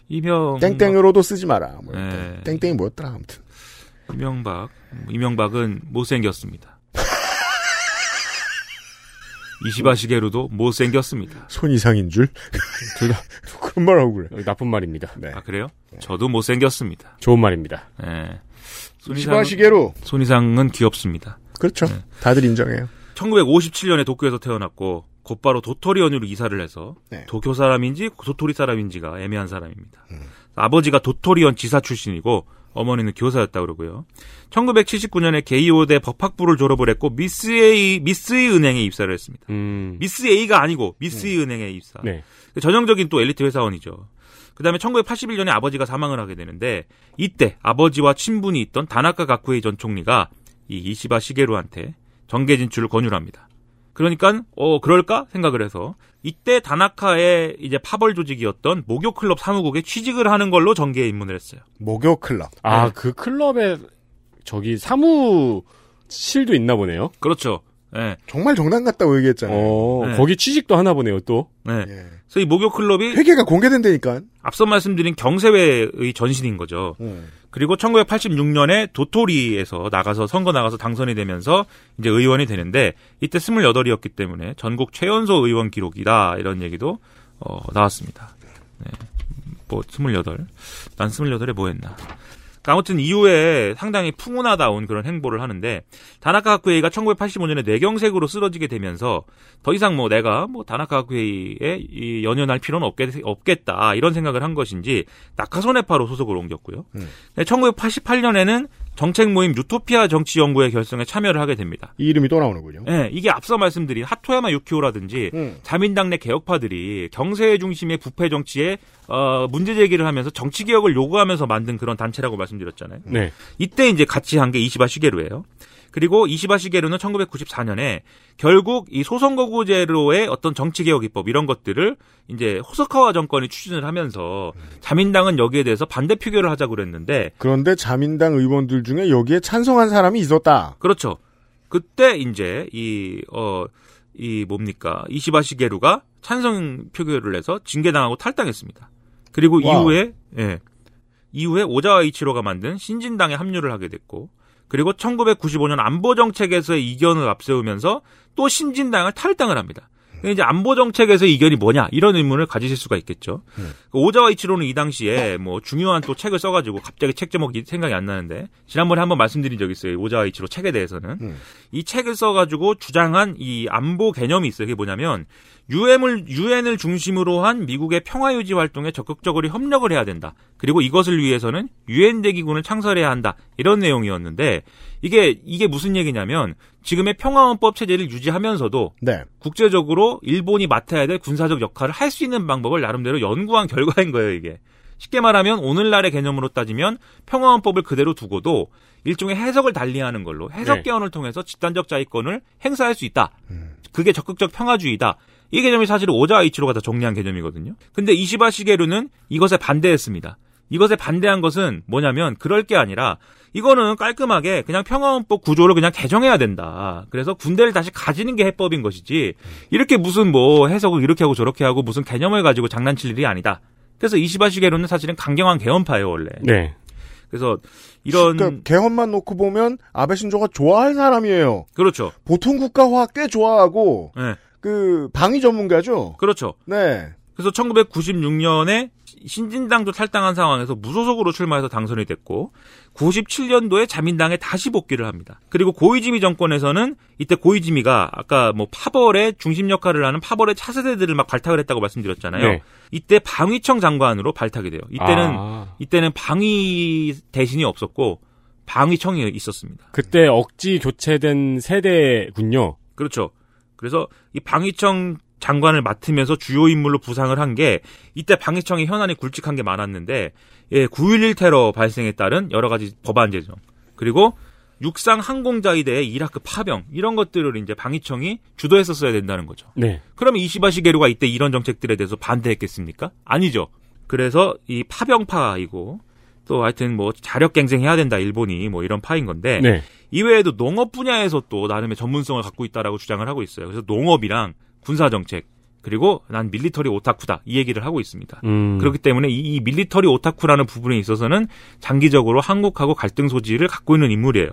이명 땡땡으로도 쓰지 마라. 뭐. 네. 땡땡이 뭐였더라 아무튼. 이명박 이명박은 못생겼습니다. 이시바 시게루도 못생겼습니다. 손 이상인 줄? 둘 다. 그런 말하고 그래. 나쁜 말입니다. 네. 아 그래요? 저도 못생겼습니다. 좋은 말입니다. 네. 이시바 시게루. 손이상은 귀엽습니다. 그렇죠. 다들 인정해요. 1957년에 도쿄에서 태어났고 곧바로 도토리현으로 이사를 해서 네. 도쿄 사람인지 도토리 사람인지가 애매한 사람입니다. 아버지가 도토리현 지사 출신이고 어머니는 교사였다 그러고요. 1979년에 게이오대 법학부를 졸업을 했고 미스 A 미스 A 은행에 입사를 했습니다. 음. 미스 A가 아니고 미스 A 은행에 입사. 네. 전형적인 또 엘리트 회사원이죠. 그다음에 1981년에 아버지가 사망을 하게 되는데 이때 아버지와 친분이 있던 다나카 가쿠에이 전 총리가 이 이시바 시게루한테 정계 진출을 권유를 합니다. 그러니까 어 그럴까 생각을 해서 이때 다나카의 이제 파벌 조직이었던 목욕 클럽 사무국에 취직을 하는 걸로 정계에 입문을 했어요. 목욕 클럽. 아, 네. 그 클럽에 저기 사무실도 있나 보네요. 그렇죠. 예. 정말 정당 같다고 얘기했잖아요. 어, 네. 거기 취직도 하나 보네요, 또. 네. 예. 그래서 이 목욕 클럽이 회계가 공개된다니까. 앞서 말씀드린 경세회의 전신인 거죠. 음. 그리고 1986년에 도토리에서 나가서 선거 나가서 당선이 되면서 이제 의원이 되는데 이때 28이었기 때문에 전국 최연소 의원 기록이다 이런 얘기도 어, 나왔습니다. 네. 뭐 28. 난 28에 뭐 했나. 그러니까 아무튼 이후에 상당히 풍운하다운 그런 행보를 하는데 다나카 학회의가 1985년에 뇌경색으로 쓰러지게 되면서 더 이상 뭐 내가 뭐 다나카 학회의에 이 연연할 필요는 없겠, 없겠 다 이런 생각을 한 것인지 나카소네파로 소속을 옮겼고요. 음. 1988년에는 정책 모임 유토피아 정치 연구회 결성에 참여를 하게 됩니다. 이 이름이 또 나오는군요. 네, 이게 앞서 말씀드린 하토야마 유키오라든지 음. 자민당 내 개혁파들이 경제 중심의 부패 정치에 어, 문제 제기를 하면서 정치 개혁을 요구하면서 만든 그런 단체라고 말씀드렸잖아요. 네. 이때 이제 같이 한 게 이시바 시게루예요. 그리고 이시바 시게루는 1994년에 결국 이 소선거구제로의 어떤 정치 개혁 입법 이런 것들을 이제 호소카와 정권이 추진을 하면서 자민당은 여기에 대해서 반대 표결을 하자고 그랬는데 그런데 자민당 의원들 중에 여기에 찬성한 사람이 있었다. 그렇죠. 그때 이제 이, 어, 이 뭡니까. 이시바 시게루가 찬성 표결을 해서 징계당하고 탈당했습니다. 그리고 wow. 이후에, 예. 이후에 오자와 이치로가 만든 신진당에 합류를 하게 됐고, 그리고 1995년 안보 정책에서의 이견을 앞세우면서 또 신진당을 탈당을 합니다. 이제 안보 정책에서 이견이 뭐냐 이런 의문을 가지실 수가 있겠죠. 그 오자와 이치로는 이 당시에 뭐 중요한 또 책을 써가지고 갑자기 책 제목이 생각이 안 나는데 지난번에 한번 말씀드린 적이 있어요. 오자와 이치로 책에 대해서는 음. 이 책을 써가지고 주장한 이 안보 개념이 있어요. 그게 뭐냐면 유엔을 유엔을 중심으로 한 미국의 평화 유지 활동에 적극적으로 협력을 해야 된다. 그리고 이것을 위해서는 유엔 대기군을 창설해야 한다. 이런 내용이었는데 이게 이게 무슨 얘기냐면 지금의 평화헌법 체제를 유지하면서도 네. 국제적으로 일본이 맡아야 될 군사적 역할을 할 수 있는 방법을 나름대로 연구한 결과인 거예요, 이게. 쉽게 말하면 오늘날의 개념으로 따지면 평화헌법을 그대로 두고도 일종의 해석을 달리하는 걸로 해석 네. 개헌을 통해서 집단적 자위권을 행사할 수 있다. 그게 적극적 평화주의다. 이 개념이 사실 오자 이치로가 다 정리한 개념이거든요. 근데 이시바 시게루는 이것에 반대했습니다. 이것에 반대한 것은 뭐냐면 그럴 게 아니라 이거는 깔끔하게 그냥 평화헌법 구조를 그냥 개정해야 된다. 그래서 군대를 다시 가지는 게 해법인 것이지 이렇게 무슨 뭐 해석을 이렇게 하고 저렇게 하고 무슨 개념을 가지고 장난칠 일이 아니다. 그래서 이시바 시게루는 사실은 강경한 개헌파예요 원래. 네. 그래서 이런 그러니까 개헌만 놓고 보면 아베 신조가 좋아할 사람이에요. 그렇죠. 보통 국가화 꽤 좋아하고 네. 그 방위 전문가죠. 그렇죠. 네. 그래서 1996년에 신진당도 탈당한 상황에서 무소속으로 출마해서 당선이 됐고 97년도에 자민당에 다시 복귀를 합니다. 그리고 고이즈미 정권에서는 이때 고이즈미가 아까 뭐 파벌의 중심 역할을 하는 파벌의 차세대들을 막 발탁을 했다고 말씀드렸잖아요. 네. 이때 방위청 장관으로 발탁이 돼요. 이때는 아. 이때는 방위 대신이 없었고 방위청이 있었습니다. 그때 억지 교체된 세대군요. 그렇죠. 그래서 이 방위청 장관을 맡으면서 주요 인물로 부상을 한 게 이때 방위청의 현안이 굵직한 게 많았는데 예, 9.11 테러 발생에 따른 여러 가지 법안 제정 그리고 육상 항공자위대의 이라크 파병 이런 것들을 이제 방위청이 주도했었어야 된다는 거죠. 네. 그러면 이시바 시게루가 이때 이런 정책들에 대해서 반대했겠습니까? 아니죠. 그래서 이 파병파이고 또 하여튼 뭐 자력 갱생해야 된다 일본이 뭐 이런 파인 건데 네. 이외에도 농업 분야에서 또 나름의 전문성을 갖고 있다라고 주장을 하고 있어요. 그래서 농업이랑 군사 정책 그리고 난 military 오타쿠다 이 얘기를 하고 있습니다. 음. 그렇기 때문에 이, 이 military 오타쿠라는 부분에 있어서는 장기적으로 한국하고 갈등 소지를 갖고 있는 인물이에요.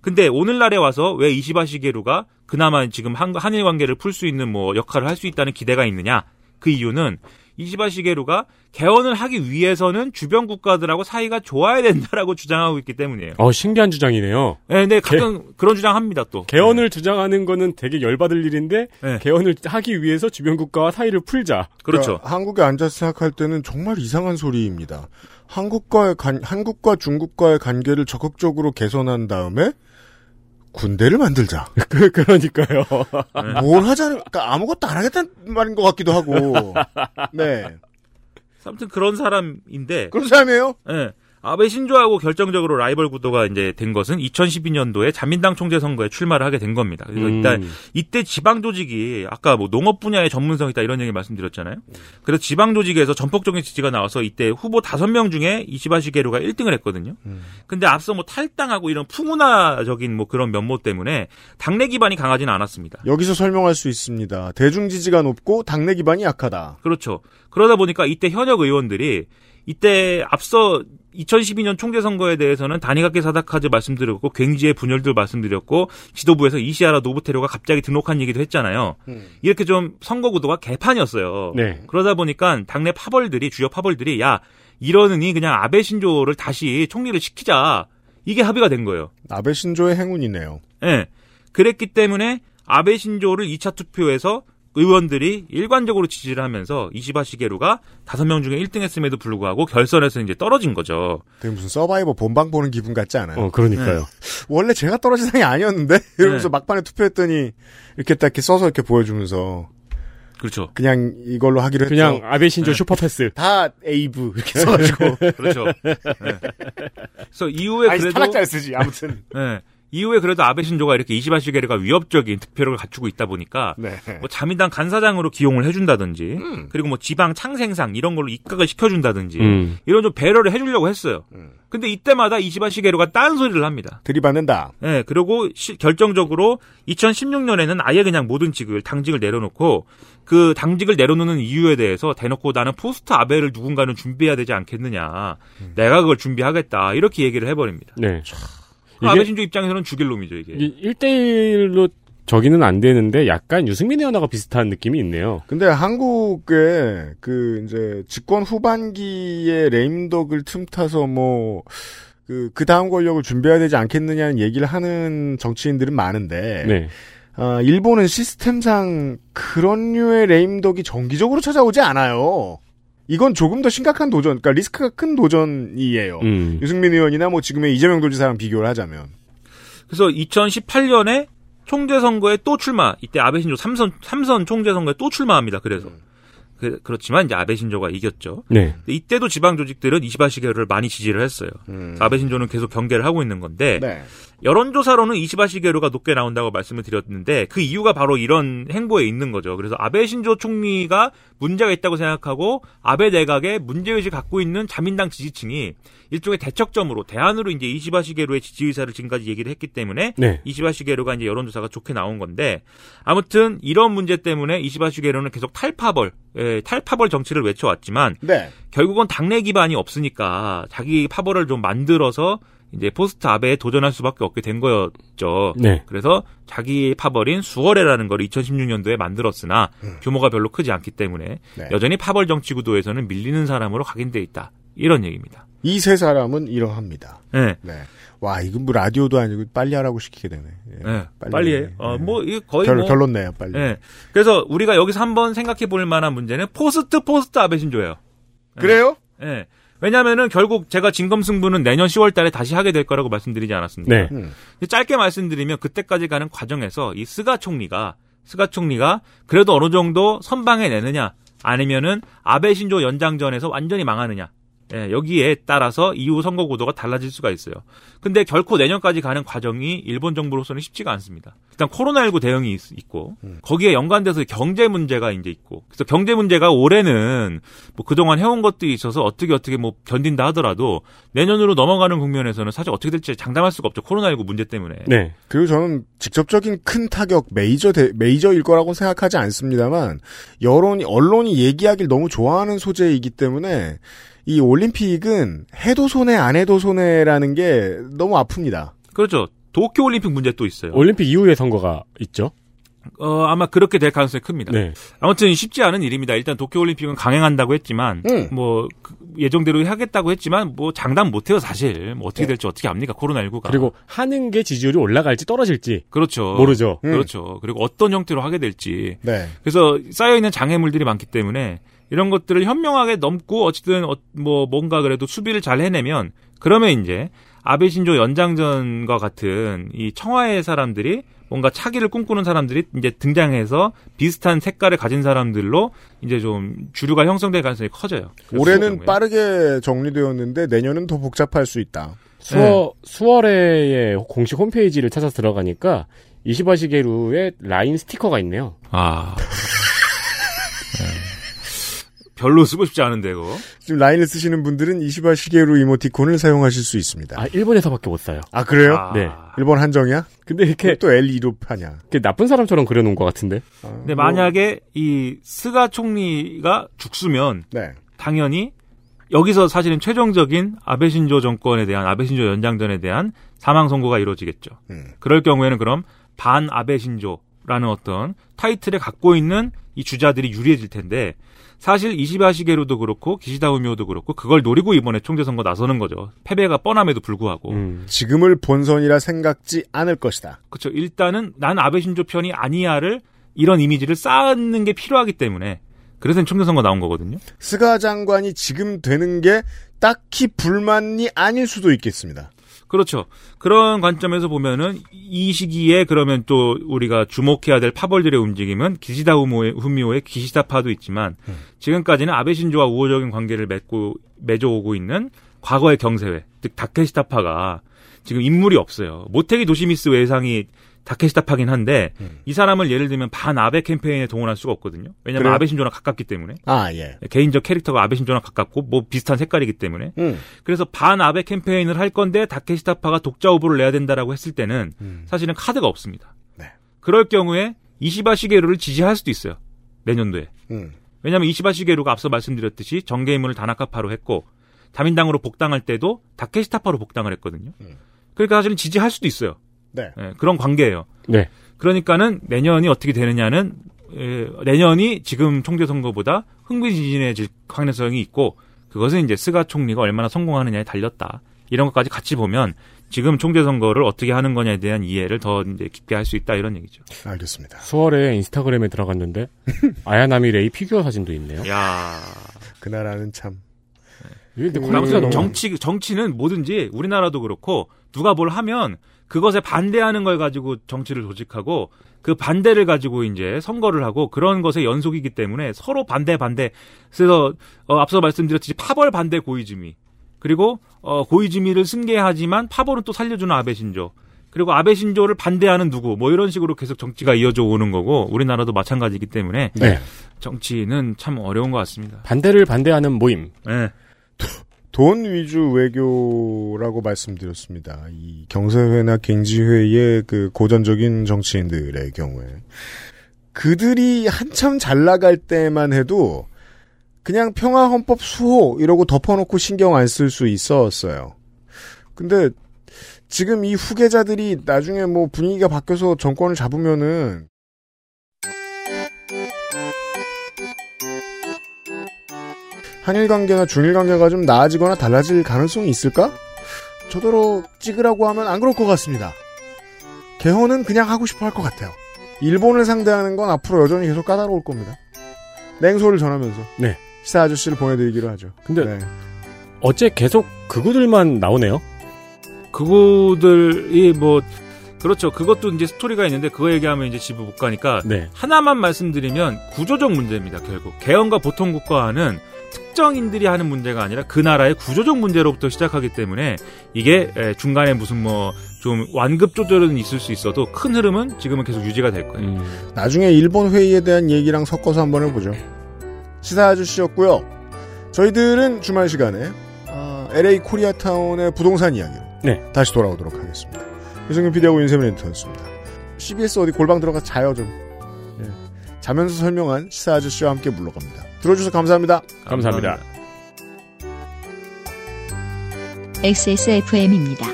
근데 오늘날에 와서 왜 이시바 시게루가 그나마 지금 한, 한일 관계를 풀 수 있는 뭐 역할을 할 수 있다는 기대가 있느냐? 그 이유는 이시바 시게루가 개헌을 하기 위해서는 주변 국가들하고 사이가 좋아야 된다라고 주장하고 있기 때문이에요. 어, 신기한 주장이네요. 네, 근데 가끔 그런 주장 합니다, 또. 개헌을 주장하는 거는 되게 열받을 일인데, 네. 개헌을 하기 위해서 주변 국가와 사이를 풀자. 그렇죠. 그러니까 한국에 앉아서 생각할 때는 정말 이상한 소리입니다. 한국과의 간, 한국과 중국과의 관계를 적극적으로 개선한 다음에 군대를 만들자. 그, 그러니까요. 뭘 하자는, 그러니까 아무것도 안 하겠다는 말인 것 같기도 하고. 네. 아무튼 그런 사람인데. 그런 사람이에요? 예. 아베 신조하고 결정적으로 라이벌 구도가 이제 된 것은 2012년도에 자민당 총재 선거에 출마를 하게 된 겁니다. 그래서 음. 일단 이때 지방 조직이 아까 뭐 농업 분야의 전문성 있다 이런 얘기 말씀드렸잖아요. 그래서 지방 조직에서 전폭적인 지지가 나와서 이때 후보 5명 중에 이시바 시 게루가 1등을 했거든요. 근데 앞서 뭐 탈당하고 이런 풍운화적인 뭐 그런 면모 때문에 당내 기반이 강하지는 않았습니다. 여기서 설명할 수 있습니다. 대중 지지가 높고 당내 기반이 약하다. 그렇죠. 그러다 보니까 이때 현역 의원들이 이때 앞서 2012년 총재 선거에 대해서는 단일각계 사다카즈 말씀드렸고 굉지의 분열들 말씀드렸고 지도부에서 이시아라 노부테로가 갑자기 등록한 얘기도 했잖아요. 이렇게 좀 선거 구도가 개판이었어요. 네. 그러다 보니까 당내 파벌들이 주요 파벌들이 야 이러느니 그냥 아베 신조를 다시 총리를 시키자 이게 합의가 된 거예요. 아베 신조의 행운이네요. 예. 그랬기 때문에 아베 신조를 2차 투표에서 의원들이 일관적으로 지지를 하면서 이시바 시게루가 다섯 명 중에 1등 했음에도 불구하고 결선에서 이제 떨어진 거죠. 되게 무슨 Survivor 본방 보는 기분 같지 않아요? 어, 그러니까요. 네. 원래 제가 떨어진 상이 아니었는데? 이러면서 막판에 투표했더니 이렇게 딱 이렇게 써서 이렇게 보여주면서 그렇죠. 그냥 이걸로 하기로 했죠. 그냥 아베 신조 super pass. 다 Abe 이렇게 써가지고 그렇죠. 네. 그래서 이후에 아니, 그래도 탈락자를 쓰지 아무튼 네. 이후에 그래도 아베 신조가 이렇게 이시바 시게루가 위협적인 득표력을 갖추고 있다 보니까 네. 뭐 자민당 간사장으로 기용을 해준다든지 음. 그리고 뭐 지방 창생상 이런 걸로 입각을 시켜준다든지 음. 이런 좀 배려를 해주려고 했어요. 음. 근데 이때마다 이시바 시게루가 딴 소리를 합니다. 들이받는다. 네, 그리고 시- 결정적으로 2016년에는 아예 그냥 모든 직을 당직을 내려놓고 그 당직을 내려놓는 이유에 대해서 대놓고 나는 포스트 아베를 누군가는 준비해야 되지 않겠느냐. 음. 내가 그걸 준비하겠다. 이렇게 얘기를 해버립니다. 네. 그 아베 신조 입장에서는 죽일 놈이죠 이게. 1대1로 저기는 안 되는데 약간 유승민 의원하고 비슷한 느낌이 있네요. 근데 한국의 그 이제 집권 후반기에 레임덕을 틈타서 뭐 그, 그 다음 권력을 준비해야 되지 않겠느냐는 얘기를 하는 정치인들은 많은데. 네. 아, 일본은 시스템상 그런 류의 레임덕이 정기적으로 찾아오지 않아요. 이건 조금 더 심각한 도전, 그러니까 리스크가 큰 도전이에요. 음. 유승민 의원이나 뭐 지금의 이재명 도지사랑 비교를 하자면. 그래서 2018년에 총재 선거에 또 출마. 이때 아베 신조 삼선 삼선 총재 선거에 또 출마합니다. 그래서 그, 그렇지만 이제 아베 신조가 이겼죠. 네. 이때도 지방 조직들은 이시바 시게루를 많이 지지를 했어요. 그래서 아베 신조는 계속 경계를 하고 있는 건데 네. 여론조사로는 이시바 시게루가 높게 나온다고 말씀을 드렸는데 그 이유가 바로 이런 행보에 있는 거죠. 그래서 아베 신조 총리가 문제가 있다고 생각하고 아베 내각에 문제의식 갖고 있는 자민당 지지층이 일종의 대척점으로 대안으로 이제 이시바 시게루의 지지 의사를 지금까지 얘기를 했기 때문에 네. 이시바 시게루가 이제 여론조사가 좋게 나온 건데 아무튼 이런 문제 때문에 이시바 시게루는 계속 탈파벌, 예, 탈파벌 정치를 외쳐왔지만 네. 결국은 당내 기반이 없으니까 자기 파벌을 좀 만들어서 이제 포스트 아베에 도전할 수밖에 없게 된 거였죠. 네. 그래서 자기 파벌인 수월회라는 걸 2016년도에 만들었으나 규모가 별로 크지 않기 때문에 네. 여전히 파벌 정치 구도에서는 밀리는 사람으로 각인돼 있다. 이런 얘기입니다. 이 세 사람은 이러합니다. 네. 와, 이건 뭐 라디오도 아니고 빨리 하라고 시키게 되네. 예, 네, 빨리, 해. 어, 뭐, 이게 거의 결, 뭐. 결론 내요, 빨리. 네. 그래서 우리가 여기서 한번 생각해 볼 만한 문제는 포스트 포스트 아베 신조예요. 그래요? 네. 왜냐면은 결국 제가 진검승부는 내년 10월 달에 다시 하게 될 거라고 말씀드리지 않았습니까? 네. 음. 짧게 말씀드리면 그때까지 가는 과정에서 이 스가 총리가 스가 총리가 그래도 어느 정도 선방해 내느냐 아니면은 아베 신조 연장전에서 완전히 망하느냐 예, 여기에 따라서 이후 선거 구도가 달라질 수가 있어요. 근데 결코 내년까지 가는 과정이 일본 정부로서는 쉽지가 않습니다. 일단 코로나19 대응이 있, 고 거기에 연관돼서 경제 문제가 이제 있고 그래서 경제 문제가 올해는 뭐 그동안 해온 것들이 있어서 어떻게 어떻게 뭐 견딘다 하더라도 내년으로 넘어가는 국면에서는 사실 어떻게 될지 장담할 수가 없죠. 코로나19 문제 때문에. 네. 그리고 저는 직접적인 큰 타격 메이저 대, 메이저일 거라고 생각하지 않습니다만 여론이 언론이 얘기하길 너무 좋아하는 소재이기 때문에 이 올림픽은 해도 손해 안 해도 손해라는 게 너무 아픕니다. 그렇죠. 도쿄 올림픽 문제 또 있어요. 올림픽 이후에 선거가 있죠. 어, 아마 그렇게 될 가능성이 큽니다. 네. 아무튼 쉽지 않은 일입니다. 일단 도쿄 올림픽은 강행한다고 했지만 음. 뭐 그, 예정대로 하겠다고 했지만 뭐 장담 못 해요, 사실. 뭐 어떻게 될지 어떻게 압니까? 코로나19가. 그리고 하는 게 지지율이 올라갈지 떨어질지 그렇죠. 모르죠. 그렇죠. 그리고 어떤 형태로 하게 될지. 네. 그래서 쌓여 있는 장애물들이 많기 때문에 이런 것들을 현명하게 넘고 어쨌든 어, 뭐 뭔가 그래도 수비를 잘 해내면 그러면 이제 아베 신조 연장전과 같은 이 청와의 사람들이 뭔가 차기를 꿈꾸는 사람들이 이제 등장해서 비슷한 색깔을 가진 사람들로 이제 좀 주류가 형성될 가능성이 커져요. 그래서 올해는. 빠르게 정리되었는데 내년은 더 복잡할 수 있다. 수월 수월회의 공식 홈페이지를 찾아 들어가니까 이시바시게루의 라인 스티커가 있네요. 아. 네. 별로 쓰고 싶지 않은데 이거. 지금 라인을 쓰시는 분들은 이시바 시게루 이모티콘을 사용하실 수 있습니다. 아 일본에서밖에 못 사요. 아, 그래요? 아. 네. 일본 한정이야? 근데 이렇게 또 L2로 파냐? 이렇게 나쁜 사람처럼 그려놓은 것 같은데. 근데 만약에 이 스가 총리가 죽수면 네. 당연히 여기서 사실은 최종적인 아베 신조 정권에 대한 아베 신조 연장전에 대한 사망 선고가 이루어지겠죠. 음. 그럴 경우에는 그럼 반 아베 신조라는 어떤 타이틀을 갖고 있는 이 주자들이 유리해질 텐데 사실 이시바 시게루도 그렇고 기시다 우미오도 그렇고 그걸 노리고 이번에 총재 선거 나서는 거죠. 패배가 뻔함에도 불구하고. 음. 지금을 본선이라 생각지 않을 것이다. 그렇죠. 일단은 난 아베 신조 편이 아니야를 이런 이미지를 쌓는 게 필요하기 때문에 그래서 총재 선거 나온 거거든요. 스가 장관이 지금 되는 게 딱히 불만이 아닐 수도 있겠습니다. 그렇죠. 그런 관점에서 보면은 이 시기에 그러면 또 우리가 주목해야 될 파벌들의 움직임은 기시다 후미오의, 후미오의 기시다파도 있지만 지금까지는 아베 신조와 우호적인 관계를 맺고 맺어오고 있는 과거의 경세회, 즉 다케시다파가 지금 인물이 없어요. 모테기 도시미스 외상이 다케시다파긴 한데 이 사람을 예를 들면 반 아베 캠페인에 동원할 수가 없거든요. 왜냐하면 그래요? 아베 신조랑 가깝기 때문에 아, 예. 개인적 캐릭터가 아베 신조랑 가깝고 뭐 비슷한 색깔이기 때문에 음. 그래서 반 아베 캠페인을 할 건데 다케시타파가 독자 후보를 내야 된다라고 했을 때는 음. 사실은 카드가 없습니다. 네. 그럴 경우에 이시바 시게루를 지지할 수도 있어요. 내년도에. 음. 왜냐하면 이시바 시게루가 앞서 말씀드렸듯이 정계인문을 다나카파로 했고 다민당으로 복당할 때도 다케시타파로 복당을 했거든요. 음. 그러니까 사실은 지지할 수도 있어요. 네. 예, 그런 관계예요. 네. 그러니까는 내년이 어떻게 되느냐는 에, 내년이 지금 총재 선거보다 흥미진진해질 가능성이 있고 그것은 이제 스가 총리가 얼마나 성공하느냐에 달렸다. 이런 것까지 같이 보면 지금 총재 선거를 어떻게 하는 거냐에 대한 이해를 더 이제 깊게 할 수 있다 이런 얘기죠. 알겠습니다. 수월회 인스타그램에 들어갔는데 아야나미 레이 피규어 사진도 있네요. 야, 그 나라는 참. quality가 너무 정치 정치는 뭐든지 우리나라도 그렇고 누가 뭘 하면 그것에 반대하는 걸 가지고 정치를 조직하고 그 반대를 가지고 이제 선거를 하고 그런 것의 연속이기 때문에 서로 반대 반대. 그래서 어, 앞서 말씀드렸듯이 파벌 반대 고이즈미 그리고 어, 고이즈미를 승계하지만 파벌은 또 살려주는 아베 신조. 그리고 아베 신조를 반대하는 누구 뭐 이런 식으로 계속 정치가 이어져 오는 거고 우리나라도 마찬가지이기 때문에 네. 정치는 참 어려운 것 같습니다. 반대를 반대하는 모임. 네. 돈 위주 외교라고 말씀드렸습니다. 이 경세회나 갱지회의 그 고전적인 정치인들의 경우에 그들이 한참 잘 나갈 때만 해도 그냥 평화 헌법 수호 이러고 덮어놓고 신경 안 쓸 수 있었어요. 근데 지금 이 후계자들이 나중에 뭐 분위기가 바뀌어서 정권을 잡으면은 한일 관계나 중일 관계가 좀 나아지거나 달라질 가능성이 있을까? 저더러 찍으라고 하면 안 그럴 것 같습니다. 개헌은 그냥 하고 싶어 할 것 같아요. 일본을 상대하는 건 앞으로 여전히 계속 까다로울 겁니다. 냉소를 전하면서 네. 시사 아저씨를 보내드리기로 하죠. 근데 네. 어째 계속 그구들만 나오네요. 그구들이 뭐 그렇죠. 그것도 이제 스토리가 있는데 그거 얘기하면 이제 집을 못 가니까 네. 하나만 말씀드리면 구조적 문제입니다. 결국 개헌과 보통 국가화는 특정인들이 하는 문제가 아니라 그 나라의 구조적 문제로부터 시작하기 때문에 이게 에, 중간에 무슨 뭐 좀 완급 조절은 있을 수 있어도 큰 흐름은 지금은 계속 유지가 될 거예요. 음. 나중에 일본 회의에 대한 얘기랑 섞어서 한번 해보죠. 시사 아저씨였고요. 저희들은 주말 시간에 어, LA 코리아타운의 부동산 이야기로 네. 다시 돌아오도록 하겠습니다. 유승균 PD하고 윤세민 에디터였습니다. CBS 어디 골방 들어가 자요 좀. 예. 자면서 설명한 시사 아저씨와 함께 물러갑니다. 들어주셔서 감사합니다. 감사합니다. XSFM입니다.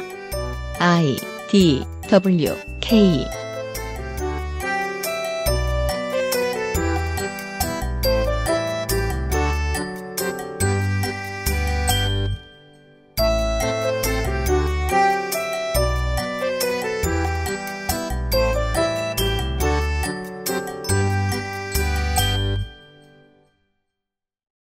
I D W K